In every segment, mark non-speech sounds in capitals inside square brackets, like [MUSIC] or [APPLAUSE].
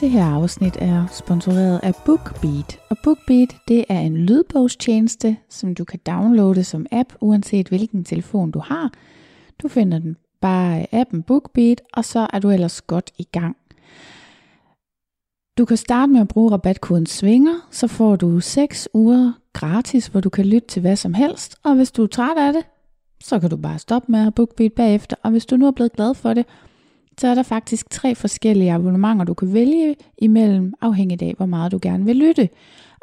Det her afsnit er sponsoreret af BookBeat, og BookBeat det er en lydbogstjeneste, som du kan downloade som app, uanset hvilken telefon du har. Du finder den bare appen BookBeat, og så er du ellers godt i gang. Du kan starte med at bruge rabatkoden SVINGER, så får du 6 uger gratis, hvor du kan lytte til hvad som helst, og hvis du er træt af det, så kan du bare stoppe med at have BookBeat bagefter, og hvis du nu er blevet glad for det, så er der faktisk tre forskellige abonnementer, du kan vælge imellem, afhængig af, hvor meget du gerne vil lytte.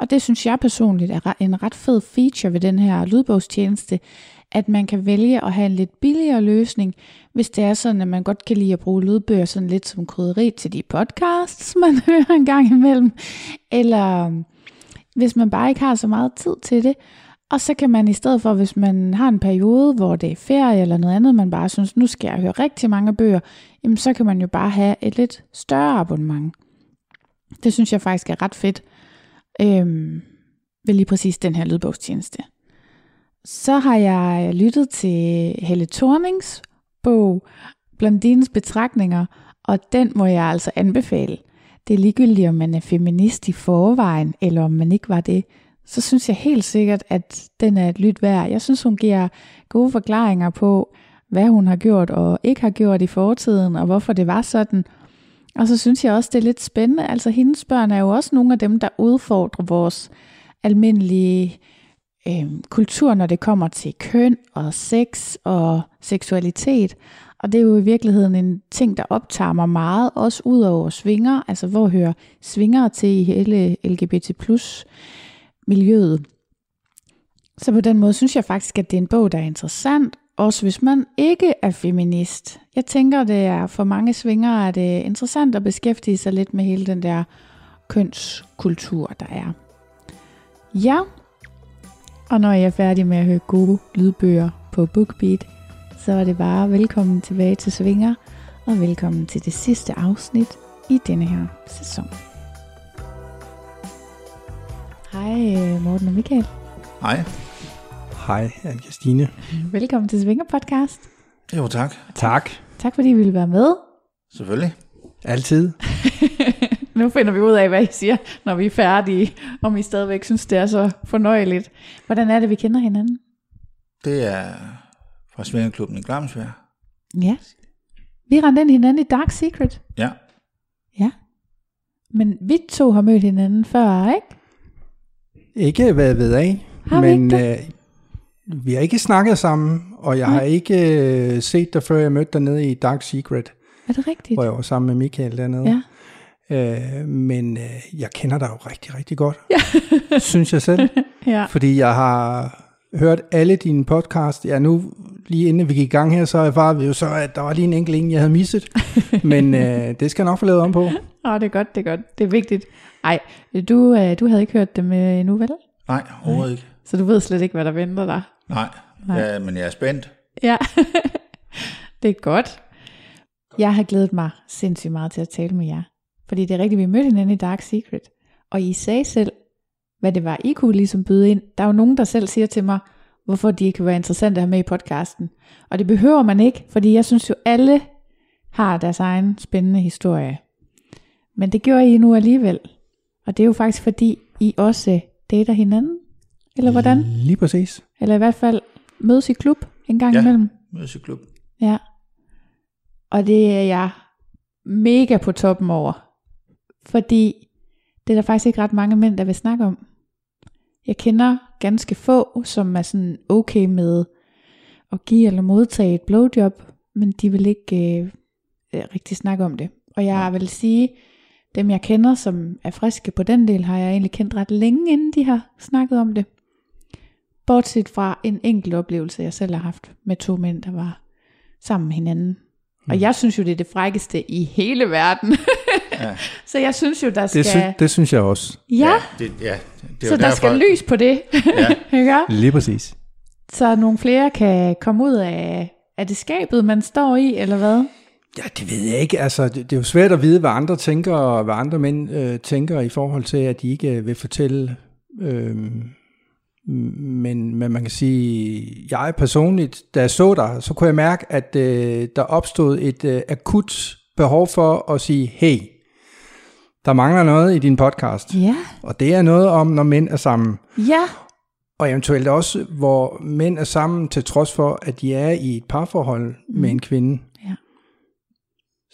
Og det synes jeg personligt er en ret fed feature ved den her lydbogstjeneste, at man kan vælge at have en lidt billigere løsning, hvis det er sådan, at man godt kan lide at bruge lydbøger sådan lidt som krydderi til de podcasts, [LAUGHS] man hører en gang imellem, eller hvis man bare ikke har så meget tid til det. Og så kan man i stedet for, hvis man har en periode, hvor det er ferie eller noget andet, man bare synes, nu skal jeg høre rigtig mange bøger, jamen så kan man jo bare have et lidt større abonnement. Det synes jeg faktisk er ret fedt øhm, ved lige præcis den her lydbogstjeneste. Så har jeg lyttet til Helle Thornings bog, Blondines betragtninger, og den må jeg altså anbefale. Det er ligegyldigt, om man er feminist i forvejen, eller om man ikke var det, så synes jeg helt sikkert, at den er et lyt værd. Jeg synes, hun giver gode forklaringer på, hvad hun har gjort og ikke har gjort i fortiden, og hvorfor det var sådan. Og så synes jeg også, det er lidt spændende. Altså hendes børn er jo også nogle af dem, der udfordrer vores almindelige øh, kultur, når det kommer til køn og sex og seksualitet. Og det er jo i virkeligheden en ting, der optager mig meget, også ud over svinger. Altså hvor hører svinger til i hele LGBT plus miljøet. Så på den måde synes jeg faktisk, at det er en bog, der er interessant, også hvis man ikke er feminist. Jeg tænker, det er for mange svinger, at det er interessant at beskæftige sig lidt med hele den der kønskultur, der er. Ja, og når jeg er færdig med at høre gode lydbøger på BookBeat, så er det bare velkommen tilbage til Svinger, og velkommen til det sidste afsnit i denne her sæson. Hej Morten og Michael. Hej. Hej, anne Stine. Velkommen til Svinger Podcast. Jo, tak. Tak. Tak fordi I ville være med. Selvfølgelig. Altid. [LAUGHS] nu finder vi ud af, hvad I siger, når vi er færdige, om I stadigvæk synes, det er så fornøjeligt. Hvordan er det, vi kender hinanden? Det er fra Svingerklubben i Glamsvær. Ja. Vi rendte ind hinanden i Dark Secret. Ja. Ja. Men vi to har mødt hinanden før, ikke? Ikke hvad jeg ved af. Har vi men ikke øh, vi har ikke snakket sammen, og jeg har ikke øh, set dig, før jeg mødte dig nede i Dark Secret, Er det rigtigt? hvor jeg var sammen med Michael dernede. Ja. Øh, men øh, jeg kender dig jo rigtig, rigtig godt, Ja. [LAUGHS] synes jeg selv. [LAUGHS] ja. Fordi jeg har hørt alle dine podcast. Ja, nu lige inden vi gik i gang her, så erfarede jo så, at der var lige en enkelt en, jeg havde misset. [LAUGHS] Men øh, det skal jeg nok få lavet om på. Åh, det er godt, det er godt. Det er vigtigt. Ej, du, øh, du havde ikke hørt dem øh, endnu, vel? Nej, overhovedet ikke. Så du ved slet ikke, hvad der venter dig. Nej, Nej. Ja, men jeg er spændt. Ja, [LAUGHS] det er godt. Jeg har glædet mig sindssygt meget til at tale med jer. Fordi det er rigtigt, vi mødte hinanden i Dark Secret. Og I sagde selv, hvad det var, I kunne ligesom byde ind. Der er jo nogen, der selv siger til mig, hvorfor de kan være interessante at have med i podcasten. Og det behøver man ikke, fordi jeg synes jo, alle har deres egen spændende historie. Men det gjorde I nu alligevel. Og det er jo faktisk fordi, I også dater hinanden. Eller hvordan? Lige præcis. Eller i hvert fald mødes i klub en gang Ja. imellem. Mødeklub. Ja. Og det er jeg mega på toppen over. Fordi det er der faktisk ikke ret mange mænd, der vil snakke om. Jeg kender ganske få, som er sådan okay med at give eller modtage et blowjob, men de vil ikke øh, rigtig snakke om det. Og jeg vil sige, dem jeg kender, som er friske på den del, har jeg egentlig kendt ret længe, inden de har snakket om det. Bortset fra en enkelt oplevelse, jeg selv har haft med to mænd, der var sammen med hinanden. Og jeg synes jo, det er det frækkeste i hele verden. [LAUGHS] Ja. [LAUGHS] Så jeg synes jo, der skal... Det, sy- det synes jeg også. ja, det, ja, det er så der derfor, skal lys på det. Ja. [LAUGHS] Ikke? Lige præcis. Så nogle flere kan komme ud af, af det skabet, man står i, eller hvad? Ja, det ved jeg ikke. Altså, det, det er jo svært at vide, hvad andre tænker, og hvad andre mænd øh, tænker i forhold til, at de ikke øh, vil fortælle. Øh, men, men man kan sige, jeg personligt, da jeg så dig, så kunne jeg mærke, at øh, der opstod et øh, akut behov for at sige, hey, der mangler noget i din podcast. Ja. Og det er noget om, når mænd er sammen. Ja. Og eventuelt også, hvor mænd er sammen, til trods for, at de er i et parforhold mm. med en kvinde.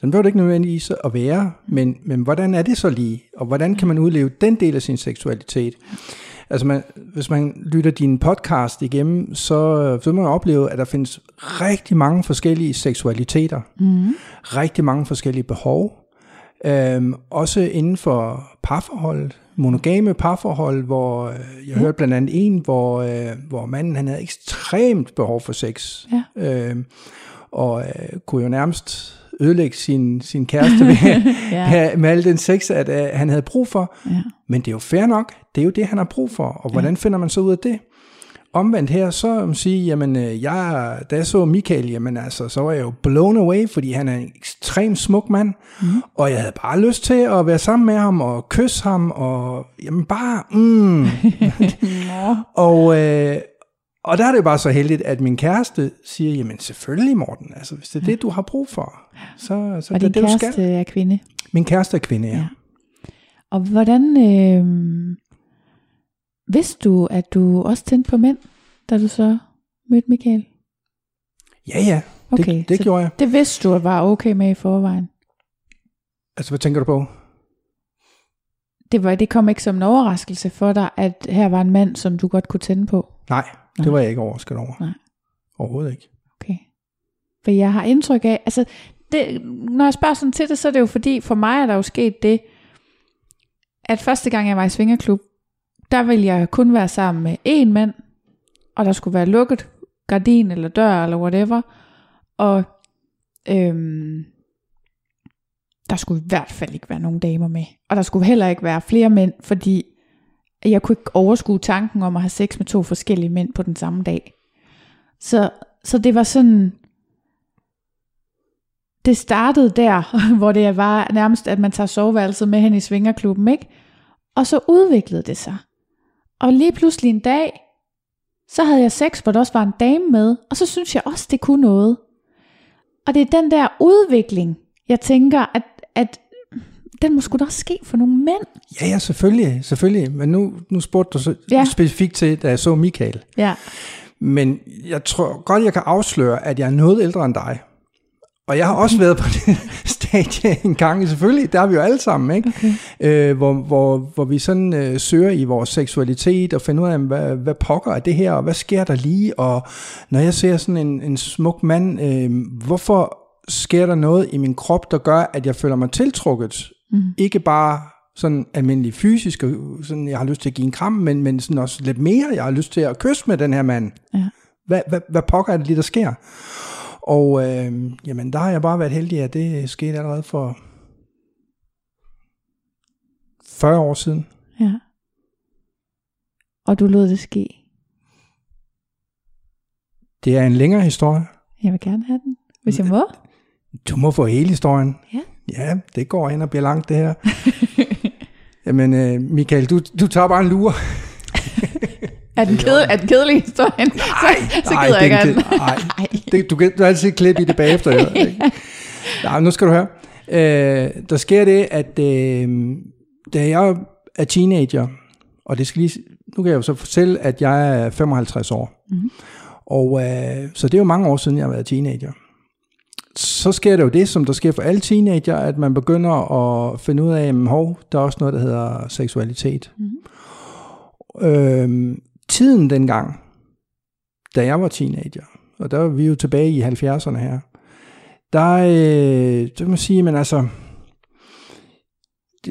Sådan behøver det ikke nødvendigvis at være, men, men hvordan er det så lige? Og hvordan kan man udleve den del af sin seksualitet? Altså, man, hvis man lytter din podcast igennem, så, så vil man opleve, at der findes rigtig mange forskellige seksualiteter. Mm. Rigtig mange forskellige behov. Øhm, også inden for parforhold, monogame parforhold, hvor øh, jeg hørte blandt andet en, hvor, øh, hvor manden han havde ekstremt behov for sex. Ja. Øhm, og øh, kunne jo nærmest ødelægge sin, sin kæreste med, [LAUGHS] Ja. ja. med al den sex, at øh, han havde brug for. Ja. Men det er jo fair nok. Det er jo det, han har brug for. Og hvordan finder man så ud af det? Omvendt her, så må man sige, jamen, øh, jeg, da jeg så Michael, jamen altså, så var jeg jo blown away, fordi han er en ekstremt smuk mand, mm. og jeg havde bare lyst til at være sammen med ham, og kysse ham, og jamen bare, mm. [LAUGHS] og, øh, og der er det jo bare så heldigt, at min kæreste siger, jamen selvfølgelig Morten, altså hvis det er det, du har brug for, så, så Og det er det, du kæreste skal. er kvinde. Min kæreste er kvinde, ja. Ja. Og hvordan øh, vidste du, at du også tændte på mænd, da du så mødte Michael? Ja, ja, det, Okay, det så- gjorde jeg. Det vidste du, at var okay med i forvejen. Altså, hvad tænker du på? Det, var, det kom ikke som en overraskelse for dig, at her var en mand, som du godt kunne tænde på. Nej, det Nej. var jeg ikke overrasket over. Nej. Overhovedet ikke. Okay. For jeg har indtryk af, altså, det, når jeg spørger sådan til det, så er det jo fordi, for mig er der jo sket det, at første gang jeg var i svingerklub, der ville jeg kun være sammen med én mand, og der skulle være lukket gardin eller dør eller whatever, og øhm, der skulle i hvert fald ikke være nogen damer med, og der skulle heller ikke være flere mænd, fordi jeg kunne ikke overskue tanken om at have sex med to forskellige mænd på den samme dag. Så, så det var sådan, det startede der, [LAUGHS] hvor det var nærmest, at man tager soveværelset med hen i svingerklubben, ikke? Og så udviklede det sig. Og lige pludselig en dag, så havde jeg sex, hvor der også var en dame med, og så synes jeg også, det kunne noget. Og det er den der udvikling, jeg tænker, at, at den må sgu da også ske for nogle mænd. Ja, ja, selvfølgelig, selvfølgelig. Men nu, nu spurgte du så Ja. specifikt til, da jeg så Michael. Ja. Men jeg tror godt, jeg kan afsløre, at jeg er noget ældre end dig. Og jeg har også været på det [LAUGHS] stadie en gang, selvfølgelig, der er vi jo alle sammen, ikke? Okay. Øh, hvor, hvor, hvor vi sådan øh, søger i vores seksualitet og finder ud af, hvad, hvad pokker er det her, og hvad sker der lige, og når jeg ser sådan en, en smuk mand, øh, hvorfor sker der noget i min krop, der gør, at jeg føler mig tiltrukket? Mm. Ikke bare sådan almindelig fysisk, sådan, jeg har lyst til at give en kram, men, men sådan også lidt mere, jeg har lyst til at kysse med den her mand. Ja. Hvad, hvad, hvad pokker er det lige, der sker? Og øh, jamen, der har jeg bare været heldig, at det skete allerede for 40 år siden. Ja. Og du lod det ske. Det er en længere historie. Jeg vil gerne have den, hvis jeg må. Du må få hele historien. Ja. Ja, det går hen og bliver langt, det her. [LAUGHS] Jamen, øh, Michael, du, du tager bare en lure. [LAUGHS] Er den, kedel, er den kedelig historien? Nej, [LAUGHS] så, så gider jeg ikke den. Nej, det, du kan du altid klippe i det bagefter. Jo, ikke? Nej, nu skal du høre. Øh, der sker det, at øh, da jeg er teenager, og det skal lige, nu kan jeg jo så fortælle, at jeg er 55 år. Mm-hmm. Og øh, så det er jo mange år siden, jeg har været teenager. Så sker der jo det, som der sker for alle teenager, at man begynder at finde ud af, at hov, der er også noget, der hedder seksualitet. Mm-hmm. Øh, tiden dengang, da jeg var teenager, og der var vi jo tilbage i 70'erne her, der, øh, det kan man sige, men altså,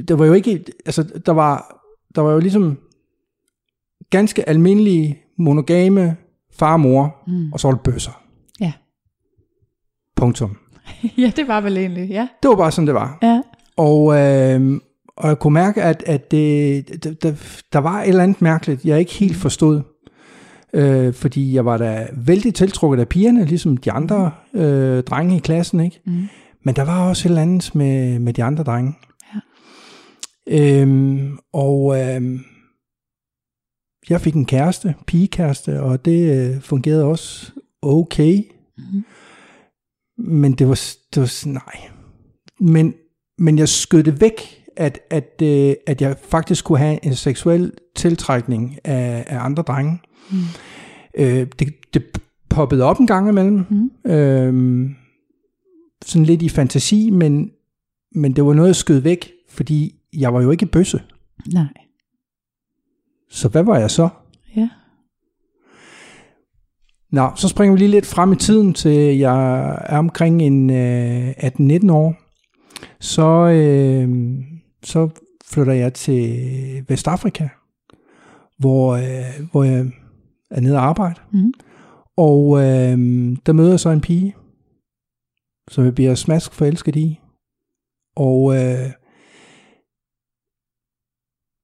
der var jo ikke, altså, der var, der var jo ligesom ganske almindelige, monogame far og mor, mm. og så var det bøsser. Ja. Punktum. [LAUGHS] ja, det var vel egentlig, ja. Det var bare sådan, det var. Ja. Og, øh, og jeg kunne mærke, at, at det, der, der, der var et eller andet mærkeligt, jeg ikke helt forstod. Øh, fordi jeg var da vældig tiltrukket af pigerne, ligesom de andre øh, drenge i klassen, ikke? Mm. Men der var også et eller andet med, med de andre drenge. Ja. Øhm, og øh, jeg fik en kæreste, pigekæreste, og det øh, fungerede også okay. Mm. Men det var, det var nej. Men, men jeg skød det væk, at, at, øh, at jeg faktisk kunne have en seksuel tiltrækning af, af andre drenge. Mm. Øh, det, det poppede op en gang imellem. Mm. Øh, sådan lidt i fantasi, men, men det var noget, jeg skød væk, fordi jeg var jo ikke bøsse. Nej. Så hvad var jeg så? Nå, så springer vi lige lidt frem i tiden til, jeg er omkring en øh, 18-19 år. Så, øh, så flytter jeg til Vestafrika, hvor, øh, hvor jeg er nede og arbejde. Mm. Og øh, der møder jeg så en pige, som jeg bliver smask forelsket i. Og øh,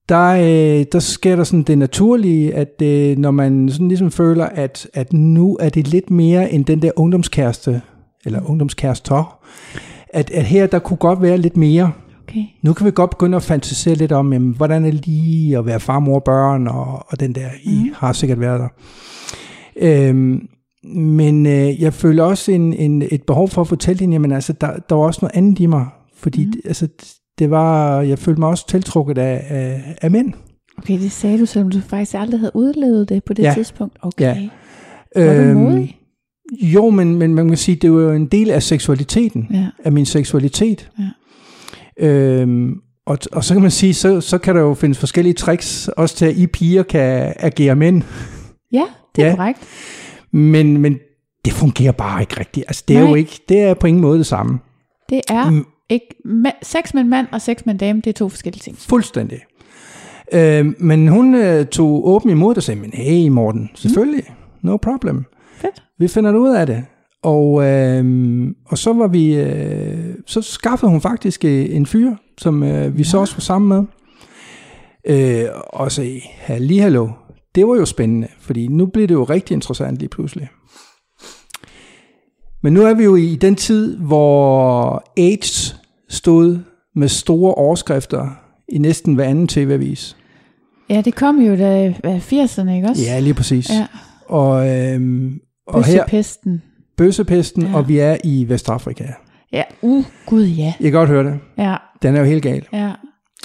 der, øh, der sker der sådan det naturlige, at øh, når man sådan ligesom føler, at, at nu er det lidt mere end den der ungdomskæreste, eller ungdomskærester, at, at her der kunne godt være lidt mere. Okay. Nu kan vi godt begynde at fantasere lidt om, jamen, hvordan er det lige at være far, mor, børn, og, og den der, mm. I har sikkert været der. Øhm, men øh, jeg føler også en, en, et behov for at fortælle hende, jamen altså, der, der var også noget andet i mig, fordi mm. altså, det var, jeg følte mig også tiltrukket af, af, af mænd. Okay, det sagde du, selvom du faktisk aldrig havde udlevet det på det ja. tidspunkt. Okay. Ja. Var du Øhm, modig? Jo, men, men man kan sige, det var jo en del af seksualiteten, Ja. af min seksualitet. Ja. Øhm, og, og så kan man sige, så, så kan der jo findes forskellige tricks, også til at I piger kan agere mænd. Ja, det er Ja. korrekt. Men, men det fungerer bare ikke rigtigt. Altså, det er Nej. jo ikke, det er på ingen måde det samme. Det er Mm. Ikke... Ma- sex med en mand og sex med en dame, det er to forskellige ting. Fuldstændig. Øh, men hun øh, tog åben imod det og sagde, men hey Morten, selvfølgelig, no problem. Fedt. Vi finder ud af det. Og, øh, og så var vi, øh, så skaffede hun faktisk øh, en fyr, som øh, vi så også var sammen med. Øh, og så halli hallo, det var jo spændende, fordi nu blev det jo rigtig interessant lige pludselig. Men nu er vi jo i den tid, hvor AIDS stod med store overskrifter i næsten hver anden tv-avis. Ja, det kom jo da hvad, 80'erne, ikke også? Ja, lige præcis. Ja, Og, øhm, og her bøssepesten. bøssepesten, Ja. ja. og vi er i Vestafrika. Ja, uh, gud ja. Jeg kan godt høre det. Ja, Den er jo helt gal. ja.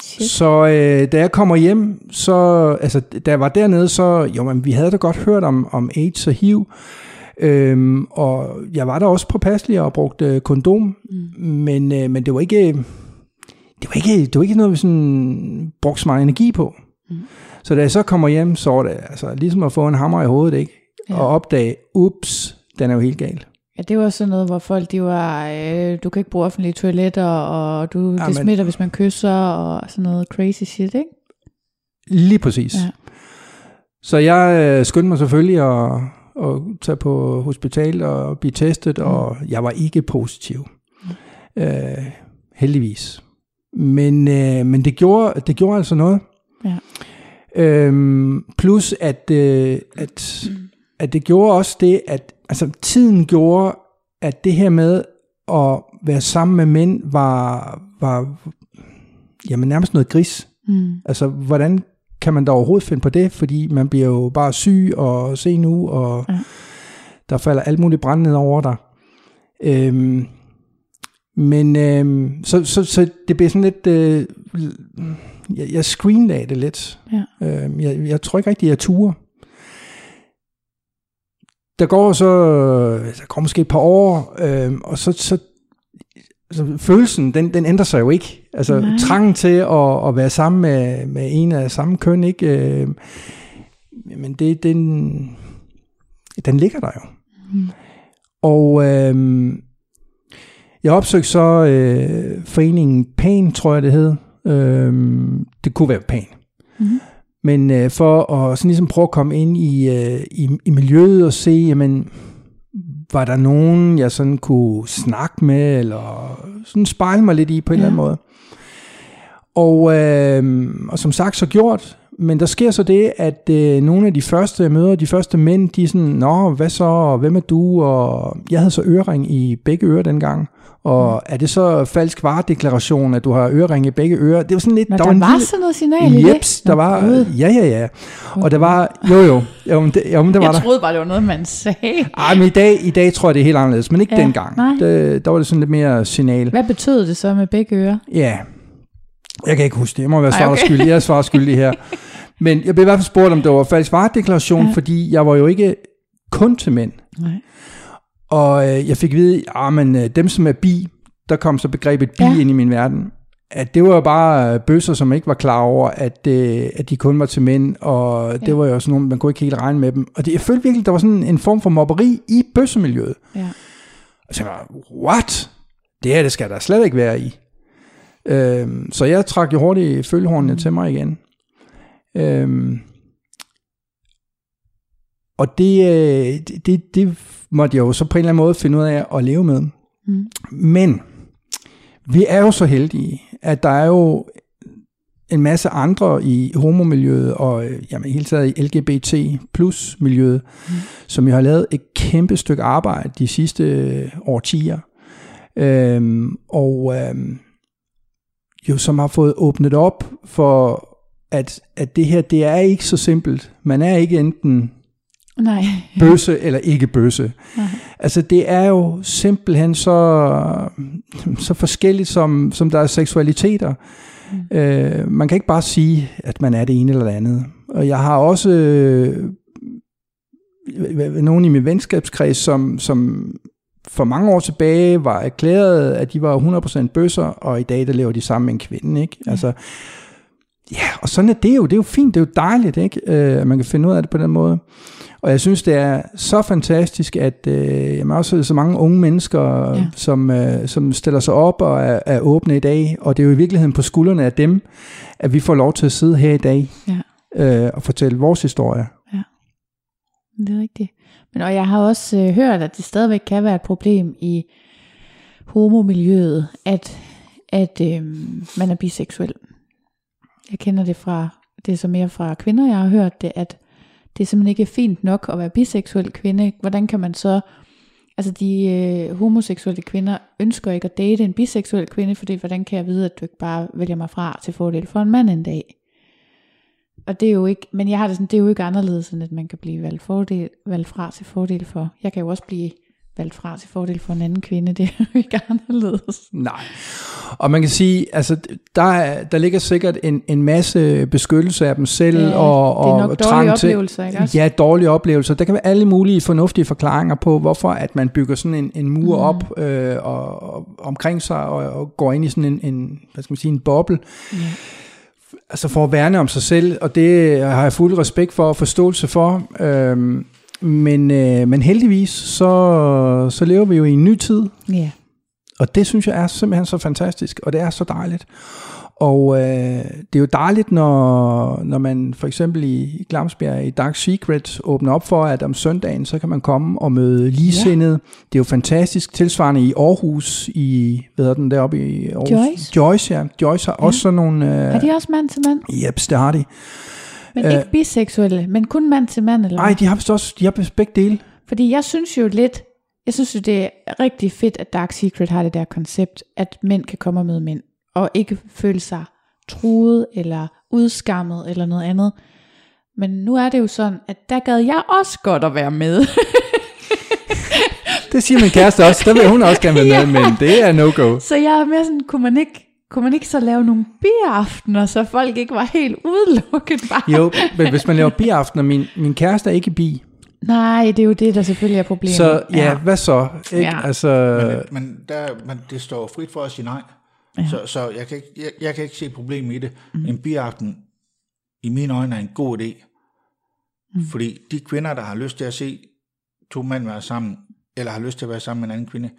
Shit. Så øh, da jeg kommer hjem, så, altså da jeg var dernede, så, jo, men vi havde da godt hørt om, om AIDS og HIV, øhm, og jeg var der også påpasselig og brugte øh, kondom, mm. men, øh, men det var ikke, det var ikke, det var ikke noget, vi sådan brugte så meget energi på. Mm. Så da jeg så kommer hjem, så var det altså ligesom at få en hammer i hovedet, ikke? Ja. Ja. Og opdage, ups, den er jo helt gal. Ja, det var sådan noget, hvor folk, de var, øh, du kan ikke bruge offentlige toiletter, og du, det Jamen. smitter, hvis man kysser, og sådan noget crazy shit, ikke? Lige præcis. Ja. Ja. Så jeg øh, skyndte mig selvfølgelig at, at tage på hospital og blive testet, mm. og jeg var ikke positiv. Mm. Øh, heldigvis. Men, øh, men det, gjorde, det gjorde altså noget. Ja. Øhm, plus at, øh, at, at det gjorde også det, at altså, tiden gjorde, at det her med at være sammen med mænd var, var jamen, nærmest noget gris. Mm. Altså, hvordan kan man da overhovedet finde på det, fordi man bliver jo bare syg og se nu, og Ja. der falder alt muligt brand ned over dig. Øhm, men øhm, så, så, så det bliver sådan lidt, øh, jeg, jeg screenlagde det lidt. Ja. Øhm, jeg, jeg tror ikke rigtig, jeg turer. Der går så, der går måske et par år, øhm, og så, så altså, følelsen, den, den ændrer sig jo ikke. Altså Nej. trangen til at, at være sammen med, med en af samme køn, ikke? Øh, men det, den, den ligger der jo. Mm. Og øh, jeg opsøgte så øh, foreningen PAN, tror jeg det hed. Øh, det kunne være PAN. Mhm. Men øh, for at sådan ligesom prøve at komme ind i, øh, i, i miljøet og se, jamen, var der nogen, jeg sådan kunne snakke med, eller sådan spejle mig lidt i på en Ja. eller anden måde. Og, øh, og som sagt, så gjort. Men der sker så det, at øh, nogle af de første jeg møder, de første mænd, de er sådan, Nå, hvad så, og hvem er du? Og jeg havde så ørering i begge ører dengang. Og er det så falsk varedeklaration, at du har ørering i begge ører? Det var sådan lidt... Nå, der, en var lille- sådan noget signal i Jeps, der var, ja, ja, ja. Og der var, jo jo, jo, men det, jo, men det var Jeg der. troede bare, det var noget, man sagde. Ej, men i dag, i dag tror jeg, det er helt anderledes, men ikke Ja, dengang. nej. Det, der var det sådan lidt mere signal. Hvad betød det så med begge ører? Ja, jeg kan ikke huske det. Jeg må være svaret okay. Jeg er svaret skyldig her. Men jeg blev i hvert fald spurgt, om det var falsk varedeklaration, Ja. fordi jeg var jo ikke kun til mænd. Nej. Og øh, jeg fik at vide, at men, øh, dem som er bi, der kom så begrebet bi Ja. ind i min verden. At det var jo bare øh, bøsser, som ikke var klar over, at, øh, at de kun var til mænd, og det Ja. var jo sådan nogle, man kunne ikke helt regne med dem. Og det, jeg følte virkelig, der var sådan en form for mobberi i bøssemiljøet. Ja. Og så var what? Det her, det skal der slet ikke være i. Øhm, så jeg trak jo hurtigt følehornene mm. til mig igen. Øhm, og det, øh, det, det, måtte jeg jo så på en eller anden måde finde ud af at leve med. Mm. Men vi er jo så heldige, at der er jo en masse andre i homomiljøet og øh, jamen, hele taget i LGBT plus miljøet, mm. som jo har lavet et kæmpe stykke arbejde de sidste øh, årtier. Øhm, og øhm, jo som har fået åbnet op for, at, at det her, det er ikke så simpelt. Man er ikke enten Nej. bøsse eller ikke bøsse. Nej. Altså det er jo simpelthen så, så forskelligt, som, som der er seksualiteter. Mm. Øh, man kan ikke bare sige, at man er det ene eller det andet. Og jeg har også øh, nogen i min venskabskreds, som, som for mange år tilbage var erklæret, at de var 100% bøsser, og i dag der lever de sammen med en kvinde. Ikke? Ja. Altså, ja, og sådan er det jo. Det er jo fint, det er jo dejligt, ikke? Øh, at man kan finde ud af det på den måde. Og jeg synes, det er så fantastisk, at øh, jamen også så mange unge mennesker, Ja. ja. som, øh, som stiller sig op og er, er åbne i dag. Og det er jo i virkeligheden på skuldrene af dem, at vi får lov til at sidde her i dag Ja. øh, og fortælle vores historie. Det er rigtigt. Men og jeg har også øh, hørt, at det stadigvæk kan være et problem i homomiljøet, at, at øh, man er biseksuel. Jeg kender det fra, det er så mere fra kvinder, jeg har hørt det, at det er simpelthen ikke fint nok at være biseksuel kvinde. Hvordan kan man så, altså de øh, homoseksuelle kvinder ønsker ikke at date en biseksuel kvinde, fordi hvordan kan jeg vide, at du ikke bare vælger mig fra til fordel for en mand en dag? Og det er jo ikke, men jeg har det sådan, det er jo ikke anderledes, end at man kan blive valgt, fordel, valgt fra til fordel for. Jeg kan jo også blive valgt fra til fordel for en anden kvinde, [LAUGHS] det er jo ikke anderledes. Nej. Og man kan sige, altså der, er, der ligger sikkert en, en masse beskyttelse af dem selv, Ja, og, og det er nok trang dårlige til- oplevelser, ikke også? Ja, dårlige oplevelser. Der kan være alle mulige fornuftige forklaringer på, hvorfor at man bygger sådan en, en mur Mm. op øh, og, og, omkring sig, og, og går ind i sådan en, en, hvad skal man sige, en boble. Ja. Altså for at værne om sig selv, og det har jeg fuld respekt for og forståelse for. Øhm, men, øh, men heldigvis, så, så lever vi jo i en ny tid, ja. og det synes jeg er simpelthen så fantastisk, og det er så dejligt. Og øh, det er jo dejligt, når, når man for eksempel i Glamsbjerg i Dark Secret åbner op for, at om søndagen, så kan man komme og møde ligesindede. Ja. Det er jo fantastisk. Tilsvarende i Aarhus, i, hvad hedder den deroppe i Aarhus? Joyce. Joyce, ja. Joyce har ja. også sådan nogle... Øh, Har de også mand til mand? Jeps, det har de. Men Øh. ikke biseksuelle, men kun mand til mand, eller Nej, de har også de har begge dele. Fordi jeg synes jo lidt, jeg synes jo, det er rigtig fedt, at Dark Secret har det der koncept, at mænd kan komme og møde mænd, og ikke føle sig truet, eller udskammet, eller noget andet. Men nu er det jo sådan, at der gad jeg også godt at være med. [LAUGHS] Det siger min kæreste også. Der vil hun også gerne være med, Ja. men det er no-go. så jeg er mere sådan, kunne man ikke, kunne man ikke så lave nogle bieraftener, så folk ikke var helt udelukket bare? Jo, men hvis man laver biaftener, min, min kæreste er ikke bi. Nej, det er jo det, der selvfølgelig er problemet. Så ja, ja. hvad så? Ikke? Ja. Altså, Men, der, men det står frit for at sige nej. Ja. Så, så jeg, kan ikke, jeg, jeg kan ikke se problemet i det. Mm. En biaften, i mine øjne, er en god idé. Mm. Fordi de kvinder, der har lyst til at se to mænd være sammen, eller har lyst til at være sammen med en anden kvinde,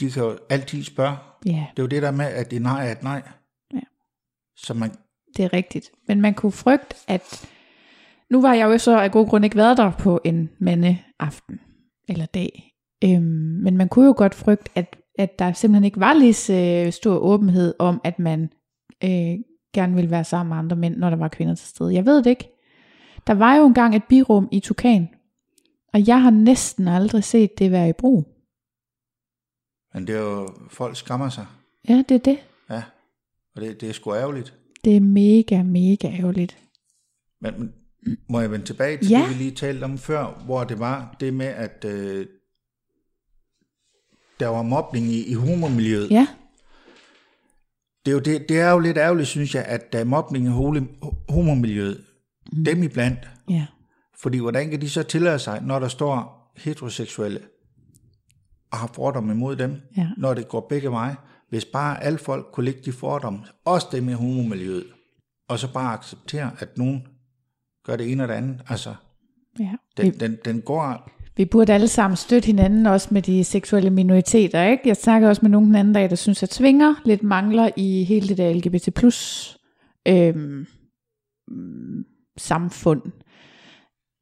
de kan jo altid spørge. Ja, Det er jo det der med, at det nej er et nej. Ja. Så man, det er rigtigt. Men man kunne frygte, at... Nu var jeg jo så af god grund ikke været der på en mandeaften eller dag. Øhm, men man kunne jo godt frygte, at, at der simpelthen ikke var lige så stor åbenhed om, at man øh, gerne ville være sammen med andre mænd, når der var kvinder til stede. Jeg ved det ikke. Der var jo engang et birum i Tukan, og jeg har næsten aldrig set det være i brug. men det er jo, folk skammer sig. Ja, det er det. Ja. Og det, det er sgu ærgerligt. Det er mega, mega ærgerligt. Men men må jeg vende tilbage til Ja. det, vi lige talte om før, hvor det var det med, at øh, der var mobning i, i humormiljøet. Ja, Det, er jo det, det er jo lidt ærgerligt, synes jeg, at der er mobning i humormiljøet. Mm. Dem iblandt. ja, Fordi hvordan kan de så tillade sig, når der står heteroseksuelle, og har fordomme imod dem, Ja. når det går begge veje, hvis bare alle folk kunne lægge de fordomme, også dem i homomiljøet, og så bare acceptere, at nogen gør det ene og det andet. Altså, ja. den, den, den går... Vi burde alle sammen støtte hinanden, også med de seksuelle minoriteter, ikke? Jeg snakker også med nogen den anden dag, der synes, at svinger lidt mangler i hele det der LGBT plus øhm, samfund.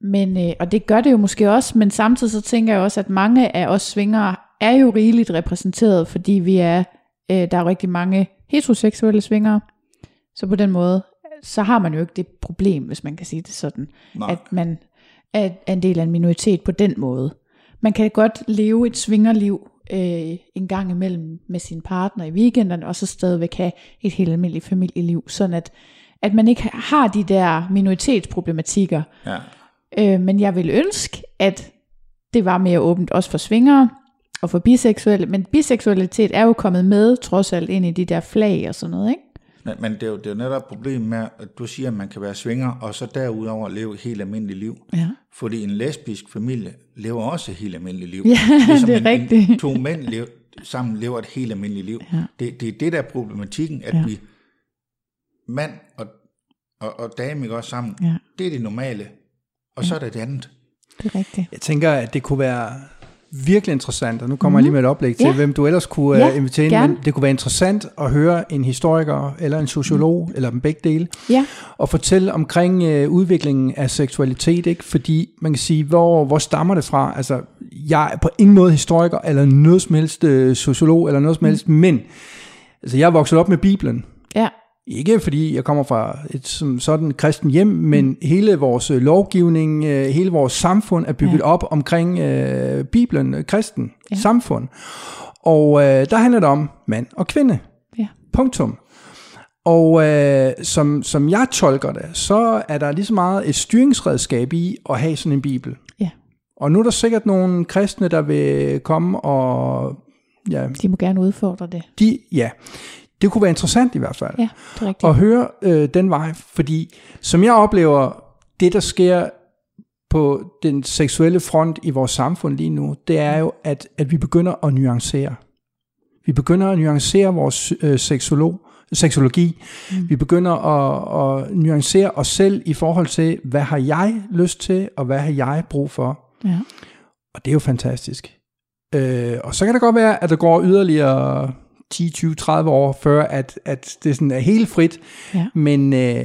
Men, øh, og det gør det jo måske også, men samtidig så tænker jeg også, at mange af os svingere er jo rigeligt repræsenteret, fordi vi er, øh, der er jo rigtig mange heteroseksuelle svingere. Så på den måde, så har man jo ikke det problem, hvis man kan sige det sådan Nej. at man er er en del af en minoritet på den måde. Man kan godt leve et svingerliv øh, en gang imellem med sin partner i weekenderne, og så stadigvæk have et helt almindeligt familieliv, sådan at, at man ikke har de der minoritetsproblematikker. Ja. Øh, men jeg vil ønske, at det var mere åbent også for svingere og for biseksuelle, men biseksualitet er jo kommet med trods alt ind i de der flag og sådan noget, ikke? Men, men det, er jo, det er jo netop problemet med, at du siger, at man kan være svinger, og så derudover leve et helt almindeligt liv. Ja. Fordi en lesbisk familie lever også et helt almindeligt liv. Ja, [LAUGHS] det er en, rigtigt. En, to mænd lever, sammen lever et helt almindeligt liv. Ja. Det, det er det, der er problematikken, at Ja. ja. vi mand og, og, og dame ikke også sammen, Ja. det er det normale. Og så er det det andet. Det er rigtigt. jeg tænker, at det kunne være virkelig interessant, og nu kommer mm. jeg lige med et oplæg til, Mhm. Ja. hvem du ellers kunne Ja, ja, invitere ind, gerne. men det kunne være interessant at høre en historiker, eller en sociolog, mm. eller dem begge dele, Ja, og fortælle omkring øh, udviklingen af seksualitet, ikke? fordi man kan sige, hvor, hvor stammer det fra? Altså, jeg er på ingen måde historiker, eller noget som helst øh, sociolog, eller noget som helst, mm. men altså, jeg er vokset op med Bibelen, ja, ikke fordi jeg kommer fra et som sådan kristen hjem, men mm. hele vores øh, lovgivning, øh, hele vores samfund er bygget Ja. op omkring øh, Bibelen, øh, kristen ja. samfund. Og øh, der handler det om mand og kvinde. Ja. Punktum. Og øh, som, som jeg tolker det, så er der lige så meget et styringsredskab i at have sådan en bibel. ja. Og nu er der sikkert nogle kristne, der vil komme og... Ja, De må gerne udfordre det. de, ja, det kunne være interessant i hvert fald Ja, det er rigtigt. at høre øh, den vej, fordi som jeg oplever, det der sker på den seksuelle front i vores samfund lige nu, det er jo, at, at vi begynder at nuancere. Vi begynder at nuancere vores øh, seksolog, seksologi. Mm. Vi begynder at, at nuancere os selv i forhold til, hvad har jeg lyst til, og hvad har jeg brug for. Ja. Og det er jo fantastisk. Øh, og så kan det godt være, at der går yderligere 10, 20, 30 år, før at, at det sådan er helt frit. Ja. Men, øh,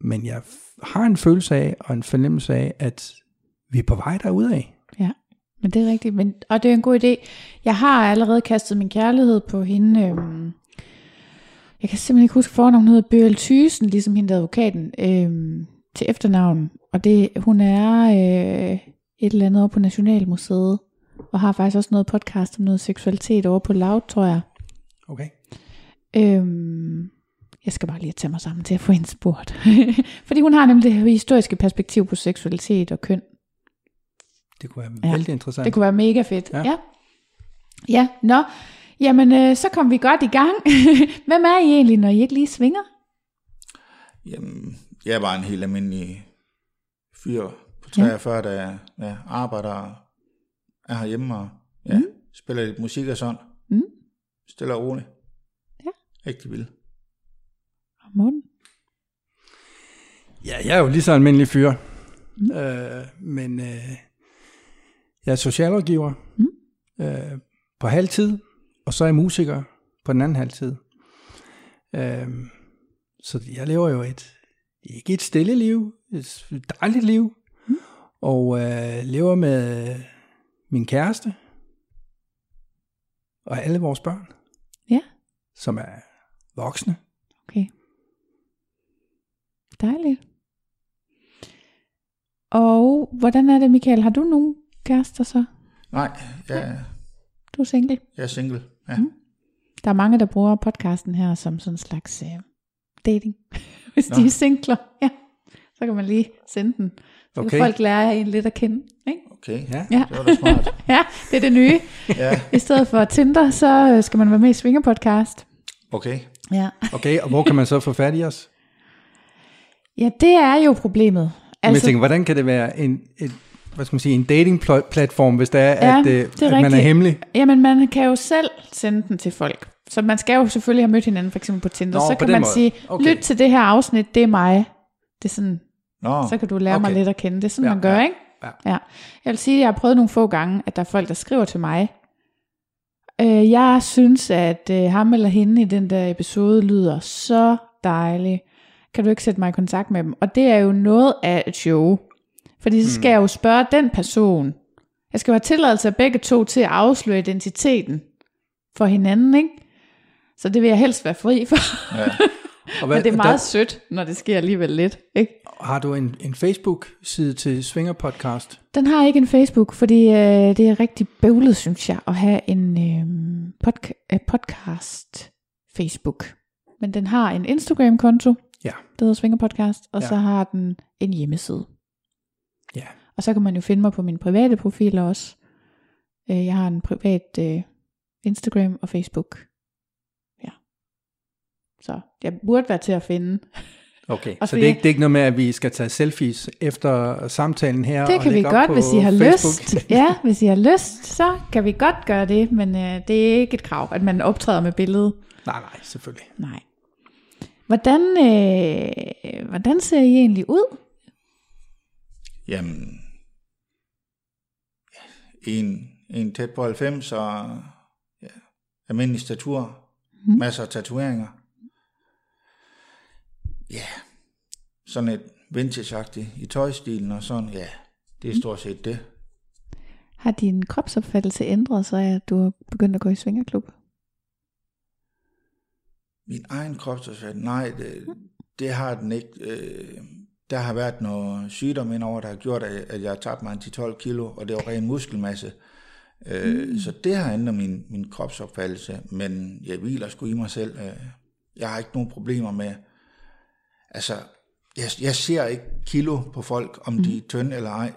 men jeg har en følelse af, og en fornemmelse af, at vi er på vej derudad. Ja, men det er rigtigt. Men, og det er en god idé. Jeg har allerede kastet min kærlighed på hende. Øhm, jeg kan simpelthen ikke huske fornavn. Hun hedder Bøgel Thysen, ligesom hende advokaten, øhm, til efternavn. Og det, hun er øh, et eller andet over på Nationalmuseet. Og har faktisk også noget podcast om noget seksualitet over på Loud, tror jeg. Okay. Øhm, Jeg skal bare lige tage mig sammen til at få hende spurgt. [LAUGHS] Fordi hun har nemlig det her historiske perspektiv på seksualitet og køn. Det kunne være Ja. ja. vældig interessant. Det kunne være mega fedt. Ja. Ja. Ja, ja nå. Jamen, øh, så kom vi godt i gang. [LAUGHS] Hvem er I egentlig, når I ikke lige svinger? Jamen, jeg er bare en helt almindelig fyr på 43, der ja, arbejder og er herhjemme og ja, mm. spiller lidt musik og sådan. Mm. Stille og roligt. Ja. Rigtig vild. Og Morten? Ja, jeg er jo lige så almindelig fyr. Mm. Øh, men øh, jeg er socialrådgiver mm. øh, på halvtid, og så er jeg musiker på den anden halvtid. Øh, så jeg lever jo et, ikke et stille liv, et dejligt liv, mm. og øh, lever med min kæreste, og alle vores børn, som er voksne. okay. Dejligt. Og hvordan er det, Michael? Har du nogen kærester så? Nej, jeg, Du er single. jeg er single. Ja. Mm. Der er mange, der bruger podcasten her som sådan en slags øh, dating. [LAUGHS] Hvis Nå. de er singler, ja. Så kan man lige sende den. Så okay. Kan folk lære en lidt at kende. Ikke? Okay, Ja. Ja. det var da smart. [LAUGHS] ja, det er det nye. Ja, I stedet for Tinder, så øh, skal man være med i Swinger Podcast. Okay. Ja. Okay, og hvor kan man så få fat i os? ja, det er jo problemet. Altså, Men jeg tænker, hvordan kan det være en, et, hvad skal man sige, en dating-platform, hvis det er, Ja, at, øh, det er at man er hemmelig? jamen, man kan jo selv sende den til folk. Så man skal jo selvfølgelig have mødt hinanden, for eksempel på Tinder. Nå, så på kan man måde. sige, Okay. lyt til det her afsnit, det er mig. Det er sådan, Nå, så kan du lære okay. mig lidt at kende. Det er sådan, Ja, man gør, ja, ikke? ja. ja. Jeg vil sige, at jeg har prøvet nogle få gange, at der er folk, der skriver til mig. Øh, jeg synes, at øh, ham eller hende i den der episode lyder så dejlig. Kan du ikke sætte mig i kontakt med dem? Og det er jo noget af et show. Fordi så skal jeg jo spørge den person. Jeg skal jo have tilladelse af begge to til at afsløre identiteten for hinanden, ikke? Så det vil jeg helst være fri for. ja. [LAUGHS] Og Men det er meget der, sødt, når det sker alligevel lidt, ikke? har du en, en Facebook-side til Swinger Podcast? Den har ikke en Facebook, fordi øh, det er rigtig bøvlet, synes jeg, at have en øh, podca- øh, podcast Facebook. Men den har en Instagram-konto, Ja. der hedder Svinger Podcast, og Ja. så har den en hjemmeside. Ja. Og så kan man jo finde mig på mine private profiler også. Øh, jeg har en privat øh, Instagram og Facebook. Så jeg burde være til at finde. Okay, [LAUGHS] så det er, ikke, det er ikke noget med, at vi skal tage selfies efter samtalen her? Det og kan vi godt, hvis I har Facebook? lyst. [LAUGHS] Ja, hvis I har lyst, så kan vi godt gøre det, men øh, det er ikke et krav, at man optræder med billedet. nej, nej, selvfølgelig. Nej. Hvordan, øh, hvordan ser I egentlig ud? Jamen, ja, en, en tæt på 90 og ja, almindelig statur, mm. masser af tatoveringer. Ja, sådan et vintage i tøjstilen og sådan, ja, det er stort set det. Har din kropsopfattelse ændret sig, at du har begyndt at gå i svingerklub? Min egen kropsopfattelse, nej, det, det har den ikke. Øh, der har været noget sygdom indover, der har gjort, at jeg har tabt mig en 10-12 kilo, og det var ren muskelmasse. Øh, mm. Så det har ændret min, min kropsopfattelse, men jeg hviler sgu i mig selv. Øh, jeg har ikke nogen problemer med, altså, jeg, jeg ser ikke kilo på folk, om mm. de er tynde eller ej.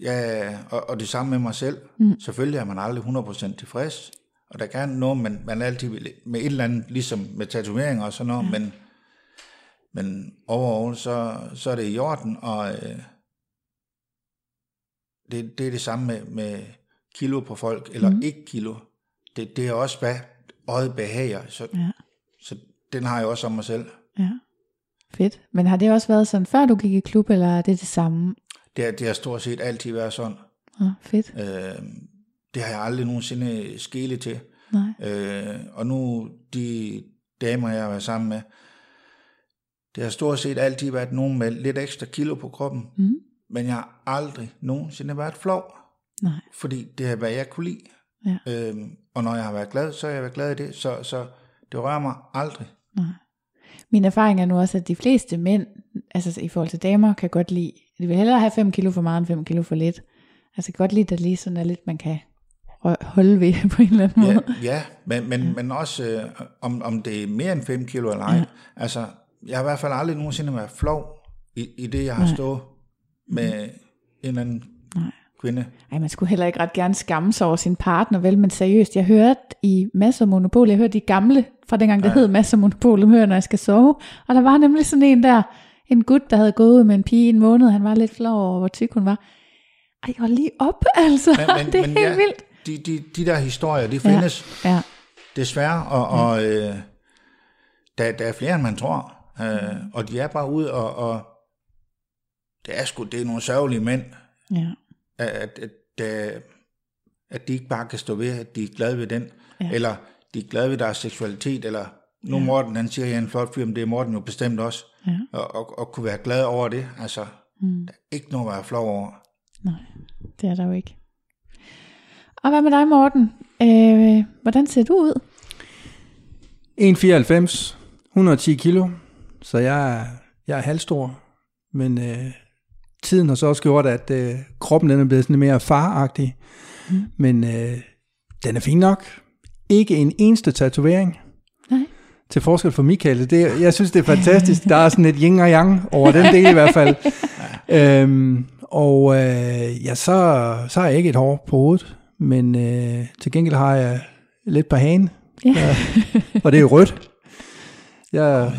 Ja, og, og det samme med mig selv. Mm. Selvfølgelig er man aldrig 100% tilfreds, og der kan noget, man, man altid vil, med et eller andet, ligesom med tatoveringer og sådan noget, ja. men, men overall, så, så er det i orden, og øh, det, det er det samme med, med kilo på folk, eller mm. ikke kilo. Det, det er også, hvad øjet behager, så, Ja. så den har jeg også om mig selv. Ja. Fedt. Men har det også været sådan, før du gik i klub, eller er det det samme? Det, har- det har stort set altid været sådan. Ja, fedt. Øh, det har jeg aldrig nogensinde skele til. Nej. Øh, og nu de damer, jeg har været sammen med, det har stort set altid været nogen med lidt ekstra kilo på kroppen. Mm. Men jeg har aldrig nogensinde været flov, Nej. fordi det har været, jeg kunne lide. Ja. Øhm, og når jeg har været glad, så har jeg været glad i det. Så, så det rører mig aldrig. Nej. Min erfaring er nu også, at de fleste mænd, altså i forhold til damer, kan godt lide, de vil hellere have 5 kilo for meget end 5 kilo for lidt. Altså godt lide, at der lige sådan er lidt, man kan holde ved [LAUGHS] på en eller anden måde. Ja, ja men, men, ja. men også øh, om, om det er mere end 5 kilo eller ej. Ja. Altså, jeg har i hvert fald aldrig nogensinde været flov i, i det, jeg har Nej. stået med mm. en eller anden Nej. Kvinde. Ej, man skulle heller ikke ret gerne skamme sig over sin partner, vel? Men seriøst, jeg hørte i Masser Monopol, jeg hørte de gamle, fra dengang det ja. hed Masser Monopol, dem hører, når jeg skal sove. Og der var nemlig sådan en der, en gut, der havde gået ud med en pige i en måned, han var lidt flov over, hvor tyk hun var. Ej, hold lige op, [LAUGHS] altså. Men, men, det er men helt ja, vildt. De, de, de der historier, de findes ja, ja. desværre, og, og øh, der, der er flere, end man tror. Øh, og de er bare ude, og, og det er sgu, det er nogle sørgelige mænd, ja. At, at, at, at de ikke bare kan stå ved, at de er glade ved den, ja. eller de er glade ved deres seksualitet, eller nu ja. Morten, han siger, at jeg er en flot fyr, men det er Morten jo bestemt også, ja. og, og, og kunne være glad over det, altså, mm. der er ikke noget at være flov over. Nej, det er der jo ikke. Og hvad med dig, Morten? Øh, hvordan ser du ud? 1,94, 110 kilo, så jeg er, jeg er halvstor, men øh, tiden har så også gjort, at øh, kroppen den er blevet sådan mere faragtig, mm. men øh, den er fin nok. Ikke en eneste tatovering. Nej. Til forskel for Michael. Det, jeg synes, det er fantastisk. Der er sådan et yin og yang over den del i hvert fald. [LAUGHS] øhm, og øh, ja, så, så har jeg ikke et hår på hovedet, men øh, til gengæld har jeg lidt på hagen. Ja. ja. og det er rødt. Jeg,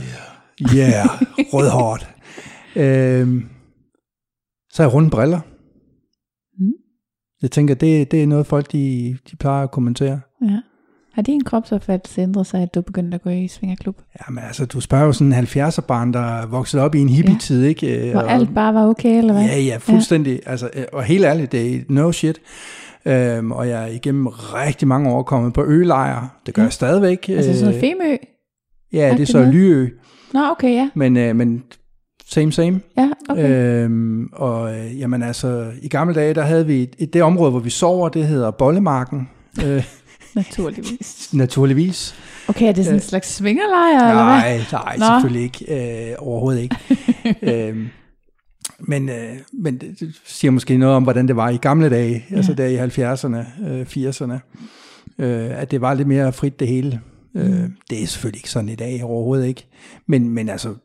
Ja, yeah, rødhårdt. [LAUGHS] øhm, så har jeg runde briller. Mm. Jeg tænker, det, det er noget, folk de, de plejer at kommentere. Ja. Har din kropsopfattelse ændret sig, at du begyndte at gå i svingerklub? Jamen altså, du spørger jo sådan en 70'er barn, der voksede op i en hippie-tid, ja. ikke? Hvor og, alt bare var okay, eller hvad? Ja, ja, fuldstændig. Ja. Altså, og helt ærligt, det er no shit. Øhm, og jeg er igennem rigtig mange år kommet på ølejre. Det gør ja. jeg stadigvæk. Altså sådan noget Femø? Ja, det er så Lyø. Nå, okay, ja. Men, øh, men same, same. Ja, okay. Øhm, og øh, jamen altså, i gamle dage, der havde vi et, det område, hvor vi sover, det hedder Bollemarken. Øh, [LAUGHS] naturligvis. naturligvis. Okay, er det sådan en øh, slags svingerlejr, eller hvad? Nej, nej, selvfølgelig ikke. Øh, overhovedet ikke. [LAUGHS] øhm, men, øh, men det siger måske noget om, hvordan det var i gamle dage, ja. altså der i 70'erne, øh, 80'erne, øh, at det var lidt mere frit det hele. Mm. Øh, det er selvfølgelig ikke sådan i dag overhovedet ikke. Men, men altså,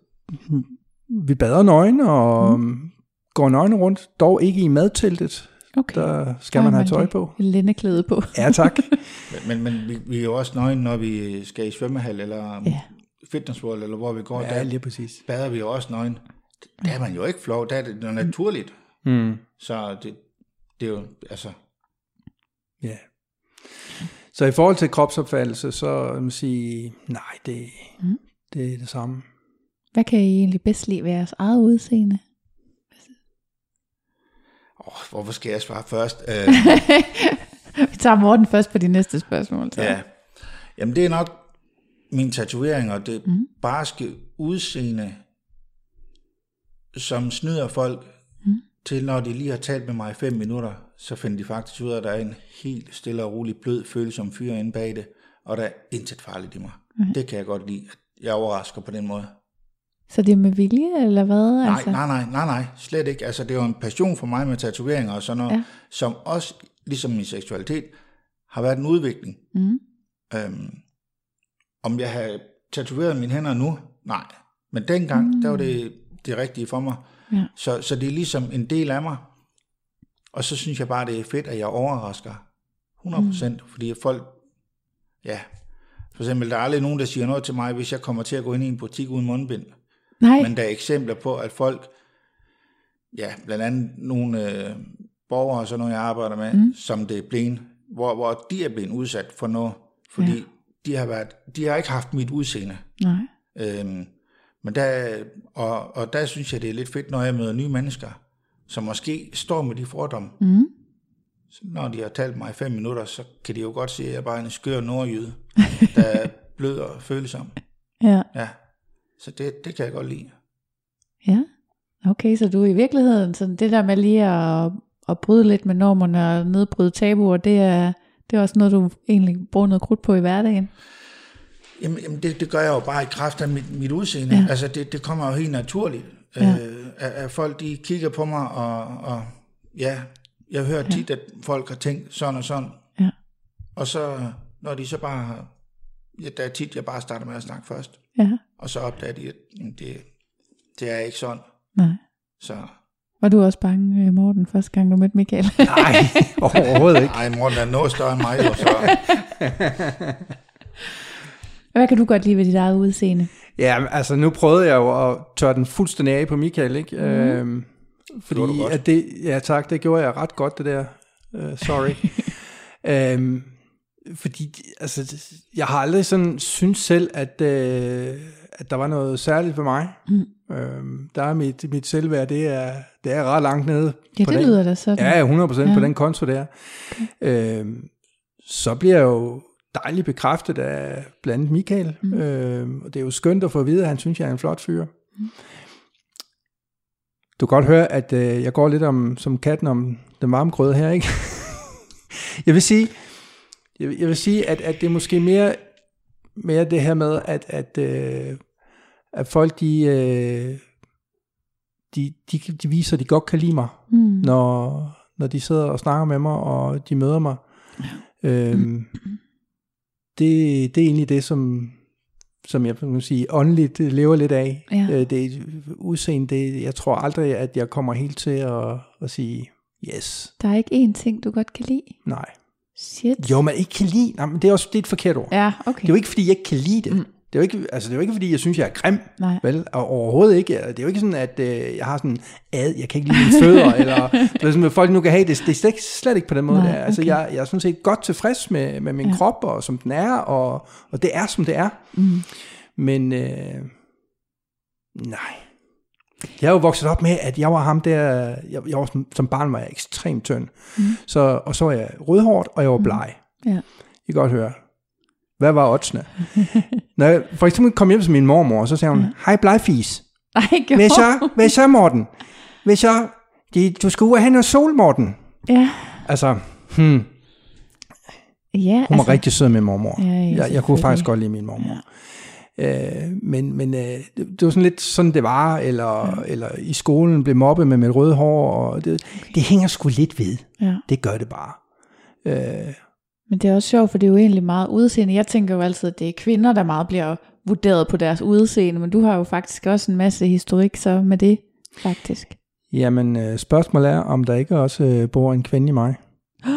vi bader nøgen og mm. går nøgne rundt, dog ikke i madteltet. Okay. Der skal man have tøj på. Lændeklæde på. ja, tak. [LAUGHS] men, men, men vi, vi er jo også nøgne, når vi skal i svømmehal eller ja. fitnessworld, eller hvor vi går. Ja, der lige præcis. bader vi jo også nøgen. Der er man jo ikke flov, der er det noget naturligt. Mm. Så det, det er jo, altså... Ja. Så i forhold til kropsopfattelse, så vil man sige, nej, det, mm. det er det samme. Hvad kan I egentlig bedst lide ved jeres eget udseende? Oh, hvorfor skal jeg svare først? [LAUGHS] Vi tager Morten først på de næste spørgsmål. Så. Ja, jamen det er nok min tatovering og det mm. barske udseende, som snyder folk mm. til, når de lige har talt med mig i fem minutter, så finder de faktisk ud af, at der er en helt stille og rolig, blød følsom fyr inde bag det, og der er intet farligt i mig. Mm. Det kan jeg godt lide, at jeg overrasker på den måde. Så det er med vilje, eller hvad? Nej, altså? nej, nej, nej, nej, slet ikke. Altså, det er jo en passion for mig med tatoveringer og sådan noget, ja. som også, ligesom min seksualitet, har været en udvikling. Mm. Øhm, om jeg har tatoveret mine hænder nu? Nej. Men dengang, mm. der var det det rigtige for mig. Ja. Så, så det er ligesom en del af mig. Og så synes jeg bare, det er fedt, at jeg overrasker 100%, mm. fordi folk, ja, for eksempel, der er aldrig nogen, der siger noget til mig, hvis jeg kommer til at gå ind i en butik uden mundbind. Nej. Men der er eksempler på, at folk, ja, blandt andet nogle øh, borgere, sådan nogle jeg arbejder med, mm. som det er blevet, hvor, hvor de er blevet udsat for noget, fordi ja. de har været, de har ikke haft mit udseende. Nej. Øhm, men der, og, og der synes jeg, det er lidt fedt, når jeg møder nye mennesker, som måske står med de fordomme. Mm. Så når de har talt mig i fem minutter, så kan de jo godt se, at jeg er bare en skør nordjyde, [LAUGHS] der er blød og følsom. Ja. ja. Så det, det kan jeg godt lide. Ja, okay, så du i virkeligheden, sådan det der med lige at, at bryde lidt med normerne og nedbryde tabuer, det er, det er også noget, du egentlig bruger noget krudt på i hverdagen? Jamen, jamen det, det gør jeg jo bare i kraft af mit, mit udseende. Ja. Altså det, det kommer jo helt naturligt. Ja. Øh, at, at folk de kigger på mig, og, og ja, jeg hører tit, ja. at folk har tænkt sådan og sådan. Ja. Og så, når de så bare, ja, der er tit, jeg bare starter med at snakke først, Ja, og så opdager de, at det, det er ikke sådan. nej. Så Var du også bange, øh, Morten, første gang du mødte Michael? [LAUGHS] Nej, [LAUGHS] overhovedet ikke. ej, Morten er noget større end mig, jo, så [LAUGHS] Hvad kan du godt lide ved dit eget udseende? Ja, altså nu prøvede jeg jo at tørre den fuldstændig af på Michael, ikke? Mm. Øhm, fordi godt. at det, ja tak, det gjorde jeg ret godt, det der. Uh, sorry. øhm, fordi, altså, jeg har aldrig sådan synes selv, at, øh, at der var noget særligt for mig. Mm. Øhm, der er mit, mit selvværd, det er, det er ret langt nede. Ja, på det den. lyder da sådan. Ja, 100% ja. På den konto der. Øhm, så bliver jeg jo dejligt bekræftet af blandt andet Michael. Mm. Øhm, og det er jo skønt at få at vide, at han synes, jeg er en flot fyr. Mm. Du kan godt høre, at øh, jeg går lidt om, som katten om den varme grød her, ikke? [LAUGHS] jeg vil sige, jeg vil, jeg vil sige at, at det er måske mere, mere det her med, at, at, øh, at folk, de, øh, de, de, de viser, at de godt kan lide mig Mm. når, når de sidder og snakker med mig, og de møder mig. Øhm, det, det er egentlig det, som, som jeg kan sige, åndeligt lever lidt af. Ja. Øh, det er udseende, det, jeg tror aldrig, at jeg kommer helt til at, at sige, yes, Der er ikke én ting, du godt kan lide? nej. Shit. Jo, man ikke kan lide, nej, men det er også det er et forkert ord. Ja, okay. Det er jo ikke, fordi jeg ikke kan lide det. Mm. Det er jo ikke, altså det er jo ikke, fordi jeg synes, jeg er grim. Nej. Vel, og overhovedet ikke. Det er jo ikke sådan, at øh, jeg har sådan, ad, jeg kan ikke lide mine fødder, [LAUGHS] eller det er sådan, at folk nu kan have det. Det er slet ikke, slet ikke på den måde. Nej, Nej, okay. Altså, jeg, jeg er sådan set godt tilfreds med, med min ja. krop, og som den er, og, og det er, som det er. Mm. Men øh, nej. Jeg er jo vokset op med, at jeg var ham der, jeg, jeg var som, som barn var jeg ekstremt tynd. Mm. Så, og så var jeg rødhårdt, og jeg var bleg. Ja. I kan godt høre. Hvad var oddsene? [LAUGHS] Når jeg for eksempel kom hjem til min mormor, så sagde hun, hej blegfis. Nej, Hvad så? Hvad så, Morten? Hvad så? Det, du skal ud og have noget sol, Morten. Ja, Altså, hmm, ja hun var altså, rigtig sød med mormor. Ja, ja, jeg, jeg kunne faktisk godt lide min mormor. Ja. Øh, men men øh, det, det var sådan lidt sådan, det var, eller, ja. eller i skolen blev mobbet med mit røde hår, og det, det hænger sgu lidt ved. Ja. Det gør det bare. Øh, Men det er også sjovt, for det er jo egentlig meget udseende. Jeg tænker jo altid, at det er kvinder, der meget bliver vurderet på deres udseende, men du har jo faktisk også en masse historik så med det, faktisk. jamen, øh, spørgsmålet er, om der ikke også øh, bor en kvinde i mig. [GASPS]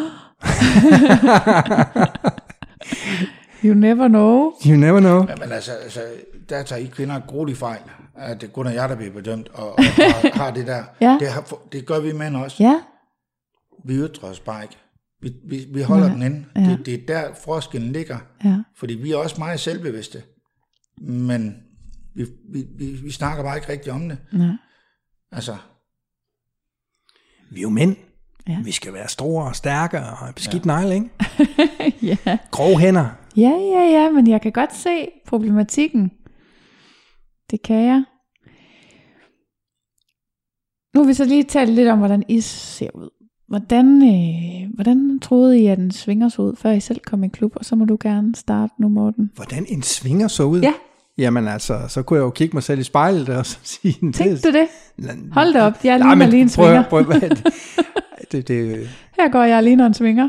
[LAUGHS] [LAUGHS] You never know. You never know. Ja, men altså, altså, der tager I kvinder grueligt fejl, at det kun er jer, der bliver bedømt, og, og [LAUGHS] har, har det der. Ja. Det, har, det gør vi mænd også. Ja, Vi ytrer os bare ikke. Vi, vi, vi holder Ja. den inde. Ja. Det, det er der forskellen ligger. ja. Fordi vi er også meget selvbevidste. Men vi, vi, vi, vi snakker bare ikke rigtigt om det. Nej. Altså, Vi er jo mænd. Ja. Vi skal være store og stærke og beskidt ja. negle, ikke? [LAUGHS] ja. Grove hænder. Ja, ja, ja, men jeg kan godt se problematikken. Det kan jeg. Nu vil vi så lige tale lidt om, hvordan I ser ud. Hvordan, øh, hvordan troede I, at den svinger så ud, før I selv kom i klub? Og så må du gerne starte nu, Morten. Hvordan en svinger så ud? Ja. Jamen altså, så kunne jeg jo kigge mig selv i spejlet og så sige... Tænkte du det? Hold da op, jeg ligner lige en svinger. prøv, prøv, det, [LAUGHS] det, det, Her går jeg lige en svinger.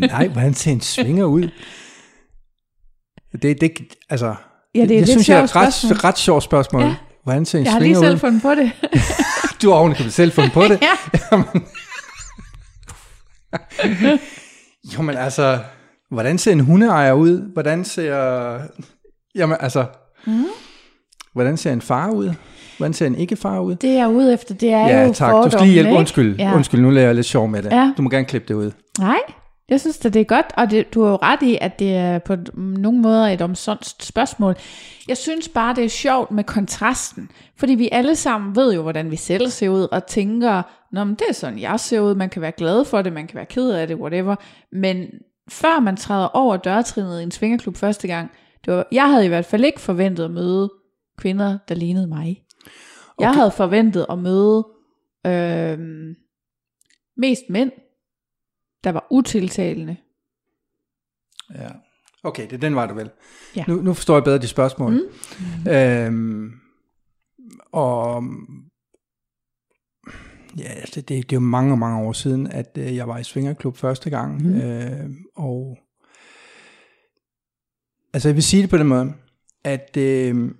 nej, hvordan ser en svinger ud? Det, det, altså, Ja, det er jeg synes, jeg er et spørgsmål. ret, ret sjovt spørgsmål. Ja. Ja. Hvordan ser en Jeg har lige selv ud? fundet på det. [LAUGHS] Du har ovenikøbet selv fundet på det. [LAUGHS] ja. Jo, men altså, hvordan ser en hundeejer ud? Hvordan ser... Jamen altså, mm. hvordan ser en far ud? Hvordan ser en ikke-far ud? Det jeg er ude efter, det er Ja, jo tak. Du skal lige hjælpe. Undskyld. Ja. Undskyld, nu lader jeg lidt sjov med det. Ja. Du må gerne klippe det ud. Nej, jeg synes at det er godt, og det, du har jo ret i, at det er på nogle måder et omsonst spørgsmål. Jeg synes bare, det er sjovt med kontrasten, fordi vi alle sammen ved jo, hvordan vi selv ser ud, og tænker, Nå, men det er sådan, jeg ser ud, man kan være glad for det, man kan være ked af det, whatever, men før man træder over dørtrinnet i en svingerklub første gang, det var, jeg havde i hvert fald ikke forventet at møde kvinder, der lignede mig. Jeg Okay. havde forventet at møde øh, mest mænd, der var utiltalende. ja. Okay, det er den vej, du vel. Ja. Nu, nu forstår jeg bedre de spørgsmål. Mm. Øhm, og ja, det, det, det er jo mange, mange år siden, at øh, jeg var i Svingerklub første gang. Mm. Øh, og Altså jeg vil sige det på den måde, at, øh,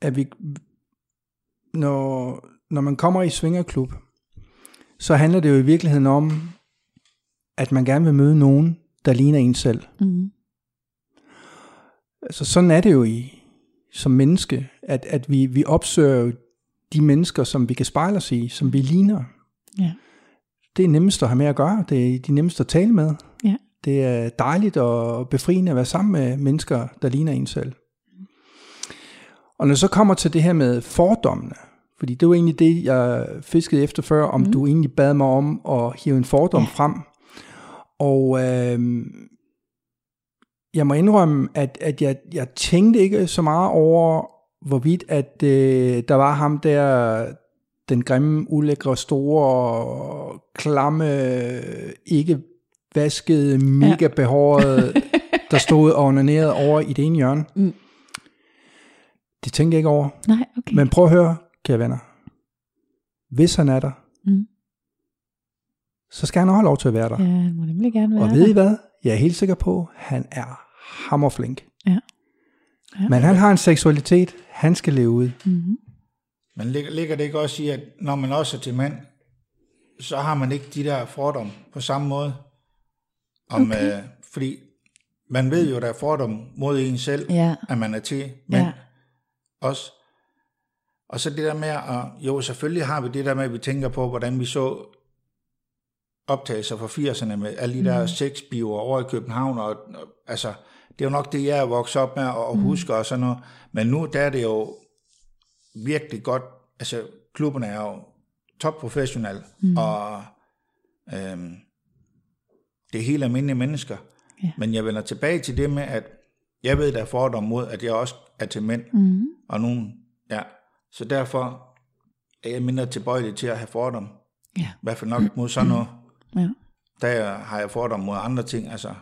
at vi, når, når man kommer i svingerklub, så handler det jo i virkeligheden om, at man gerne vil møde nogen, der ligner en selv. Mm. Altså sådan er det jo i, som menneske, at, at vi, vi opsøger de mennesker, som vi kan spejle os i, som vi ligner. Ja. Det er nemmest at have med at gøre, det er de nemmeste at tale med. Ja. Det er dejligt og befriende at være sammen med mennesker, der ligner en selv. Og når det så kommer til det her med fordommene, fordi det var egentlig det, jeg fiskede efter før, om mm. du egentlig bad mig om at hive en fordom ja. frem. Og øh, jeg må indrømme, at, at jeg, jeg tænkte ikke så meget over, hvorvidt at øh, der var ham der, den grimme, ulækre, store, klamme, ikke vaskede, mega behårede, der [LAUGHS] stod og onanerede over i det ene hjørne. Mm. Det tænkte jeg ikke over. Nej, okay. Men prøv at høre, kære venner. Hvis han er der. Så skal han også have lov til at være der. Ja, han må nemlig gerne være og ved I hvad? Jeg er helt sikker på, at han er hammerflink. Ja. Ja. Men han har en seksualitet, han skal leve ud. Mm-hmm. Men ligger, ligger det ikke også i, at når man også er til mand, så har man ikke de der fordomme på samme måde? Om, Okay. øh, fordi man ved jo, der er fordom mod en selv, Ja. at man er til mænd Ja. også. Og så det der med, at jo selvfølgelig har vi det der med, at vi tænker på, hvordan vi så optagelser fra 80'erne med alle de der sexbioer over i København, og, og altså, det er jo nok det, jeg er vokset op med og, og husker og sådan noget. Men nu der er det jo virkelig godt, altså klubberne er jo topprofessionelle, mm. og øhm, det er helt almindelige mennesker. Ja. Men jeg vender tilbage til det med, at jeg ved, der er fordom mod, at jeg også er til mænd, Mm-hmm. og nogen, ja. Så derfor er jeg mindre tilbøjelig til at have fordom. Ja. I hvert fald nok mod sådan noget. Ja. Der har jeg fordom mod andre ting, altså,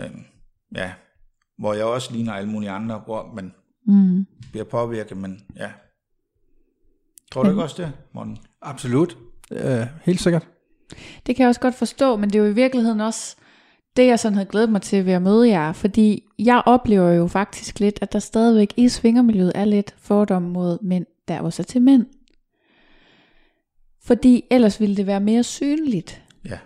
øhm, ja, hvor jeg også ligner alle mulige andre, hvor man Mm. bliver påvirket, men ja. Tror du ikke også det, Morten? Absolut. Uh, helt sikkert. Det kan jeg også godt forstå, men det er jo i virkeligheden også det, jeg sådan havde glædet mig til ved at møde jer, fordi jeg oplever jo faktisk lidt, at der stadigvæk i svingermiljøet er lidt fordom mod mænd, der også er til mænd. Fordi ellers ville det være mere synligt. Ja.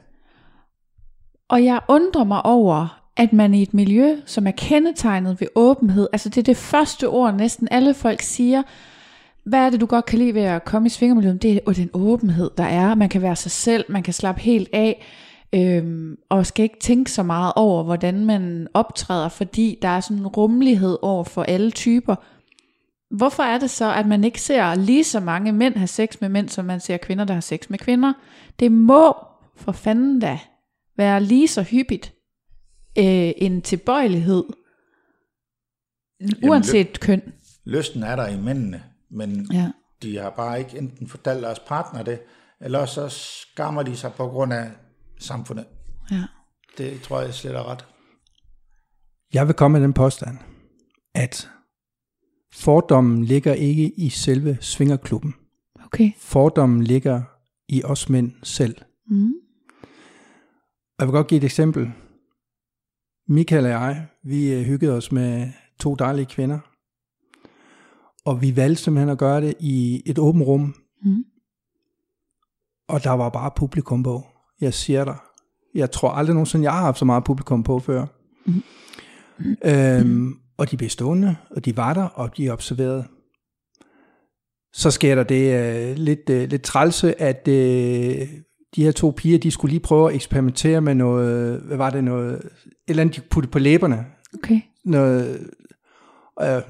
Og jeg undrer mig over, at man i et miljø, som er kendetegnet ved åbenhed, altså det er det første ord, næsten alle folk siger, hvad er det, du godt kan lide ved at komme i svingermiljøet? Det er den åbenhed, der er. Man kan være sig selv, man kan slappe helt af, øhm, og skal ikke tænke så meget over, hvordan man optræder, fordi der er sådan en rummelighed over for alle typer. Hvorfor er det så, at man ikke ser lige så mange mænd have sex med mænd, som man ser kvinder, der har sex med kvinder? Det må for fanden da være lige så hyppigt øh, en tilbøjelighed, uanset køn. Lysten er der i mændene, men Ja. de har bare ikke enten fortalt deres partner det, eller så skammer de sig på grund af samfundet. Ja. Det tror jeg slet er ret. Jeg vil komme med den påstand, at fordommen ligger ikke i selve svingerklubben. Okay. Fordommen ligger i os mænd selv. Mm. Og jeg vil godt give et eksempel. Michael og jeg, vi øh, hyggede os med to dejlige kvinder. Og vi valgte simpelthen at gøre det i et åbent rum. Mm. Og der var bare publikum på. Jeg siger dig. Jeg tror aldrig nogensinde, jeg har haft så meget publikum på før. Mhm. Øhm, og de blev stående, og de var der, og de observerede. Så sker der det øh, lidt, øh, lidt trælse, at øh, de her to piger, de skulle lige prøve at eksperimentere med noget, hvad var det, noget, et eller andet, de puttede på læberne. Okay. Noget, øh,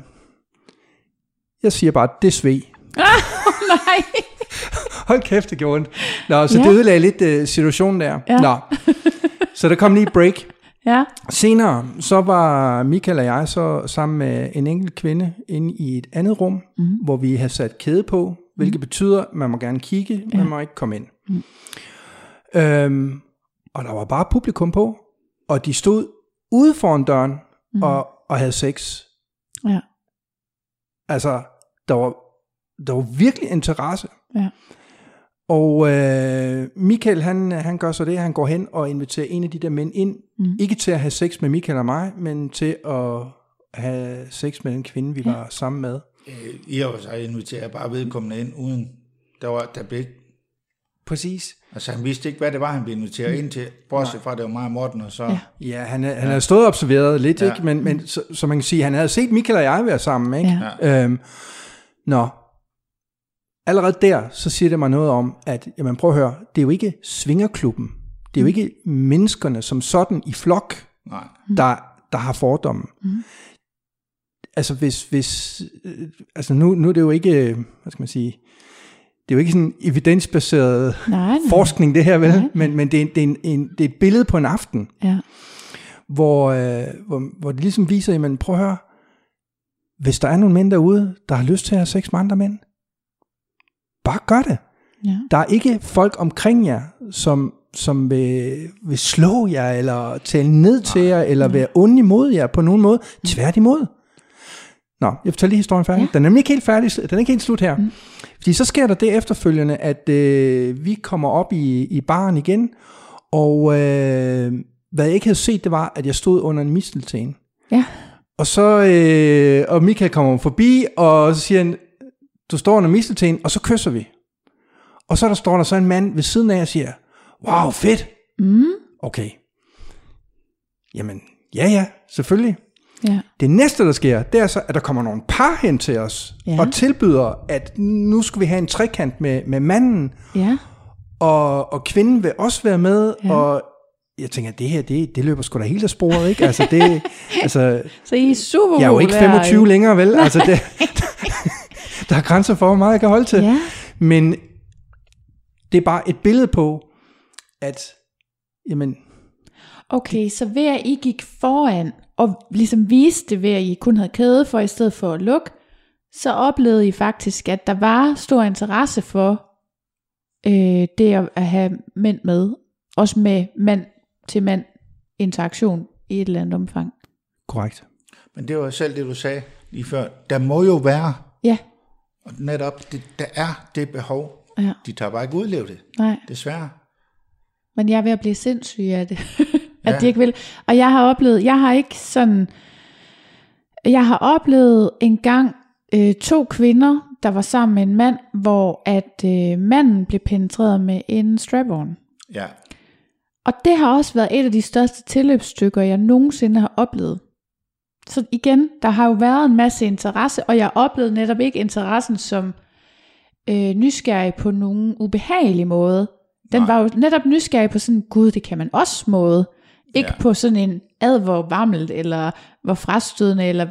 jeg siger bare, det sved. [LAUGHS] Nej. Hold kæft, det gjorde ondt. Nå, så Ja. det ødelagde lidt uh, situationen der. Ja. Nå. Så der kom lige break. Ja. Senere, så var Michael og jeg så sammen med en enkelt kvinde inde i et andet rum, mm. hvor vi har sat kæde på, hvilket betyder, at man må gerne kigge, man må ikke komme ind. Mm. Øhm, og der var bare publikum på, og de stod ude foran døren mm. og, og havde sex. Ja. Altså, der var, der var virkelig interesse. Ja. Og øh, Michael, han, han gør så det, han går hen og inviterer en af de der mænd ind, mm. ikke til at have sex med Michael og mig, men til at have sex med den kvinde, vi ja. var sammen med. Øh, I og sig inviterer bare vedkommende ind, uden der, var, der blev Præcis. Altså han vidste ikke, hvad det var, han blev inviteret ind til, bortset fra, at det var mig og Morten, og så... Ja, ja han, han ja. havde stået og observeret lidt, ja. ikke? men, men så, så man kan sige, han havde set Michael og jeg være sammen. Ikke? Ja. Øhm, nå, allerede der, så siger det mig noget om, at, jamen prøv at høre, det er jo ikke svingerklubben, det er jo mm. ikke menneskerne som sådan i flok, Nej. Der, der har fordomme. Mm. Altså hvis, hvis øh, altså nu, nu er det jo ikke, hvad skal man sige, det er jo ikke sådan evidensbaseret nej, nej. forskning det her vel, nej. men, men det, er, det, er en, en, det er et billede på en aften, ja. hvor, øh, hvor, hvor det ligesom viser, jamen prøv at høre, hvis der er nogle mænd derude, der har lyst til at have sex med andre mænd, bare gør det. Ja. Der er ikke folk omkring jer, som, som vil, vil slå jer, eller tale ned til jer, eller være onde imod jer på nogen måde. Tværtimod. Nå, jeg fortæller lige historien færdig. Ja. Den er nemlig ikke helt færdig, den er ikke helt slut her. Mm. Fordi så sker der det efterfølgende, at øh, vi kommer op i, i baren igen, og øh, hvad jeg ikke havde set, det var, at jeg stod under en mistelten. Ja. Og så, øh, og Michael kommer forbi, og så siger han, du står under mistelten, og så kysser vi. Og så der står der så en mand ved siden af og siger, wow, fedt. Mm. Okay. Jamen, ja ja, selvfølgelig. Ja. Det næste, der sker, det er så, at der kommer nogle par hen til os, ja. og tilbyder, at nu skal vi have en trekant med, med manden, ja. og, og kvinden vil også være med, ja. og jeg tænker, det her, det, det løber sgu da helt af sporet, ikke? Altså, det, [LAUGHS] altså, så I er super Jeg er jo ikke 25 der, længere, vel? Altså, det, [LAUGHS] [LAUGHS] der er grænser for, hvor meget jeg kan holde til. Ja. Men det er bare et billede på, at, jamen... Okay, så ved at I gik foran, og ligesom viste det ved, at I kun havde kæde for, i stedet for at lukke, så oplevede I faktisk, at der var stor interesse for øh, det at, at have mænd med, også med mand til mand interaktion i et eller andet omfang. Korrekt. Men det var selv det, du sagde lige før. Der må jo være, ja. Og netop, det, der er det behov. Ja. De tager bare ikke udleve det, Nej. desværre. Men jeg er ved at blive sindssyg af det. [LAUGHS] at ja. de ikke vil. Og jeg har oplevet, jeg har ikke sådan, jeg har oplevet en gang øh, to kvinder, der var sammen med en mand, hvor at øh, manden blev penetreret med en strap-on. Ja. Og det har også været et af de største tilløbsstykker, jeg nogensinde har oplevet. Så igen, der har jo været en masse interesse, og jeg oplevede netop ikke interessen som øh, nysgerrig på nogen ubehagelig måde. Den Nej. var jo netop nysgerrig på sådan, gud, det kan man også måde. Ikke ja. på sådan en ad hvor varmelt, eller hvor frastødende, eller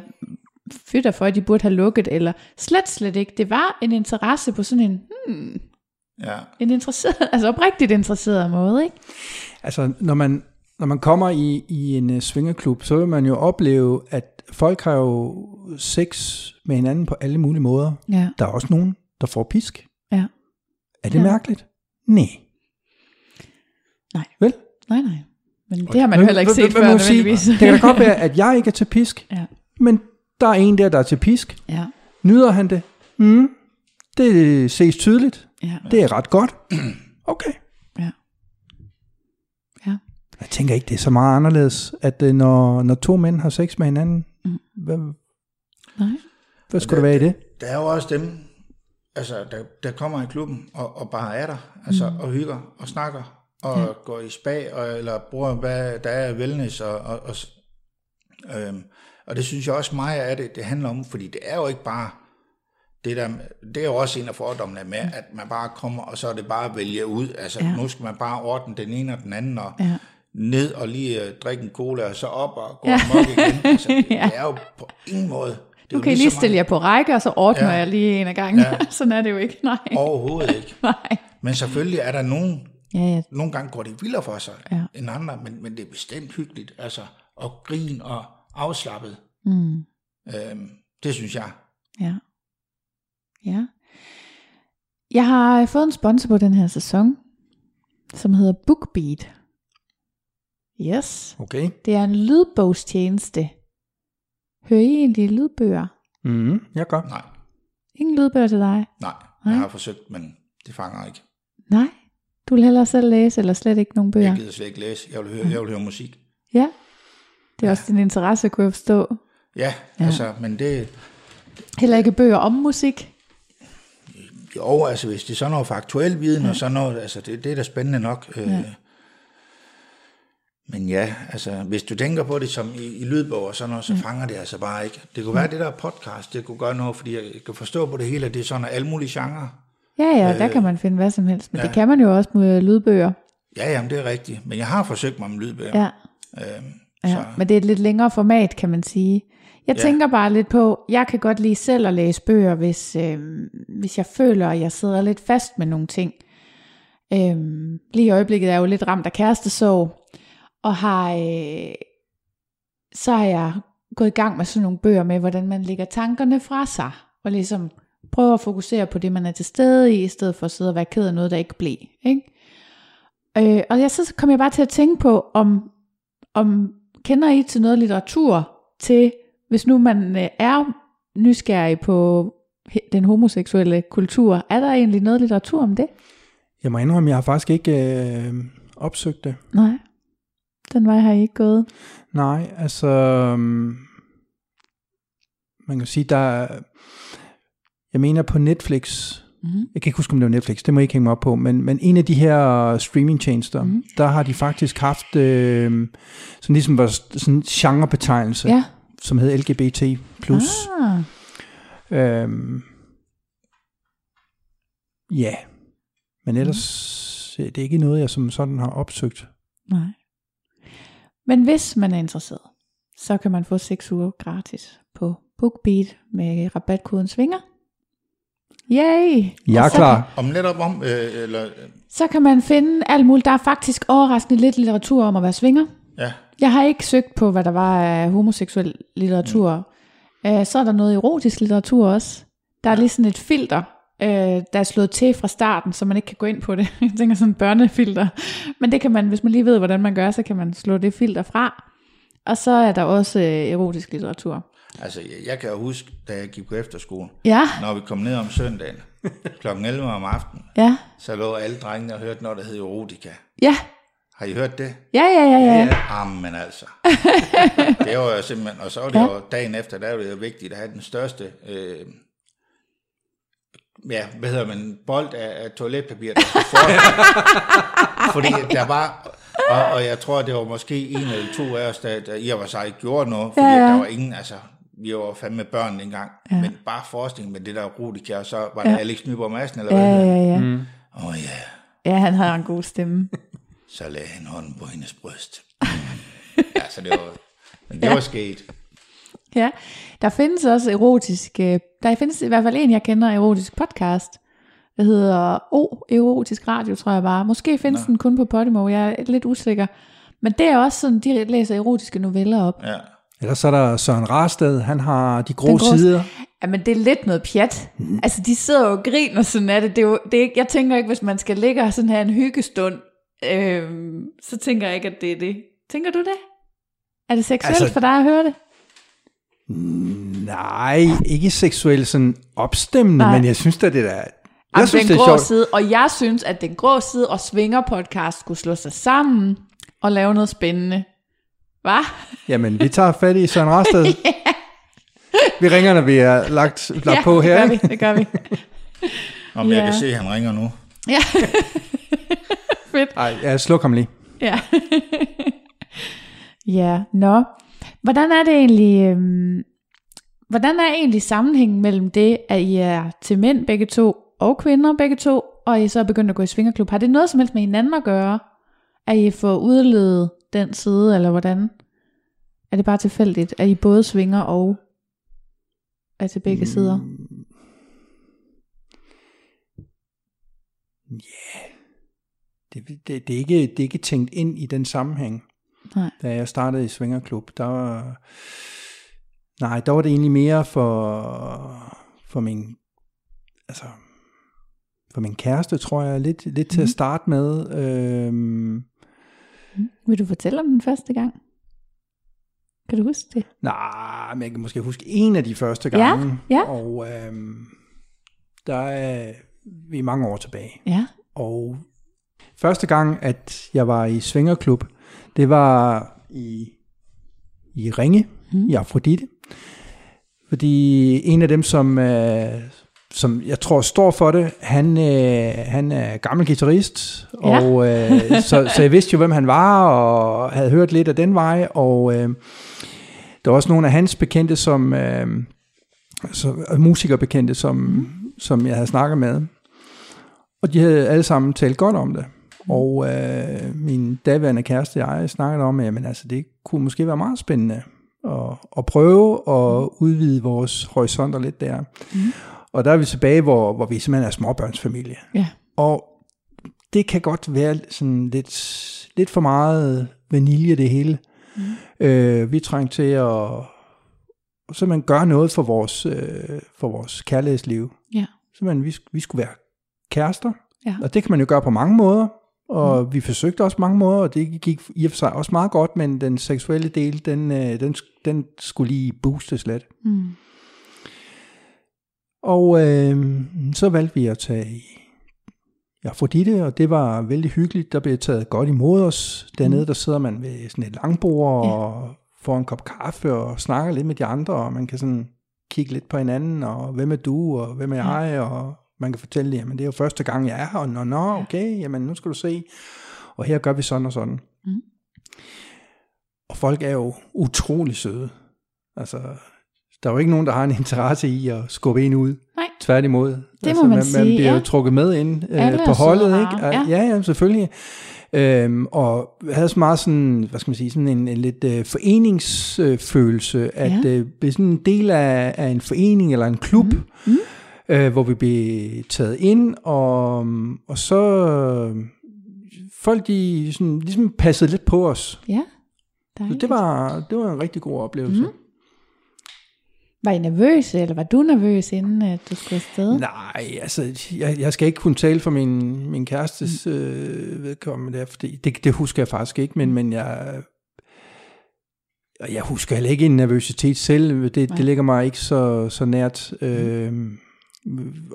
fytter for, at de burde have lukket, eller slet, slet ikke. Det var en interesse på sådan en, hmm, ja. en interesseret, [LAUGHS] altså oprigtigt interesseret måde, ikke? Altså, når man, når man kommer i, i en uh, svingerklub, så vil man jo opleve, at folk har jo sex med hinanden på alle mulige måder. Ja. Der er også nogen, der får pisk. Ja. Er det ja. mærkeligt? Nej. Nej. Vel? Nej, nej. Men det har man jo heller ikke set før nødvendigvis. Det kan da godt være, [LAUGHS] at jeg ikke er til pisk, ja. men der er en der, der er til pisk. Ja. Nyder han det? Mm. Det ses tydeligt. Ja. Det er ret godt. [CLEARS THROAT] Okay. Jeg tænker ikke, det er så meget anderledes, at øh, når, når to mænd har sex med hinanden, mm. hvad, Nej. hvad skulle der, der være i det? Der er jo også dem, altså, der, der kommer i klubben og, og bare er der, altså, mm. og hygger og snakker og ja. går i spa, og, eller bruger, hvad der er wellness, og, og, og, øhm, og det synes jeg også meget af det, det handler om, fordi det er jo ikke bare, det, der, det er jo også en af fordommene med, at man bare kommer, og så er det bare at vælge ud, altså ja. nu skal man bare ordne den ene og den anden, og ja. Ned og lige uh, drikke en cola, og så op og gå ja. op igen, [LAUGHS] altså det, ja. det er jo på ingen måde, det nu kan I lige stille jer på række, og så ordner ja. jeg lige en af gangen. Ja. [LAUGHS] Sådan er det jo ikke, nej. Overhovedet ikke. [LAUGHS] nej. Men selvfølgelig er der nogen, Ja, ja. Nogle gange går det vildere for sig ja. end andre, men, men det er bestemt hyggeligt. Altså, at grine og afslappet. Mm. Øhm, det synes jeg. Ja. Ja. Jeg har fået en sponsor på den her sæson, som hedder BookBeat. Yes. Okay. Det er en lydbogstjeneste. Hører I egentlig lydbøger? Mm, jeg gør. Nej. Ingen lydbøger til dig? Nej, jeg har forsøgt, men det fanger ikke. Nej, du vil hellere selv læse, eller slet ikke nogen bøger? Jeg gider slet ikke læse. Jeg vil høre, jeg vil høre musik. Ja, det er også din interesse, kunne jeg forstå. Ja, ja, altså, men det... Heller ikke bøger om musik? Jo, altså hvis det er sådan noget faktuel viden, ja. og sådan noget, altså det, det er da spændende nok. Øh, Ja. Men ja, altså hvis du tænker på det som i, i lydbog og sådan noget, så fanger det altså bare ikke. Det kunne være det der podcast, det kunne gøre noget, fordi jeg kan forstå på det hele, at det er sådan alle mulige genrer. Ja, ja, der kan man finde hvad som helst. Men Øh, ja. det kan man jo også med lydbøger. Ja, jamen det er rigtigt, men jeg har forsøgt mig med lydbøger. Ja, Øhm, ja. så, men det er et lidt længere format, kan man sige. Jeg Ja. tænker bare lidt på, jeg kan godt lide selv at læse bøger, hvis, øh, hvis jeg føler, at jeg sidder lidt fast med nogle ting. Øhm, lige i øjeblikket er jeg jo lidt ramt af kærestesorg, og har, øh, så har jeg gået i gang med sådan nogle bøger med, hvordan man lægger tankerne fra sig, og ligesom prøver at fokusere på det, man er til stede i, i stedet for at sidde og være ked af noget, der ikke blev. Ikke? Øh, og jeg, så kom jeg bare til at tænke på, om, om kender I til noget litteratur til, hvis nu man øh, er nysgerrig på den homoseksuelle kultur, er der egentlig noget litteratur om det? Jeg må indrømme, jeg har faktisk ikke øh, opsøgt det. Nej, den vej har I ikke gået. Nej, altså... øhm, Man kan sige, der er- Jeg mener på Netflix... Mm-hmm. Jeg kan ikke huske, om det var Netflix, det må jeg ikke hænge mig op på, men, men en af de her streamingtjenester, Mhm. mm. der har de faktisk haft øh, sådan ligesom var sådan en genrebetegnelse, Ja. som hed LGBT+. Ah, Øhm, ja, men ellers mm. det er ikke noget, jeg som sådan har opsøgt. nej. Men hvis man er interesseret, så kan man få 6 uger gratis på BookBeat med rabatkoden SVINGER. Yay! Jeg er klar. om netop om, øh, eller, øh, Så kan man finde alt muligt. Der er faktisk overraskende lidt litteratur om at være svinger. ja, Jeg har ikke søgt på, hvad der var af homoseksuel litteratur. Mm. Så er der noget erotisk litteratur også. Der er lige sådan et filter, øh, der er slået til fra starten, så man ikke kan gå ind på det. [LAUGHS] Jeg tænker sådan børnefilter. Men det kan man, hvis man lige ved, hvordan man gør, så kan man slå det filter fra. Og så er der også øh, erotisk litteratur. altså jeg, jeg kan jo huske, da jeg gik på efterskole, Ja, når vi kom ned om søndagen, [LAUGHS] klokken 11 om aftenen, ja, så lå alle drengene og hørte noget, der hed erotika. ja, Har I hørt det? ja, ja, ja, ja. Jamen altså. [LAUGHS] det var jo simpelthen, og så var det Ja. jo dagen efter, der var det jo vigtigt at have den største, øh, ja, hvad hedder man, bold af, af toiletpapir, der skulle for, [LAUGHS] Fordi der var, og, og jeg tror, det var måske en eller to af os, der, der i og for sig ikke gjorde noget, fordi Ja, ja, ja. ja. der var ingen, altså, vi var fandme børn dengang, Ja. ja. men bare forestilling med det der Rudikær, og så var Ja. det Alex Nyborg Madsen, eller Ja, hvad ja, hedder. ja. Mm. Åh oh, ja, Ja, han har en god stemme. så lagde han hånden på hendes bryst. ja, [LAUGHS] så det var, men det var sket. Ja, der findes også erotisk, øh, der findes i hvert fald en, jeg kender, erotisk podcast, der hedder O Erotisk Radio, tror jeg bare. Måske findes Nå. den kun på Podimo, jeg er lidt usikker. Men det er også sådan, de læser erotiske noveller op. Ja. Ellers så er der Søren Rasted, han har de grå grå- sider. Jamen, det er lidt noget pjat. Altså, de sidder jo og griner sådan af det. det, er jo, det er ikke, jeg tænker ikke, hvis man skal ligge og sådan have en hyggestund, øh, så tænker jeg ikke, at det er det. Tænker du det? Er det seksuelt Altså- for dig at høre det? Nej, ikke seksuelt sådan opstemmende, Nej. men jeg synes da, det er... Om Jeg synes, den det er grå sjovt. side, og jeg synes, at den grå side og Svinger podcast skulle slå sig sammen og lave noget spændende. Hvad? Jamen, vi tager fat i Søren Rasted. [LAUGHS] Vi ringer, når vi er lagt, lagt på det her. gør ikke? vi, det gør vi. Om jeg Ja. kan se, at han ringer nu. Ja. [LAUGHS] Fedt. Ej, jeg sluk ham lige. Ja. [LAUGHS] ja, nå. Hvordan er det egentlig, øhm, hvordan er egentlig sammenhængen mellem det, at I er til mænd begge to, og kvinder begge to, og I så er begyndt at gå i svingerklub? Har det noget som helst med hinanden at gøre? At I får udledet den side, eller hvordan? Er det bare tilfældigt, at I både svinger og er til begge sider? Det, det, det, er ikke, det er ikke tænkt ind i den sammenhæng. Nej. Da jeg startede i Svingerklub, der var, nej, der var det egentlig mere for, for min, altså, for min kæreste, tror jeg, lidt, lidt mm. til at starte med. Øhm, Vil du fortælle om den første gang? Kan du huske det? nej, men jeg kan måske huske en af de første Ja, gange. ja. Og øhm, der er vi er mange år tilbage. Ja. og første gang, at jeg var i Svingerklub, det var i, i Ringe, mm. i Afrodite. Fordi en af dem, som, øh, som jeg tror står for det, han, øh, han er gammel guitarist, ja. og øh, så, så jeg vidste jo, hvem han var, og havde hørt lidt af den vej, og øh, der var også nogle af hans bekendte, som øh, altså, musikerbekendte, som, mm. som jeg havde snakket med, og de havde alle sammen talt godt om det. Og øh, min daværende kæreste og jeg snakkede om, at altså, det kunne måske være meget spændende at, at prøve at udvide vores horisonter lidt der. Mm. Og der er vi tilbage, hvor, hvor vi simpelthen er småbørnsfamilie. Ja. Og det kan godt være sådan lidt, lidt for meget vanilje det hele. Mm. Øh, vi trænger til at simpelthen gøre noget for vores, øh, for vores kærlighedsliv. Ja. Simpelthen, vi, vi skulle være kærester. Ja. Og det kan man jo gøre på mange måder. Og mm. vi forsøgte også mange måder, og det gik i og for sig også meget godt, men den seksuelle del, den, øh, den, den skulle lige boostes lidt. Mm. Og øh, så valgte vi at tage i Afrodite, og det var vældig hyggeligt. Der blev taget godt imod os. Dernede, mm. der sidder man ved sådan et langbord ja. og får en kop kaffe og snakker lidt med de andre, og man kan sådan kigge lidt på hinanden, og hvem er du, og hvem er ja. jeg, og man kan fortælle, jamen det er jo første gang, jeg er her, og nå, nå, okay, jamen nu skal du se, og her gør vi sådan og sådan. Mm. Og folk er jo utrolig søde. Altså, der er jo ikke nogen, der har en interesse i at skubbe en ud. Nej. Tværtimod. Det altså, må man, man sige, Man bliver ja. jo trukket med ind øh, på holdet, og ikke? rare, Ja, ja selvfølgelig. Øhm, og havde så meget sådan, hvad skal man sige, sådan en, en lidt øh, foreningsfølelse, at Ja. øh, blive sådan en del af, af en forening eller en klub, Mm. Mm. Øh, hvor vi blev taget ind, og, og så øh, folk de sådan, ligesom passede lidt på os. Ja. Så det var, det var en rigtig god oplevelse. Mhm. Var I nervøs, eller var du nervøs, inden at du skulle afsted? Nej, altså, jeg, jeg skal ikke kunne tale for min, min kærestes øh, vedkommende der, fordi det, det husker jeg faktisk ikke, men, men jeg, og jeg husker heller ikke en nervøsitet selv, det, Nej. det ligger mig ikke så, så nært. Øh,